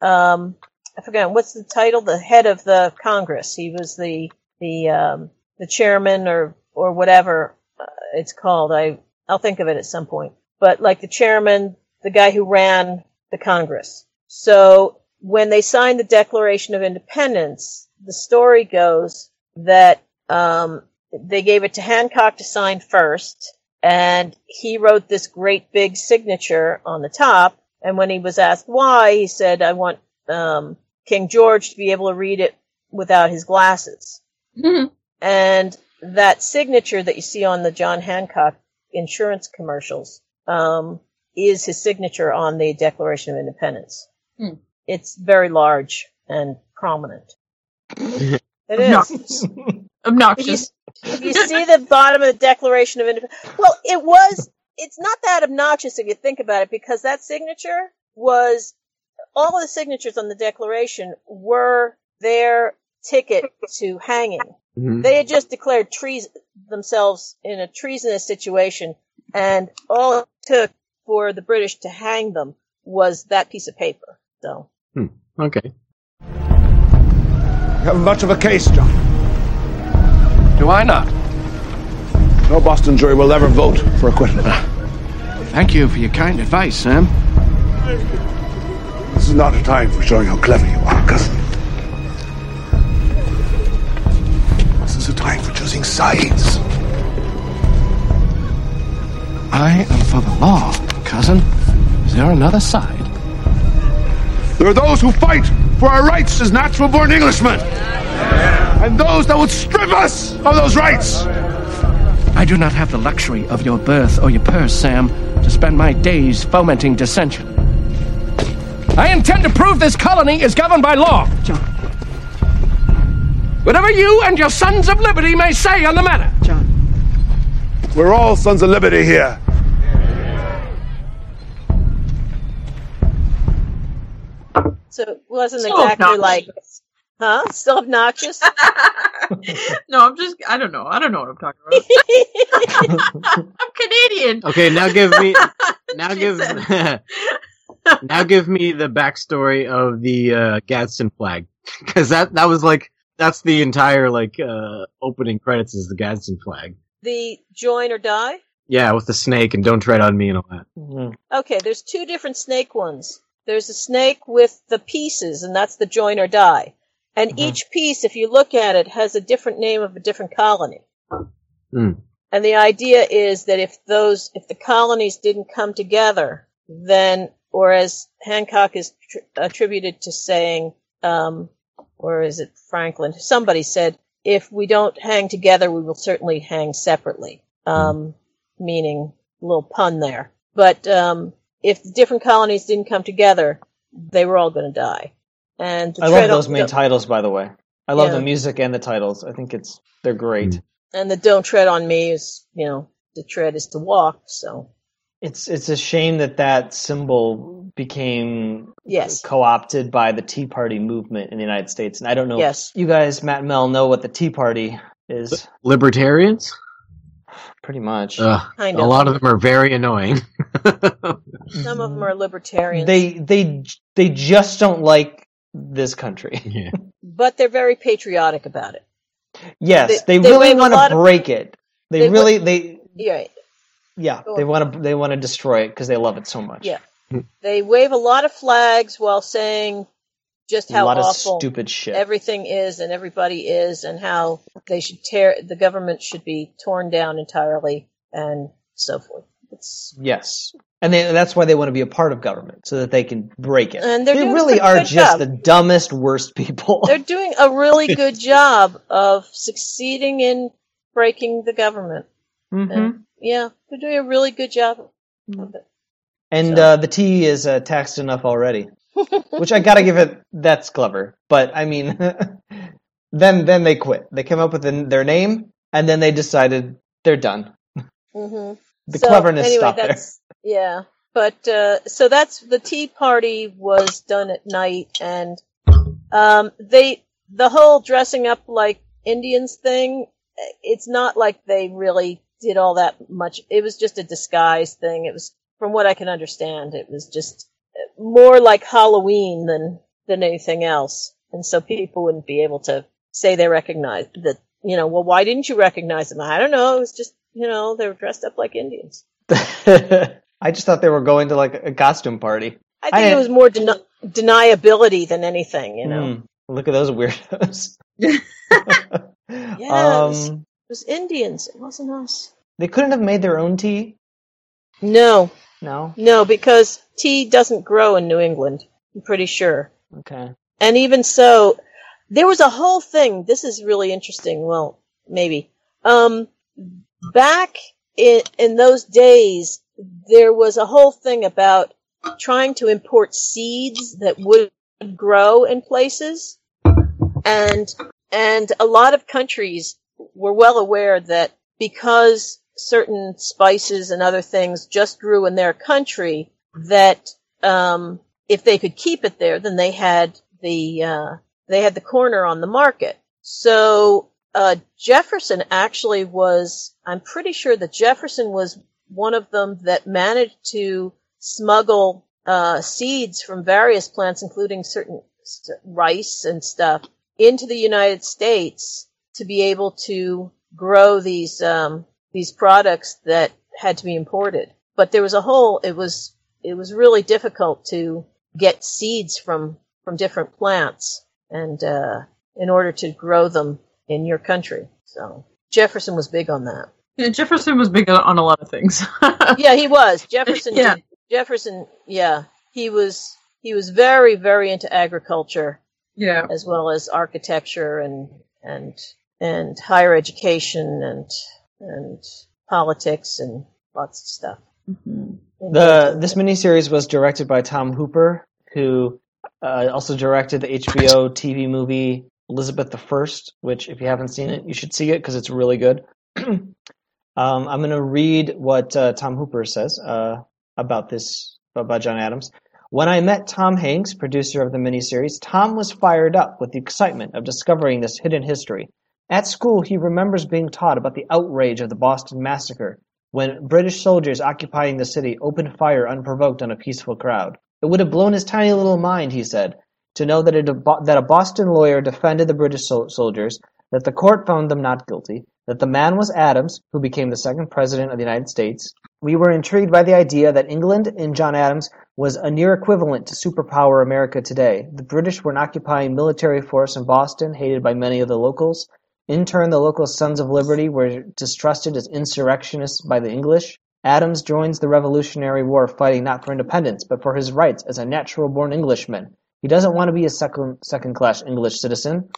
um, I forgot what's the title, the head of the Congress. He was the the um, the chairman or or whatever uh, it's called. I I'll think of it at some point. But like the chairman, the guy who ran the Congress. So when they signed the Declaration of Independence, the story goes that um, they gave it to Hancock to sign first, and he wrote this great big signature on the top. And when he was asked why, he said, "I want um, King George to be able to read it without his glasses." And that signature that you see on the John Hancock insurance commercials um, is his signature on the Declaration of Independence. Hmm. It's very large and prominent. *laughs* It is. Obnoxious. Obnoxious. He's, if you see the bottom of the Declaration of Independence, well, it was. It's not that obnoxious if you think about it, because that signature was all of the signatures on the Declaration were their ticket to hanging. Mhm. They had just declared treason themselves in a treasonous situation, and all it took for the British to hang them was that piece of paper. So Hmm. Okay. You have much of a case, John. Do I not? No Boston jury will ever vote for acquittal. Ah. Thank you for your kind advice, Sam. This is not a time for showing how clever you are, cousin. This is a time for choosing sides. I am for the law, cousin. Is there another side? There are those who fight for our rights as natural born Englishmen. And those that would strip us of those rights. I do not have the luxury of your birth or your purse, Sam, to spend my days fomenting dissension. I intend to prove this colony is governed by law. John. Whatever you and your sons of liberty may say on the matter. John. We're all sons of liberty here. so it wasn't So exactly obnoxious. like, huh? Still obnoxious. *laughs* no, I'm just. I don't know. I don't know what I'm talking about. *laughs* I'm Canadian. Okay, now give me *laughs* now give now give me the backstory of the uh, Gadsden flag because that that was like that's the entire like uh, opening credits is the Gadsden flag. the join or die. Yeah, with the snake and don't tread on me and all that. Okay, there's two different snake ones. There's a snake with the pieces, and that's the join or die. And each piece, if you look at it, has a different name of a different colony. Mm. And the idea is that if those, if the colonies didn't come together, then, or as Hancock is tr- attributed to saying, um, or is it Franklin? Somebody said, if we don't hang together, we will certainly hang separately. Um, meaning a little pun there. But, um, if the different colonies didn't come together, they were all going to die. And the I love those on- main titles, by the way. I love Yeah. the music and the titles. I think it's they're great. Mm. and the don't tread on me is, you know, the tread is to walk. So It's it's a shame that that symbol became Yes. co-opted by the Tea Party movement in the United States. And I don't know Yes. if you guys, Matt and Mel, know what the Tea Party is. Libertarians? Pretty much. Ugh, Kind a lot of them are very annoying. *laughs* some of them are libertarians, They they they just don't like this country. *laughs* Yeah. but they're very patriotic about it. Yes, They- they, they really want lot to of- break it. They, they really they Yeah, yeah Go they want to they want to destroy it because they love it so much. yeah. Hmm. They wave a lot of flags while saying just a how lot awful of stupid shit. everything is and everybody is and how they should tear the government should be torn down entirely and so forth. It's Yes. And they, that's why they want to be a part of government, so that they can break it. And they're they really are just job. the dumbest, worst people. they're doing a really *laughs* good job of succeeding in breaking the government. Mhm. And, yeah, they're doing a really good job of it. And uh, the T is uh, taxed enough already, *laughs* which I gotta give it. That's clever, but I mean, *laughs* then then they quit. They came up with an, their name, and then they decided they're done. hmm The cleverness anyway, stopped there. that's, Yeah, but uh, so that's the Tea Party was done at night, and um, they the whole dressing up like Indians thing. It's not like they really did all that much. It was just a disguise thing. It was, from what I can understand, it was just more like Halloween than than anything else. And so people wouldn't be able to say they recognized that. You know, well, why didn't you recognize them? I don't know. It was just, you know, they were dressed up like Indians. *laughs* I just thought they were going to like a costume party. I think it was more deni- deniability than anything, you know. Hmm, look at those weirdos. Yeah, it, was, Um, it was Indians. It wasn't us. they couldn't have made their own tea. No, No. no, because tea doesn't grow in New England. I'm pretty sure. Okay. And even so, there was a whole thing. This is really interesting. Well, maybe. Um, back in, in those days, there was a whole thing about trying to import seeds that would grow in places. And, and a lot of countries were well aware that because certain spices and other things just grew in their country, that um, if they could keep it there, then they had the uh, they had the corner on the market. So uh, Jefferson actually was. I'm pretty sure that Jefferson was one of them that managed to smuggle uh, seeds from various plants, including certain rice and stuff, into the United States to be able to grow these um, these products that had to be imported. But there was a whole. It was it was really difficult to get seeds from from different plants and uh, in order to grow them in your country. So Jefferson was big on that. Yeah, Jefferson was big on a lot of things. *laughs* yeah, he was. Jefferson. Yeah. Jefferson. Yeah, he was. He was very, very into agriculture. Yeah. As well as architecture and and and higher education and and politics and lots of stuff. The this miniseries was directed by Tom Hooper, who uh, also directed the HBO TV movie Elizabeth the First, which if you haven't seen it, you should see it because it's really good. *clears throat* um, I'm going to read what uh, Tom Hooper says uh, about this about John Adams. When I met Tom Hanks, producer of the miniseries, Tom was fired up with the excitement of discovering this hidden history. At school, he remembers being taught about the outrage of the Boston Massacre, when British soldiers occupying the city opened fire unprovoked on a peaceful crowd. It would have blown his tiny little mind, he said, to know that a, that a Boston lawyer defended the British sol- soldiers, that the court found them not guilty, that the man was Adams, who became the second president of the United States. We were intrigued by the idea that England in John Adams was a near equivalent to superpower America today. The British were occupying military force in Boston, hated by many of the locals. In turn, the local Sons of Liberty were distrusted as insurrectionists by the English. Adams joins the Revolutionary War fighting not for independence, but for his rights as a natural-born Englishman. He doesn't want to be a second, second-class English citizen.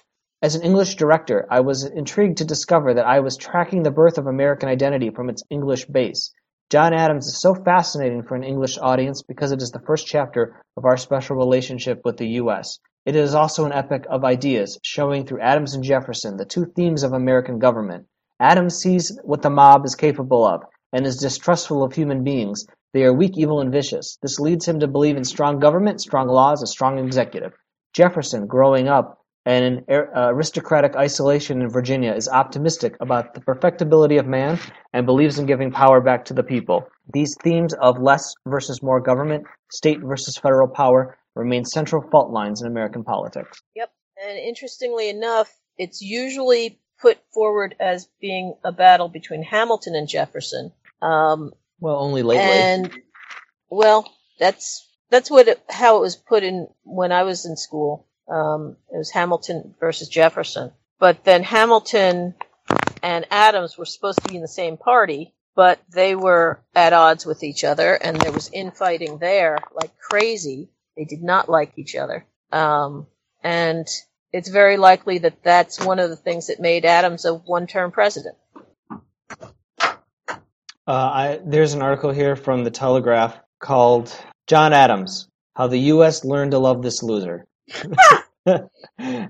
As an English director, I was intrigued to discover that I was tracking the birth of American identity from its English base. John Adams is so fascinating for an English audience because it is the first chapter of our special relationship with the U.S. It is also an epic of ideas, showing through Adams and Jefferson the two themes of American government. Adams sees what the mob is capable of and is distrustful of human beings. They are weak, evil, and vicious. This leads him to believe in strong government, strong laws, a strong executive. Jefferson, growing up in an er, uh, aristocratic isolation in Virginia, is optimistic about the perfectibility of man and believes in giving power back to the people. These themes of less versus more government, state versus federal power, remain central fault lines in American politics. Yep. And interestingly enough, it's usually put forward as being a battle between Hamilton and Jefferson. Um, Well, only lately. and well, that's that's what it, how it was put in when I was in school. Um, it was Hamilton versus Jefferson, but then Hamilton and Adams were supposed to be in the same party, but they were at odds with each other, and there was infighting there like crazy. They did not like each other, um, and it's very likely that that's one of the things that made Adams a one-term president. Uh, I, there's an article here from the Telegraph called John Adams How the U.S. Learned to Love This Loser. *laughs*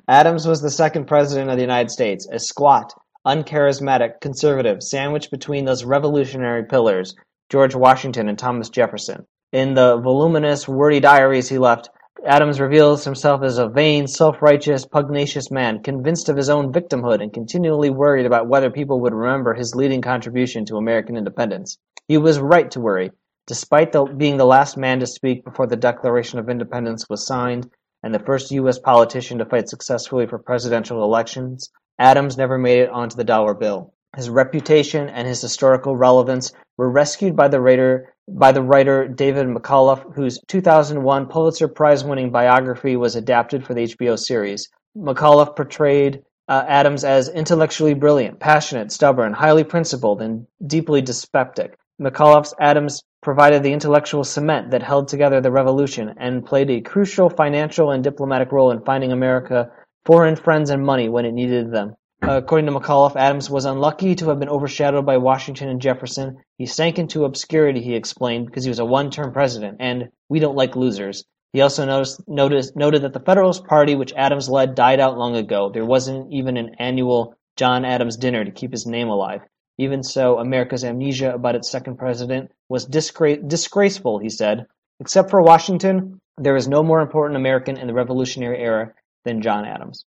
Adams was the second president of the United States, a squat, uncharismatic conservative sandwiched between those revolutionary pillars, George Washington and Thomas Jefferson. In the voluminous, wordy diaries he left, Adams reveals himself as a vain, self-righteous, pugnacious man, convinced of his own victimhood and continually worried about whether people would remember his leading contribution to American independence. He was right to worry. Despite the, being the last man to speak before the Declaration of Independence was signed and the first U.S. politician to fight successfully for presidential elections, Adams never made it onto the dollar bill. His reputation and his historical relevance were rescued by the writer, by the writer David McCullough, whose 2001 Pulitzer Prize-winning biography was adapted for the HBO series. McCullough portrayed uh, Adams as intellectually brilliant, passionate, stubborn, highly principled, and deeply dyspeptic. McCullough's Adams provided the intellectual cement that held together the revolution and played a crucial financial and diplomatic role in finding America foreign friends and money when it needed them. Uh, according to McCullough, Adams was unlucky to have been overshadowed by Washington and Jefferson. He sank into obscurity, he explained, because he was a one-term president, and we don't like losers. He also noticed, noticed, noted that the Federalist Party, which Adams led, died out long ago. There wasn't even an annual John Adams' dinner to keep his name alive. Even so, America's amnesia about its second president was disgra- disgraceful, he said. Except for Washington, there is no more important American in the Revolutionary era than John Adams.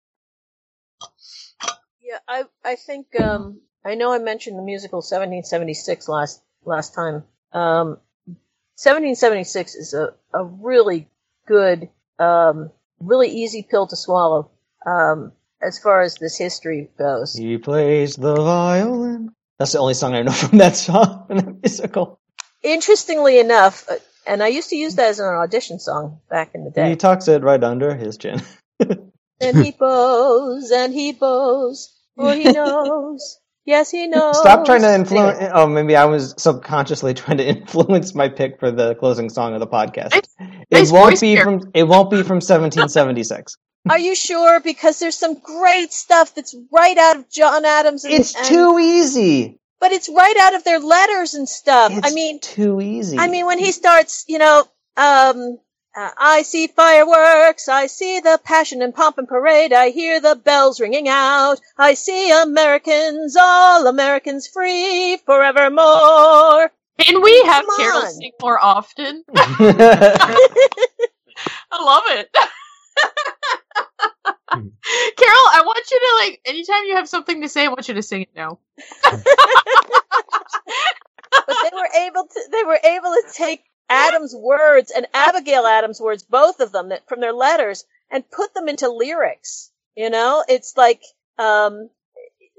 Yeah, I I think um, I know I mentioned the musical 1776 last last time. Um, 1776 is a, a really good, um, really easy pill to swallow um, as far as this history goes. He plays the violin. That's the only song I know *laughs* from that song *laughs* in the musical. Interestingly enough, uh, and I used to use that as an audition song back in the day. He tucks it right under his chin. *laughs* and he bows and he bows, for he knows. Yes, he knows. Stop trying to influence. Oh, maybe I was subconsciously trying to *laughs* influence my pick for the closing song of the podcast. Nice it won't be here. from. It won't be from 1776. *laughs* Are you sure? Because there's some great stuff that's right out of John Adams. And, It's and- too easy. but it's right out of their letters and stuff. I mean, too easy. I mean, when he starts, you know, um, uh, I see fireworks, I see the passion and pomp and parade, I hear the bells ringing out, I see Americans, all Americans free forevermore. Can we have Come Carol on. sing more often? *laughs* *laughs* I love it. *laughs* Carol, I want you to like anytime you have something to say, I want you to sing it now. But they were able to, they were able to take Adams' words and Abigail Adams' words, both of them, that, from their letters, and put them into lyrics. You know, it's like, um,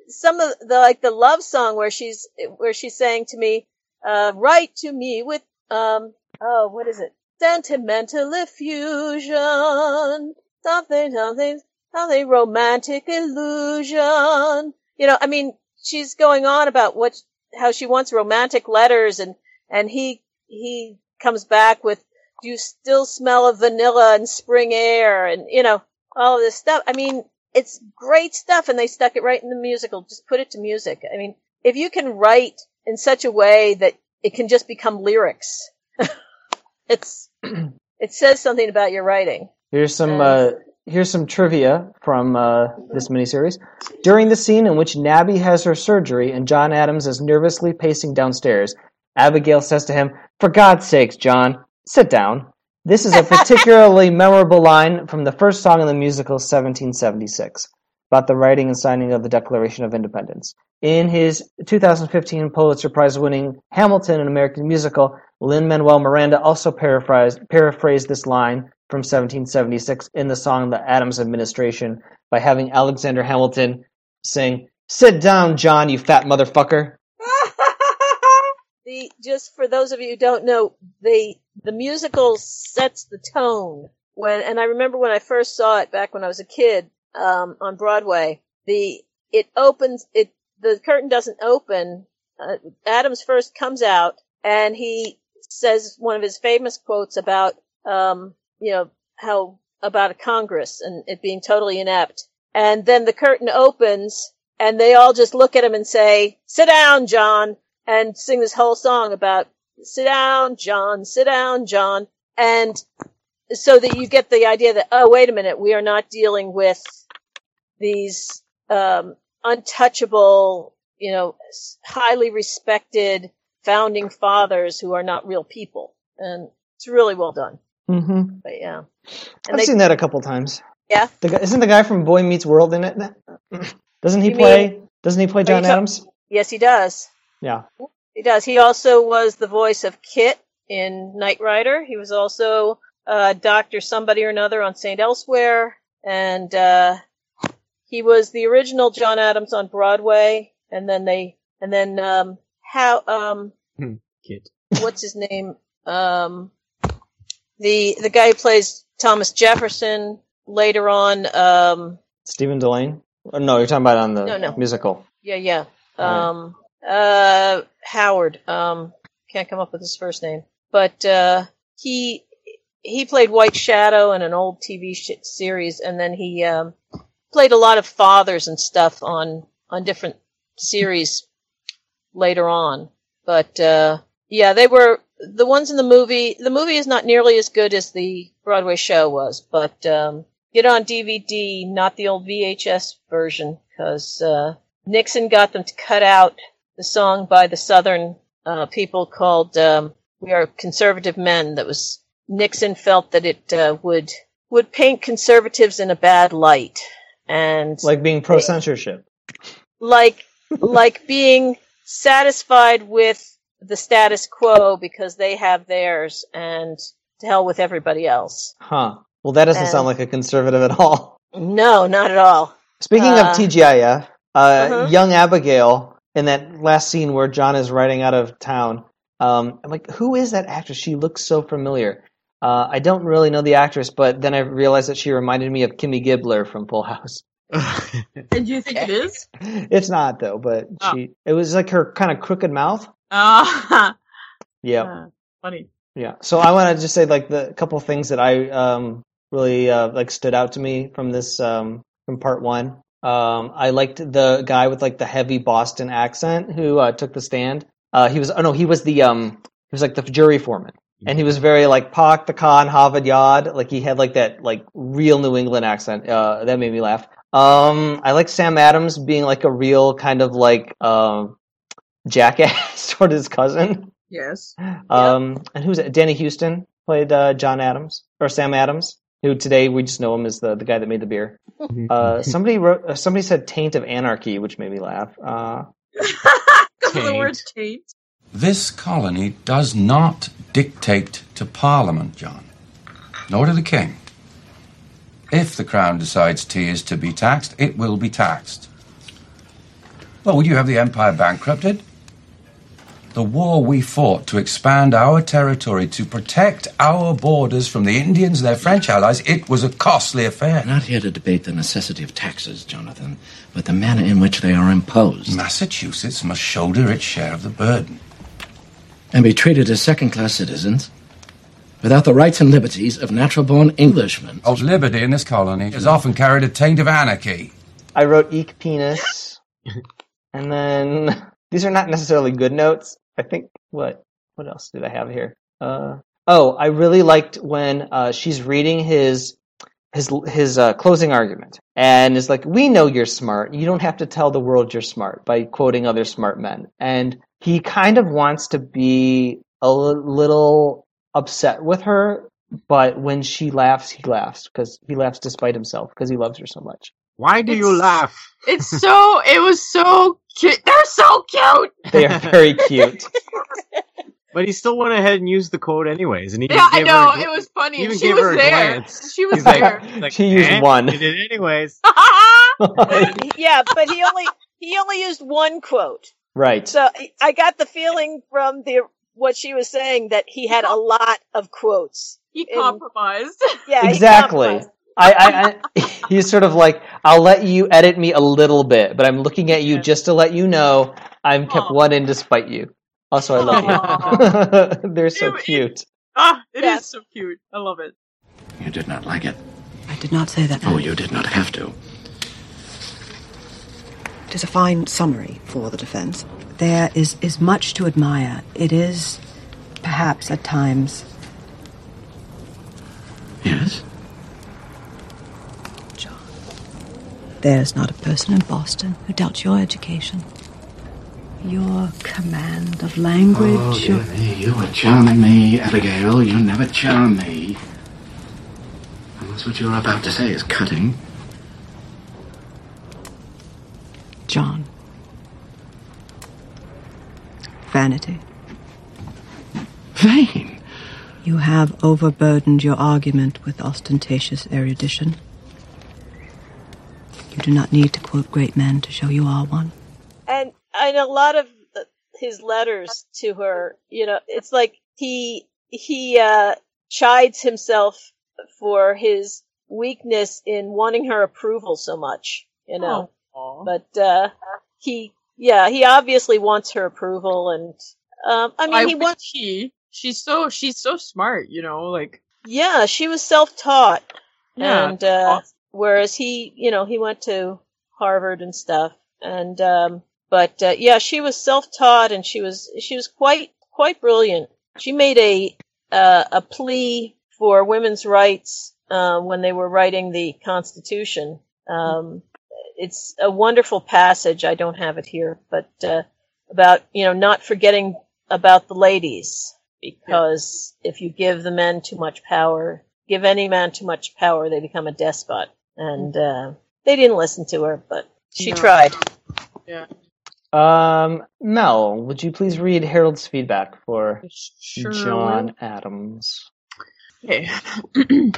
some of the, like the love song where she's, where she's saying to me, uh, write to me with, um, oh, what is it? Sentimental effusion, something, something, something romantic illusion. You know, I mean, she's going on about what, how she wants romantic letters and, and he, he comes back with, do you still smell of vanilla and spring air and, you know, all of this stuff. I mean, it's great stuff and they stuck it right in the musical. Just put it to music. I mean, if you can write in such a way that it can just become lyrics, *laughs* it's, *clears throat* it says something about your writing. Here's some uh, here's some trivia from uh, this miniseries. During the scene in which Nabby has her surgery and John Adams is nervously pacing downstairs, Abigail says to him, "For God's sakes, John, sit down." This is a particularly *laughs* memorable line from the first song in the musical 1776 about the writing and signing of the Declaration of Independence. In his 2015 Pulitzer Prize winning Hamilton, an American musical, Lin Manuel Miranda also paraphrased, paraphrased this line from 1776 in the song The Adams Administration by having Alexander Hamilton sing, Sit down, John, you fat motherfucker. The just for those of you who don't know, the the musical sets the tone. When and I remember when I first saw it back when I was a kid um, on Broadway. The it opens it the curtain doesn't open. Uh, Adams first comes out and he says one of his famous quotes about um, you know how about a Congress and it being totally inept. And then the curtain opens and they all just look at him and say, "Sit down, John." And sing this whole song about sit down, John, sit down, John. And so that you get the idea that, oh, wait a minute, we are not dealing with these, um, untouchable, you know, highly respected founding fathers who are not real people. And it's really well done. Mm-hmm. But yeah. I've they- seen that a couple times. Yeah. The guy, isn't the guy from Boy Meets World in it? Doesn't he You play? mean- doesn't he play John Adams? Yes, he does. Yeah. He does. He also was the voice of KITT in Knight Rider. He was also uh, Doctor Somebody or Another on Saint Elsewhere, and uh, he was the original John Adams on Broadway. And then they, and then um, how um, Kid. *laughs* what's his name? Um, the the guy who plays Thomas Jefferson later on. Um, Stephen Dillane? Oh, no, you're talking about on the No, no. musical. Yeah, yeah. Um, uh, Howard. Um, can't come up with his first name, but uh, he he played White Shadow in an old TV sh- series, and then he um, played a lot of fathers and stuff on on different series later on. But uh, yeah, they were the ones in the movie. The movie is not nearly as good as the Broadway show was, but um, get on DVD, not the old VHS version, because uh, Nixon got them to cut out the song by the Southern uh, people called um, "We Are Conservative Men." That was Nixon felt that it uh, would would paint conservatives in a bad light, and Like being pro censorship. like like being satisfied with the status quo because they have theirs, and to hell with everybody else. Huh. Well, that doesn't And- sound like a conservative at all. No, not at all. Speaking Uh, of TGIF, uh, uh-huh. young Abigail in that last scene where John is riding out of town. Um, I'm like, who is that actress? She looks so familiar. Uh, I don't really know the actress, but then I realized that she reminded me of Kimmy Gibbler from Full House. *laughs* And you think it is? It's not though, but Oh. she. It was like her kind of crooked mouth. *laughs* Ah, Yeah. uh, funny. Yeah. So I want to just say like the couple things that I um, really uh, like stood out to me from this um, from part one. Um, I liked the guy with like the heavy Boston accent who uh, took the stand. Uh, he was oh no, he was the um, he was like the jury foreman, and he was very like Pak the Khan Havad Yad. Like he had like that like real New England accent. Uh, that made me laugh. Um, I like Sam Adams being like a real kind of like um, jackass *laughs* toward his cousin. Yes. Um, and who's it? Danny Huston played uh, John Adams or Sam Adams, who today we just know him as the, the guy that made the beer. Uh, somebody wrote, uh, somebody said "Taint of Anarchy," which made me laugh. Uh, *laughs* Because the word taint. This colony does not dictate to Parliament, John, nor to the King. If the Crown decides tea is to be taxed, it will be taxed. Well, would you have the Empire bankrupted? The war we fought to expand our territory to protect our borders from the Indians and their French allies, it was a costly affair. We're not here to debate the necessity of taxes, Jonathan, but the manner in which they are imposed. Massachusetts must shoulder its share of the burden. And be treated as second class citizens without the rights and liberties of natural born Englishmen. Of liberty in this colony has often carried a taint of anarchy. I wrote "eek penis," and then these are not necessarily good notes. I think what what else did I have here? Uh, oh, I really liked when uh, she's reading his his his uh, closing argument, and is like, "We know you're smart. You don't have to tell the world you're smart." By quoting other smart men, and he kind of wants to be a little upset with her, but when she laughs, he laughs because he laughs despite himself because he loves her so much. Why do you laugh? It's so. It was so cute. They're so cute. *laughs* They are very cute. *laughs* But he still went ahead and used the quote anyways, and he Yeah, I gave her know. It was funny. even She gave was her a there. glance. She was He's like- there. he's like, She used "Eh, one." He did it anyways. *laughs* yeah, but he only he only used one quote. Right. So I- I got the feeling from the what she was saying that he had a lot of quotes. He compromised. Yeah, he exactly. compromised. I, I, I, *laughs* he's sort of like, I'll let you edit me a little bit, but I'm looking at you just to let you know I'm kept one in despite you. Also, I love you. *laughs* They're so cute. Ah, it is so cute. I love it. You did not like it. I did not say that. Oh, you did not have to. It is a fine summary for the defense. There is, is much to admire. It is, perhaps at times, Yes? There's not a person in Boston who doubts your education. Your command of language. Oh, your- me, you were charming me, Abigail. You never charm me. Unless what you're about to say is cutting. John. Vanity. Vain. You have overburdened your argument with ostentatious erudition. You do not need to quote great men to show you are one. and and a lot of his letters to her, you know, it's like he he uh chides himself for his weakness in wanting her approval so much, you know. But uh he yeah, he obviously wants her approval and um I mean Why he would wants she? She's so she's so smart. You know, like yeah, she was self-taught. Yeah, And uh whereas he, you know, he went to Harvard and stuff and um but uh, yeah, she was self-taught and she was she was quite quite brilliant. She made a uh, a plea for women's rights uh, when they were writing the Constitution. Um, it's a wonderful passage. I don't have it here, but uh, about you know not forgetting about the ladies because if you give the men too much power, give any man too much power, they become a despot. And uh, they didn't listen to her, but she No. tried. Yeah. Um, Mel, would you please read Harold's feedback for Sure John will. Adams? Okay. *clears throat*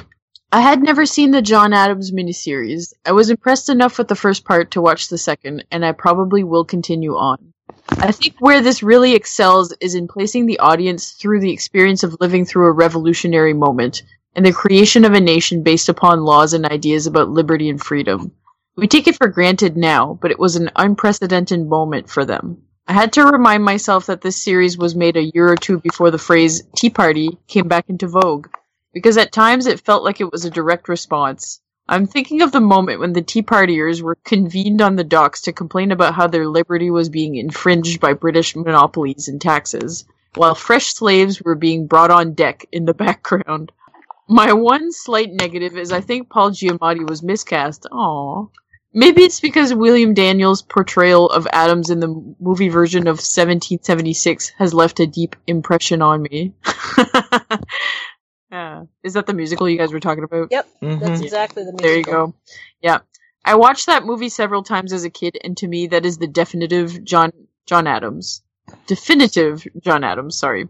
I had never seen the John Adams miniseries. I was impressed enough with the first part to watch the second, and I probably will continue on. I think where this really excels is in placing the audience through the experience of living through a revolutionary moment and the creation of a nation based upon laws and ideas about liberty and freedom. We take it for granted now, but it was an unprecedented moment for them. I had to remind myself that this series was made a year or two before the phrase Tea Party came back into vogue, because at times it felt like it was a direct response. I'm thinking of the moment when the Tea Partiers were convened on the docks to complain about how their liberty was being infringed by British monopolies and taxes, while fresh slaves were being brought on deck in the *laughs* background. My one slight negative is I think Paul Giamatti was miscast. Aww. Maybe it's because William Daniels' portrayal of Adams in the movie version of 1776 has left a deep impression on me. *laughs* Yeah. Is that the musical you guys were talking about? Yep, Mm-hmm. that's exactly the musical. There you go. Yeah. I watched that movie several times as a kid, and to me, that is the definitive John John Adams. Definitive John Adams, sorry.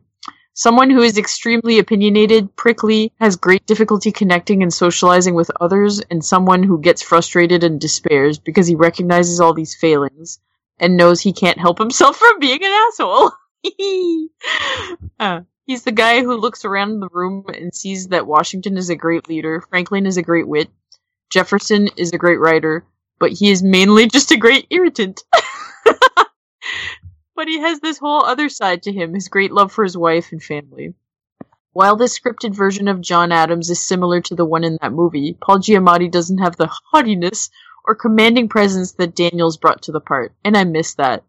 Someone who is extremely opinionated, prickly, has great difficulty connecting and socializing with others, and someone who gets frustrated and despairs because he recognizes all these failings and knows he can't help himself *laughs* from being an asshole. *laughs* Uh, he's the guy who looks around the room and sees that Washington is a great leader, Franklin is a great wit, Jefferson is a great writer, but he is mainly *laughs* just a great irritant. But he has this whole other side to him, his great love for his wife and family. While this scripted version of John Adams is similar to the one in that movie, Paul Giamatti doesn't have the haughtiness or commanding presence that Daniels brought to the part, and I miss that.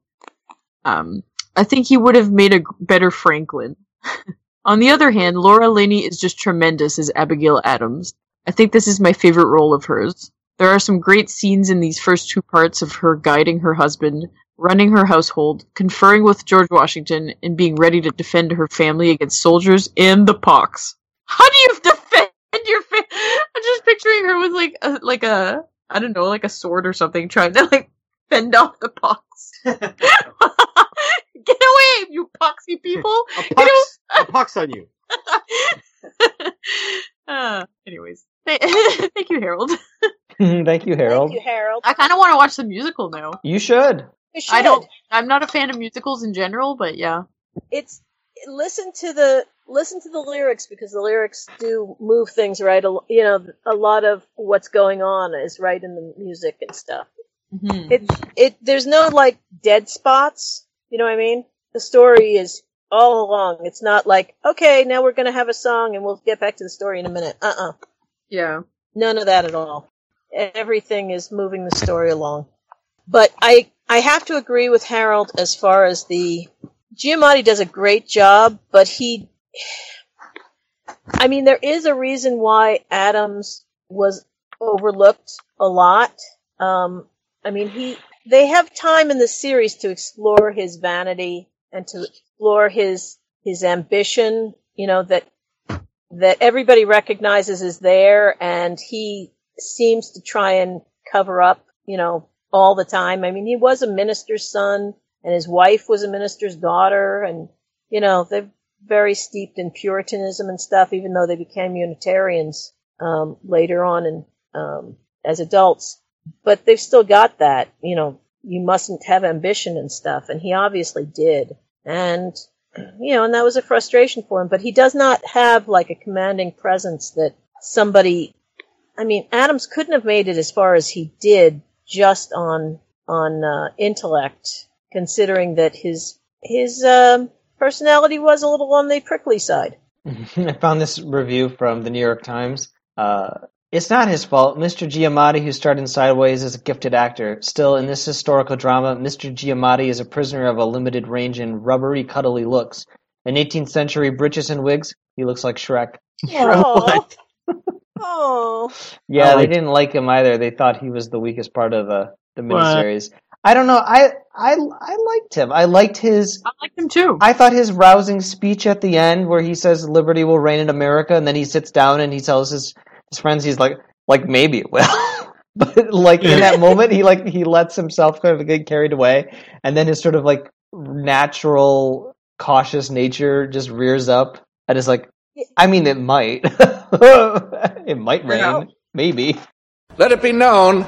Um, I think he would have made a better Franklin. *laughs* On the other hand, Laura Linney is just tremendous as Abigail Adams. I think this is my favorite role of hers. There are some great scenes in these first two parts of her guiding her husband, running her household, conferring with George Washington, and being ready to defend her family against soldiers and the pox. How do you defend your family? I'm just picturing her with like a, like a, I don't know, like a sword or something, trying to like fend off the pox. *laughs* Get away, you poxy people! *laughs* A pox, a pox on you. *laughs* uh, anyways, thank you, Harold. Thank you, Harold. Thank you, Harold. I kind of want to watch the musical now. You should. I don't. I'm not a fan of musicals in general, but yeah. It's listen to the listen to the lyrics because the lyrics do move things right. You know, a lot of what's going on is right in the music and stuff. Mhm. It it there's no like dead spots. You know what I mean? The story is all along. It's not like okay, now we're gonna have a song and we'll get back to the story in a minute. Uh uh Yeah. None of that at all. Everything is moving the story along. But I I have to agree with Harold as far as the Giamatti does a great job, but he I mean there is a reason why Adams was overlooked a lot. Um I mean he they have time in the series to explore his vanity and to explore his his ambition, you know, that that everybody recognizes is there and he seems to try and cover up, you know, all the time. I mean, he was a minister's son and his wife was a minister's daughter and, you know, they're very steeped in Puritanism and stuff, even though they became Unitarians, um, later on and, um, as adults. But they've still got that, you know, you mustn't have ambition and stuff. And he obviously did. And, you know, and that was a frustration for him. But he does not have like a commanding presence that somebody. I mean, Adams couldn't have made it as far as he did just on on uh, intellect, considering that his his um, personality was a little on the prickly side. *laughs* I found this review from the New York Times. Uh, it's not his fault. Mr. Giamatti, who starred in Sideways, is a gifted actor. Still, in this historical drama, Mr. Giamatti is a prisoner of a limited range and rubbery, cuddly looks. In 18th century breeches and wigs, he looks like Shrek. *laughs* *laughs* oh, Yeah, I they didn't like him either. They thought he was the weakest part of the the What? miniseries. I don't know. I I I liked him. I liked his. I liked him too. I thought his rousing speech at the end, where he says "Liberty will reign in America," and then he sits down and he tells his his friends, he's like, like maybe it will. *laughs* but like in that moment, he like he lets himself kind of get carried away, and then his sort of like natural cautious nature just rears up and is like, I mean, it might, *laughs* it might rain, Yeah. maybe. Let it be known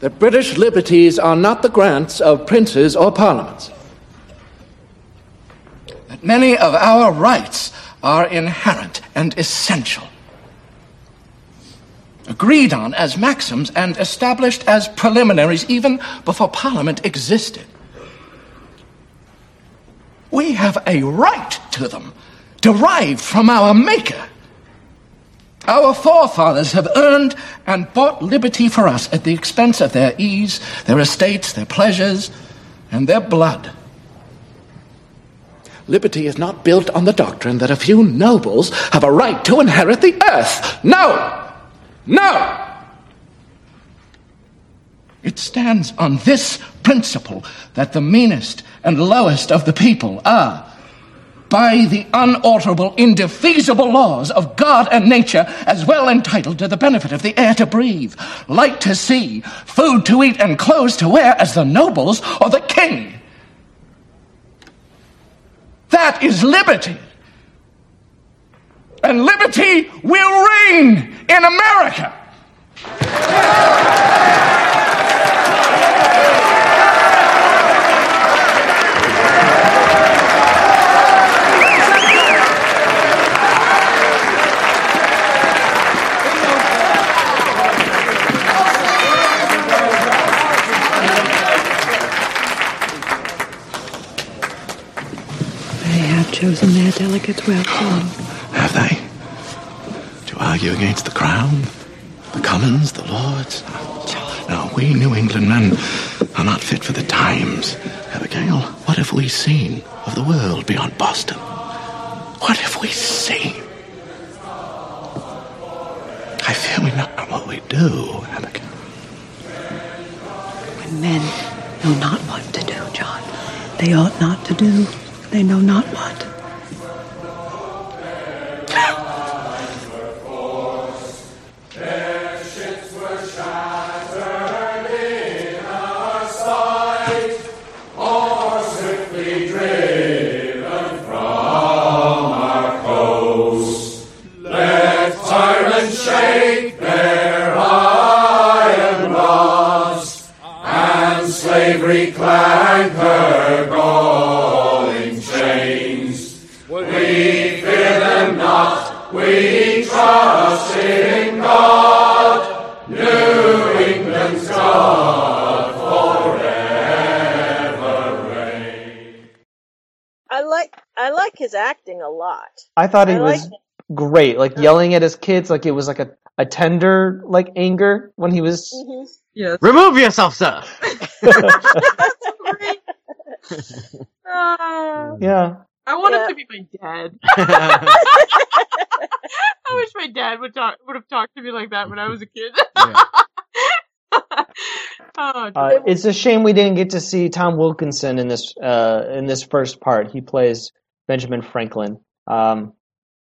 that British liberties are not the grants of princes or parliaments. That many of our rights are inherent and essential. Agreed on as maxims and established as preliminaries even before Parliament existed. We have a right to them, derived from our Maker. Our forefathers have earned and bought liberty for us at the expense of their ease, their estates, their pleasures, and their blood. Liberty is not built on the doctrine that a few nobles have a right to inherit the earth. No! No! It stands on this principle that the meanest and lowest of the people are, by the unalterable, indefeasible laws of God and nature, as well entitled to the benefit of the air to breathe, light to see, food to eat, and clothes to wear as the nobles or the king. That is liberty. And liberty will reign in America. Chosen their delegates well. Have they? To argue against the Crown, the Commons, the Lords? No, we New England men are not fit for the times. Abigail, what have we seen of the world beyond Boston? What have we seen? I fear we know not what we do, Abigail. When men know not what to do, John, they ought not to do. They know not what. I like I like his acting a lot. I thought he I was like great, like yelling at his kids, like it was like a, a tender like anger when he was. Yes. Remove yourself, sir. *laughs* Ah. Yeah. I want him to be my dad. *laughs* I wish my dad would talk would have talked to me like that when I was a kid. *laughs* oh, Uh, it's a shame we didn't get to see Tom Wilkinson in this uh, in this first part. He plays Benjamin Franklin, um,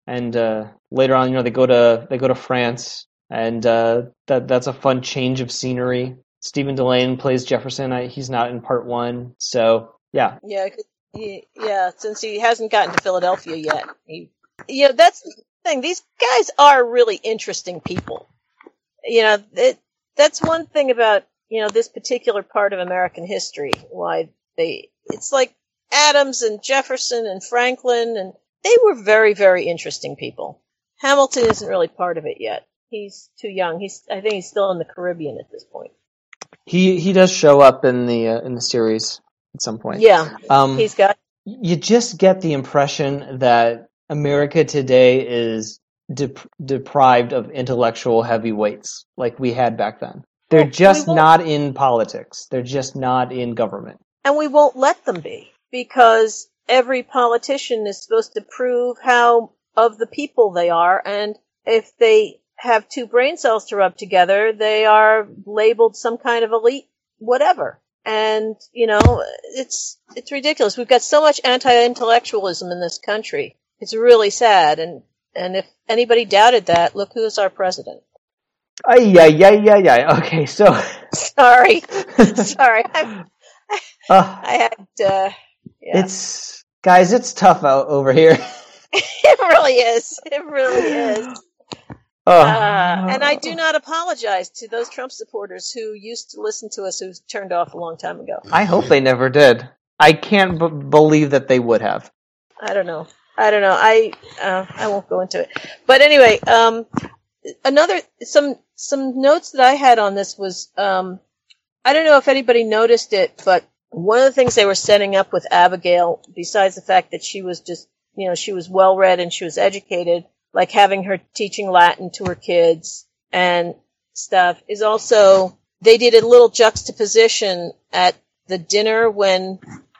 and uh, later on, you know, they go to they go to France, and uh, that that's a fun change of scenery. Stephen Dillane plays Jefferson. I, he's not in part one, so yeah, yeah, he, yeah. Since he hasn't gotten to Philadelphia yet, he, yeah, that's the thing. These guys are really interesting people. You know, it, that's one thing about you know this particular part of American history. Why they, it's like Adams and Jefferson and Franklin, and they were very, very interesting people. Hamilton isn't really part of it yet. He's too young. He's, I think, he's still in the Caribbean at this point. he he does show up in the uh, in the series at some point. Yeah, um, he's got you just get the impression that America today is dep- deprived of intellectual heavyweights like we had back then. They're just not in politics. They're just not in government. and we won't let them be because every politician is supposed to prove how of the people they are and if they have two brain cells to rub together they are labeled some kind of elite whatever. And you know, it's it's ridiculous. We've got so much anti-intellectualism in this country. It's really sad. And and if anybody doubted that, look who's our president. Ay, yeah, yeah, yeah, ay. Okay, so *laughs* Sorry, *laughs* sorry. I, uh, I had. Uh, yeah. it's guys, it's tough out over here. *laughs* it really is. It really is. Oh. Uh, and I do not apologize to those Trump supporters who used to listen to us who turned off a long time ago. I hope they never did. I can't b- believe that they would have. I don't know. I don't know. I uh, I won't go into it. But anyway, um, another some some notes that I had on this was um, I don't know if anybody noticed it, but one of the things they were setting up with Abigail, besides the fact that she was just you know she was well read and she was educated, like having her teaching Latin to her kids and stuff, is also they did a little juxtaposition at the dinner when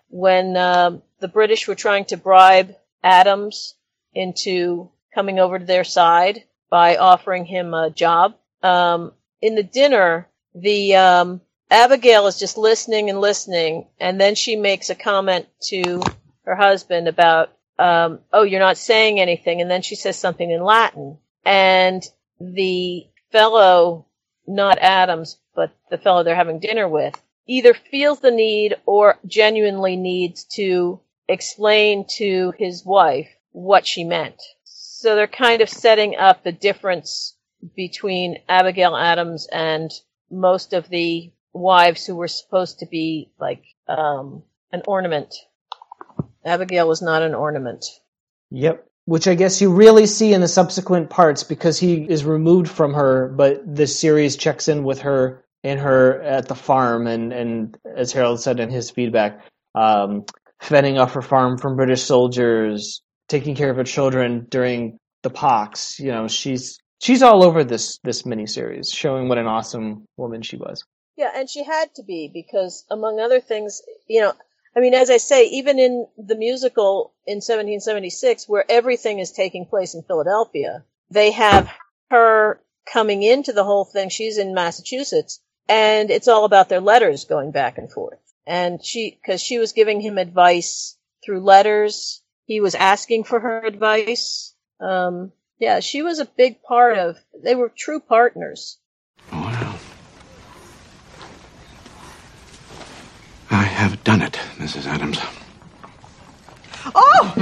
when um, the British were trying to bribe Adams into coming over to their side by offering him a job. Um, in the dinner, the um, Abigail is just listening and listening, and then she makes a comment to her husband about, um, "Oh, you're not saying anything," and then she says something in Latin, and the fellow, not Adams, but the fellow they're having dinner with, either feels the need or genuinely needs to explain to his wife what she meant. So they're kind of setting up the difference between Abigail Adams and most of the wives who were supposed to be like um, an ornament. Abigail was not an ornament. Yep. Which I guess you really see in the subsequent parts because he is removed from her, but the series checks in with her and her at the farm, and, and as Harold said in his feedback, um, fending off her farm from British soldiers, taking care of her children during the pox. You know, she's she's all over this this miniseries, showing what an awesome woman she was. Yeah, and she had to be because, among other things, you know, I mean, as I say, even in the musical in 1776, where everything is taking place in Philadelphia, they have her coming into the whole thing. She's in Massachusetts, and it's all about their letters going back and forth. And she, because she was giving him advice through letters, he was asking for her advice. Um, yeah, she was a big part of. They were true partners. I have done it, Mrs. Adams. *laughs* Oh!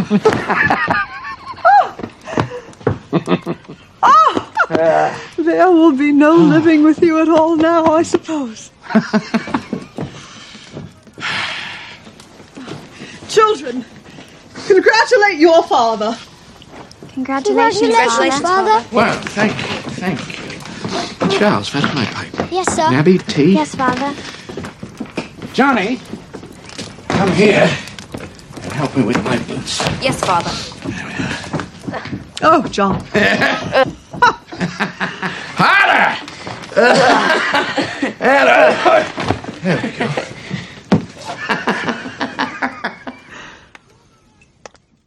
oh! there will be no living with you at all now, I suppose. *laughs* Children, congratulate your father. Congratulations, Congratulations, Father. Father. Well, thank you, thank you. Charles, fetch my pipe. Yes, sir. Nabby, tea? Yes, Father. Johnny, come here and help me with my boots. Yes, Father. Oh, John. Harder! *laughs* Harder! There we go.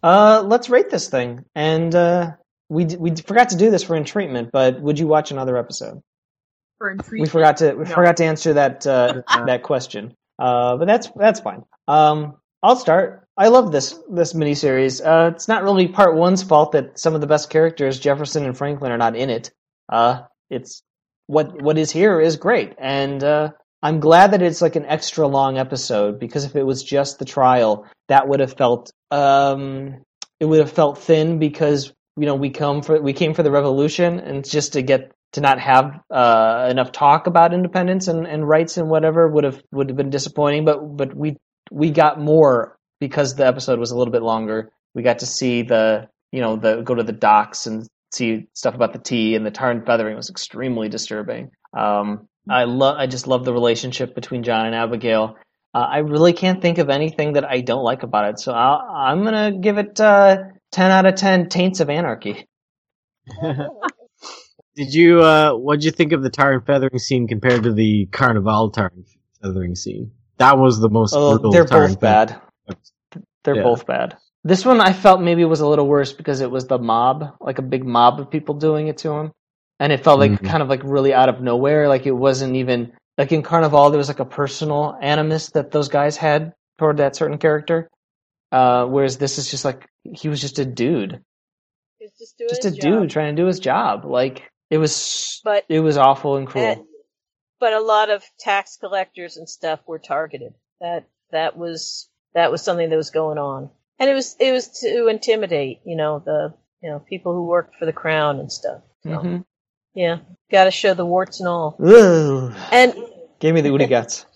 Uh, let's rate this thing, and uh, we d- we forgot to do this for in treatment, but would you watch another episode? For We forgot to we No. forgot to answer that uh, *laughs* that question. Uh, but that's that's fine. Um, I'll start. I love this this miniseries. Uh, it's not really part one's fault that some of the best characters, Jefferson and Franklin, are not in it. Uh, it's what what is here is great, and uh, I'm glad that it's like an extra long episode because if it was just the trial, that would have felt um, it would have felt thin because you know we come for we came for the revolution and just to get to not have uh, enough talk about independence and, and rights and whatever would have would have been disappointing. But but we we got more because the episode was a little bit longer. We got to see the you know the go to the docks and see stuff about the tea and the tar and feathering was extremely disturbing. Um, I love I just love the relationship between John and Abigail. Uh, I really can't think of anything that I don't like about it, so I'll, I'm gonna give it uh, ten out of ten. Taints of Anarchy. *laughs* Did you uh what'd you think of the tar and feathering scene compared to the carnival tar and feathering scene? That was the most Oh, brutal they're tar both and bad. They're Yeah. both bad. This one I felt maybe was a little worse because it was the mob, like a big mob of people doing it to him, and it felt like Mhm. kind of like really out of nowhere. Like it wasn't even like in Carnival, there was like a personal animus that those guys had toward that certain character. Uh, whereas this is just like he was just a dude, He's just doing just a job. dude trying to do his job. Like it was, But it was awful and cruel. and- but a lot of tax collectors and stuff were targeted. That that was that was something that was going on, and it was it was to intimidate, you know, the you know people who worked for the crown and stuff. So, Mhm. Yeah, got to show the warts and all. Ugh. And Gave me the Udi guts.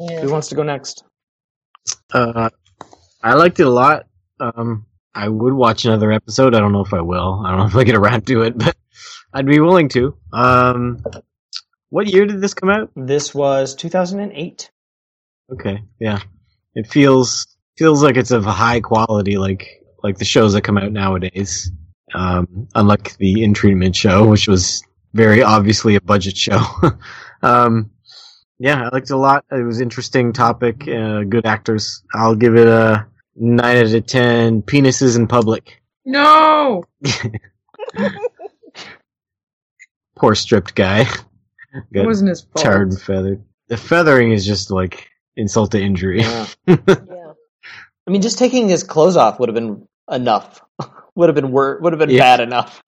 yeah. Who wants to go next? Uh, I liked it a lot. Um, I would watch another episode. I don't know if I will. I don't know if I get around to it, *laughs* but I'd be willing to. Um, what year did this come out? This was 2008. Okay, yeah. It feels feels like it's of high quality, like like the shows that come out nowadays. Um, unlike the In Treatment show, which was very obviously a budget show. *laughs* um, yeah, I liked it a lot. It was interesting topic. Uh, good actors. I'll give it a nine out of ten. Penises in public. No. *laughs* Poor stripped guy. *laughs* Got wasn't his fault. Charred and feathered. The feathering is just like insult to injury. Yeah, I mean, just taking his clothes off would have been enough. Would have been wor- would have been Yeah. bad enough.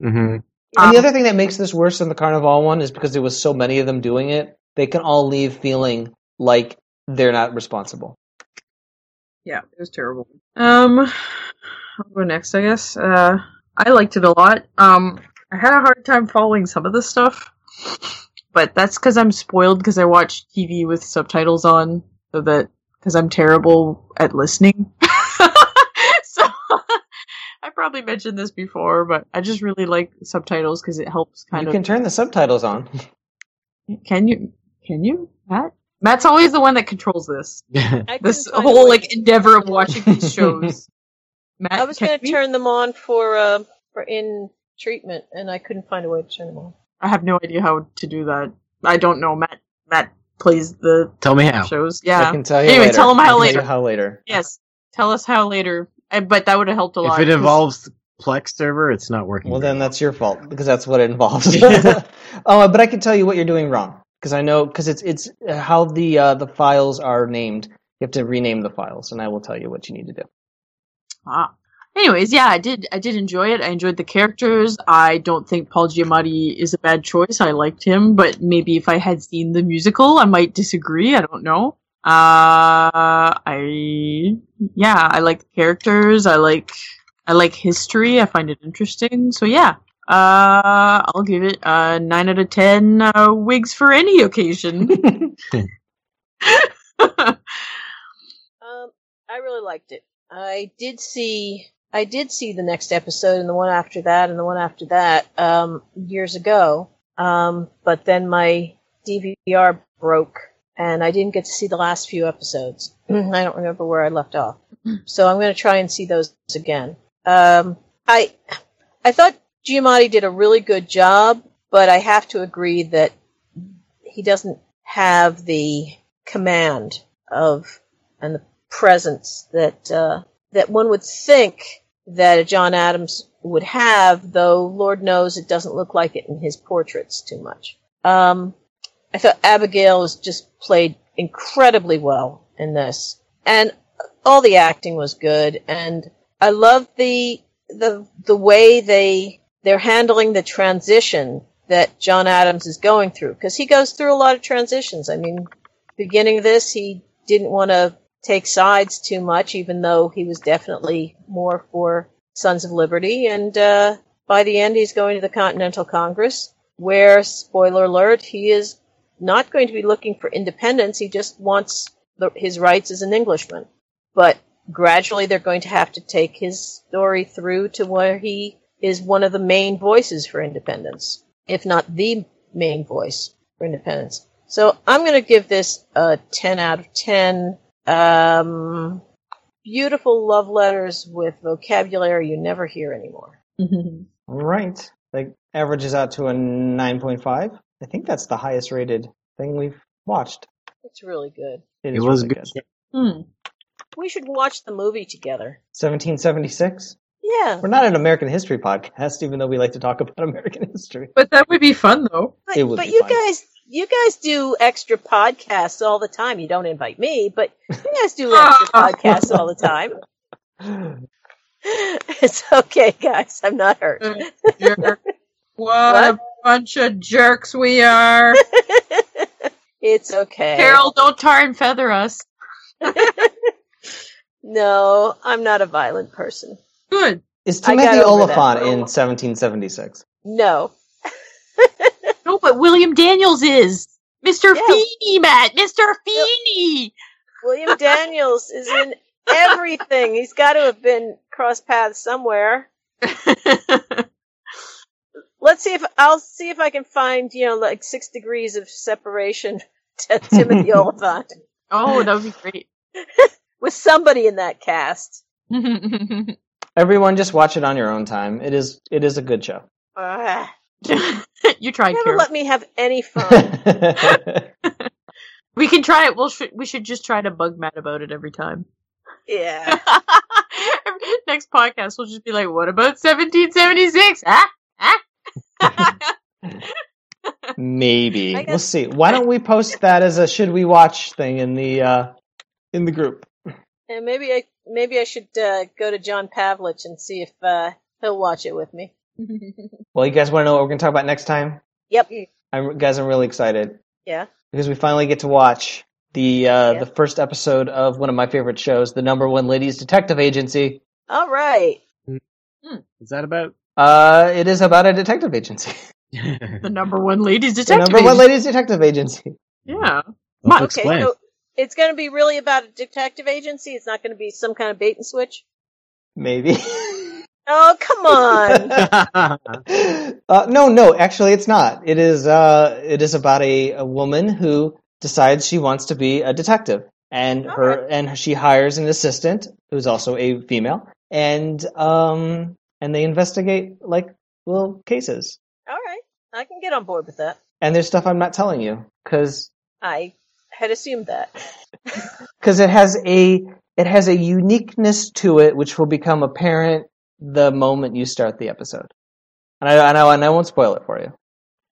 hmm And the other thing that makes this worse than the Carnival one is because there was so many of them doing it, they can all leave feeling like they're not responsible. Yeah, it was terrible. Um, I'll go next, I guess. Uh, I liked it a lot. Um, I had a hard time following some of the stuff, but that's because I'm spoiled because I watch TV with subtitles on, so that because I'm terrible at listening. So I probably mentioned this before, but I just really like subtitles because it helps kind you of. You can turn the subtitles on. Can you? Can you, Matt? Matt's always the one that controls this. *laughs* This couldn't find a whole like endeavor of watching these *laughs* shows. Matt, I was going to turn them on for uh, for in treatment, and I couldn't find a way to turn them on. I have no idea how to do that. I don't know. Matt Matt plays the Tell me how. shows. Yeah. I can tell you anyway, later. tell him how later. how later. Yes, tell us how later. I, but that would have helped a lot. If it involves Plex server, it's not working. Well, then that's your fault because that's what it involves. *laughs* *laughs* oh, but I can tell you what you're doing wrong because I know because it's it's uh, how the uh, the files are named. You have to rename the files, and I will tell you what you need to do. Ah. Anyways, yeah, I did. I did enjoy it. I enjoyed the characters. I don't think Paul Giamatti is a bad choice. I liked him, but maybe if I had seen the musical, I might disagree. I don't know. Uh, I yeah, I like the characters. I like I like history. I find it interesting. So yeah, uh, I'll give it a nine out of ten uh, wigs for any occasion. *laughs* *laughs* Um, I really liked it. I did see I did see the next episode and the one after that and the one after that um, years ago. Um, but then my DVR broke and I didn't get to see the last few episodes. *clears throat* I don't remember where I left off. *clears throat* So I'm going to try and see those again. Um, I I thought Giamatti did a really good job, but I have to agree that he doesn't have the command of and the presence that uh, that one would think that a John Adams would have, though Lord knows it doesn't look like it in his portraits too much. Um, I thought Abigail was just played incredibly well in this, and all the acting was good, and I love the the the way they they're handling the transition that John Adams is going through because he goes through a lot of transitions. I mean, beginning of this, he didn't want to take sides too much, even though he was definitely more for Sons of Liberty. And uh, by the end, he's going to the Continental Congress, where, spoiler alert, he is not going to be looking for independence. He just wants the, his rights as an Englishman. But gradually, they're going to have to take his story through to where he is one of the main voices for independence, if not the main voice for independence. So I'm going to give this a 10 out of 10. Um, beautiful love letters with vocabulary you never hear anymore. *laughs* Right, that averages out to a nine point five. I think that's the highest rated thing we've watched. It's really good. It, It is was really good. good. Hmm. We should watch the movie together. 1776. Yeah. We're not an American history podcast, even though we like to talk about *laughs* American history. But that would be fun, though. But, It would but be you fun. guys, you guys do extra podcasts all the time. You don't invite me, but you guys do *laughs* extra podcasts all the time. *laughs* It's okay, guys. I'm not hurt. What, a bunch of jerks we are. *laughs* It's okay. Carol, don't tar and feather us. *laughs* No, I'm not a violent person. Good. Is I got Timothy over that. Olyphant in 1776? No. No, but William Daniels is. Mr. Feeney, Matt! Mr. Feeney! William Daniels is in everything. He's got to have been cross paths somewhere. *laughs* Let's see if I'll see if I can find you know like six degrees of separation *laughs* to Timothy *laughs* Olyphant Oh, that would be great. *laughs* with somebody in that cast. Everyone, just watch it on your own time. It is it is a good show. Ah, you tried, never Carol. let me have any fun. We can try it. We'll sh- we should just try to bug Matt about it every time. yeah. Next podcast, we'll just be like, "What about 1776? Huh? Huh? Maybe guess- we'll see. Why don't we post *laughs* that as a should we watch thing in the uh, in the group? And maybe I maybe I should uh, go to John Pavlich and see if uh, he'll watch it with me. *laughs* Well, you guys want to know what we're going to talk about next time? Yep. I'm guys, I'm really excited Yeah. because we finally get to watch the uh, Yeah. the first episode of one of my favorite shows, the number one ladies detective agency. All right. Is that about? Uh, it is about a detective agency, *laughs* the number one ladies detective. the detective. number one ladies detective agency. Yeah. Well, Okay, explain. so it's going to be really about a detective agency. It's not going to be some kind of bait and switch. Maybe. *laughs* Oh, come on. *laughs* uh, no, no, actually, it's not. It is. Uh, it is about a, a woman who decides she wants to be a detective, and her and she hires an assistant who's also a female, and um, and they investigate like little cases. All right. I can get on board with that. And there's stuff I'm not telling you because I had assumed that. *laughs* *laughs* because it has a it has a uniqueness to it which will become apparent the moment you start the episode. And I, I know, and I won't spoil it for you,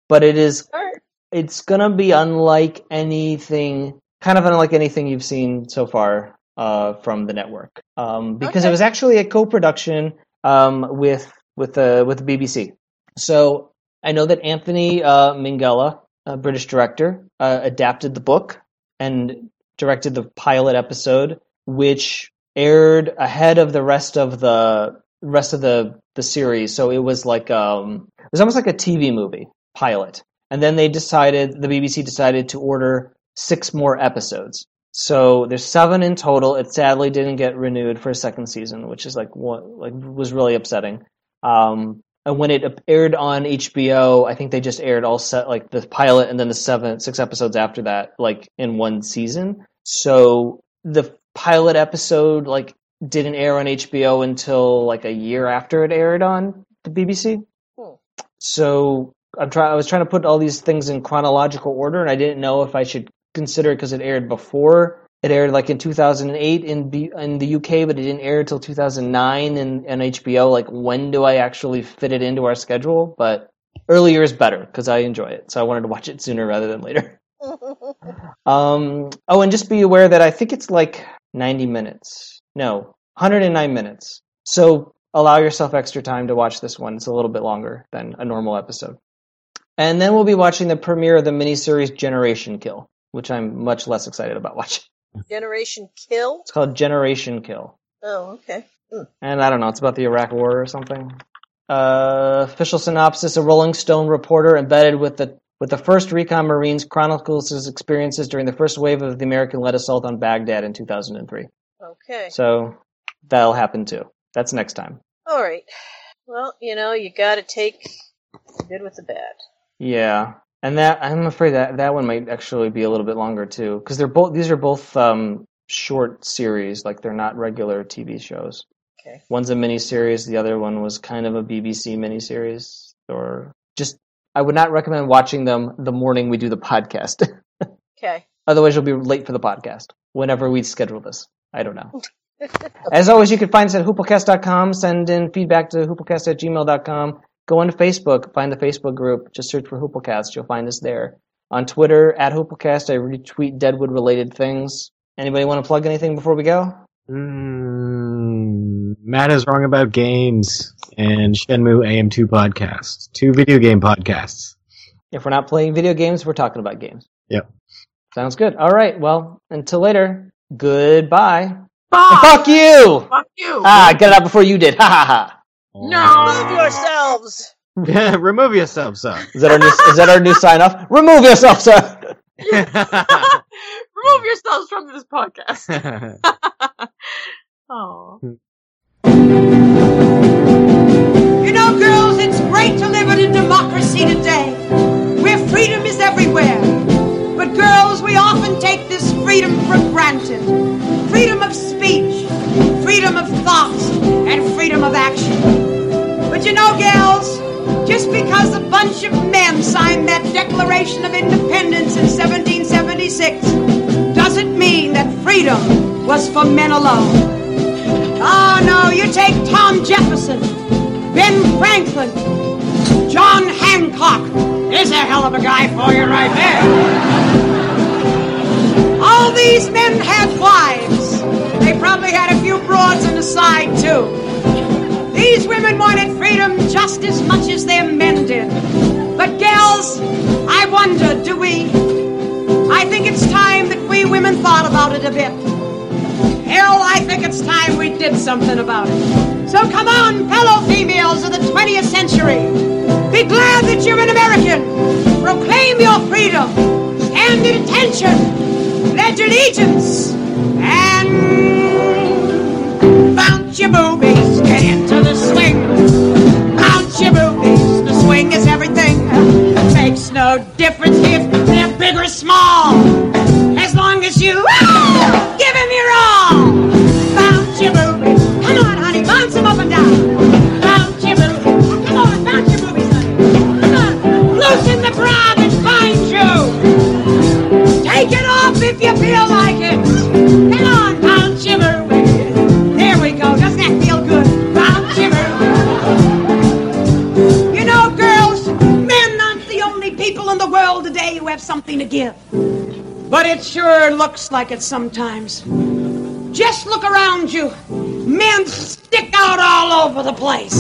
but it is right. it's gonna be unlike anything, kind of unlike anything you've seen so far uh, from the network, um, because it was actually a co-production um, with with the with the BBC. So I know that Anthony uh, Minghella, a British director, uh, adapted the book and directed the pilot episode, which aired ahead of the rest of the rest of the the series. So it was like um, it was almost like a TV movie pilot. And then they decided the BBC decided to order six more episodes. So there's seven in total. It sadly didn't get renewed for a second season, which is like what like was really upsetting. Um, and when it aired on HBO, I think they just aired all set like the pilot and then the seven six episodes after that, like in one season. So the pilot episode like didn't air on HBO until like a year after it aired on the BBC. Hmm. So I'm trying. I was trying to put all these things in chronological order, and I didn't know if I should consider it because it aired before. It aired like in 2008 in B, in the UK, but it didn't air until 2009 in, in HBO. Like, when do I actually fit it into our schedule? But earlier is better because I enjoy it, so I wanted to watch it sooner rather than later. *laughs* Um, oh, and just be aware that I think it's like 90 minutes. No, 109 minutes. So allow yourself extra time to watch this one. It's a little bit longer than a normal episode. And then we'll be watching the premiere of the miniseries Generation Kill, which I'm much less excited about watching. Generation Kill? It's called Generation Kill. Oh, okay. Hmm. And I don't know, it's about the Iraq War or something. Uh, official synopsis: A Rolling Stone reporter embedded with the with the first recon Marines chronicles his experiences during the first wave of the American-led assault on Baghdad in 2003. Okay. So that'll happen too. That's next time. All right. Well, you know, you got to take the good with the bad. Yeah, and that I'm afraid that that one might actually be a little bit longer too, because they're both these are both um, short series, like they're not regular TV shows. Okay. One's a miniseries, the other one was kind of a BBC miniseries, or just I would not recommend watching them the morning we do the podcast. *laughs* Okay. Otherwise, you'll be late for the podcast whenever we schedule this. I don't know. *laughs* As always, you can find us at hooplecast.com. Send in feedback to hooplecast at gmail.com. Go onto Facebook, find the Facebook group. Just search for Hooplecast. You'll find us there. On Twitter, at Hooplecast, I retweet Deadwood related things. Anybody want to plug anything before we go? Mm, Matt is wrong about games and Shenmue AM2 podcast. Two video game podcasts. If we're not playing video games, we're talking about games. Yep. Sounds good. All right. Well, until later. Goodbye. Bye. Fuck you. Fuck you. Ah, get it out before you did. Ha ha ha. No. Oh. Move yourselves. Yeah, remove yourself, sir. Is that our new? is that our new sign off? Remove yourself, sir. *laughs* Remove yourselves from this podcast. *laughs* *laughs* Oh. You know, girls, it's great to live in a democracy today, where freedom is everywhere. But girls, we often take this freedom for granted. Freedom of speech, freedom of thought, and freedom of action. But you know, gals, just because a bunch of men signed that Declaration of Independence in 1776 doesn't mean that freedom was for men alone. Oh no, you take Tom Jefferson, Ben Franklin, John Hancock. There's a hell of a guy for you right there. All these men had wives. They probably had a few broads on the side too. These women wanted freedom just as much as their men did. But gals, I wonder, do we? I think it's time that we women thought about it a bit. Hell, I think it's time we did something about it. So come on, fellow females of the 20th century. Be glad that you're an American. Proclaim your freedom. Stand at attention. Pledge allegiance. And your boobies. Get into the swing. Bounce your boobies. The swing is everything. It Makes no difference if they're big or small. As long as you ah, give him your all. Bounce your boobies. Something to give. But it sure looks like it sometimes. Just look around you. Men stick out all over the place.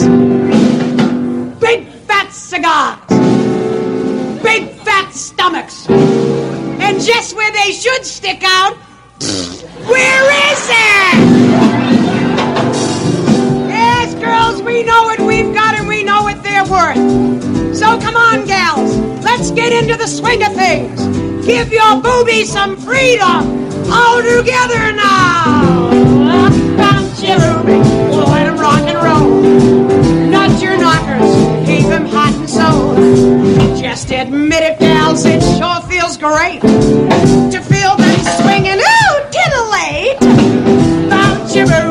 Big fat cigars. Big fat stomachs. And just where they should stick out, where is it? Yes, girls, we know what we've got and we know what they're worth. So come on, gals, let's get into the swing of things. Give your boobies some freedom all together now. Bounce your boobies, we'll let them rock and roll. Nut your knockers, keep them hot and sold. Just admit it, gals, it sure feels great to feel them swinging. Ooh, titillate. Bounce your boobies.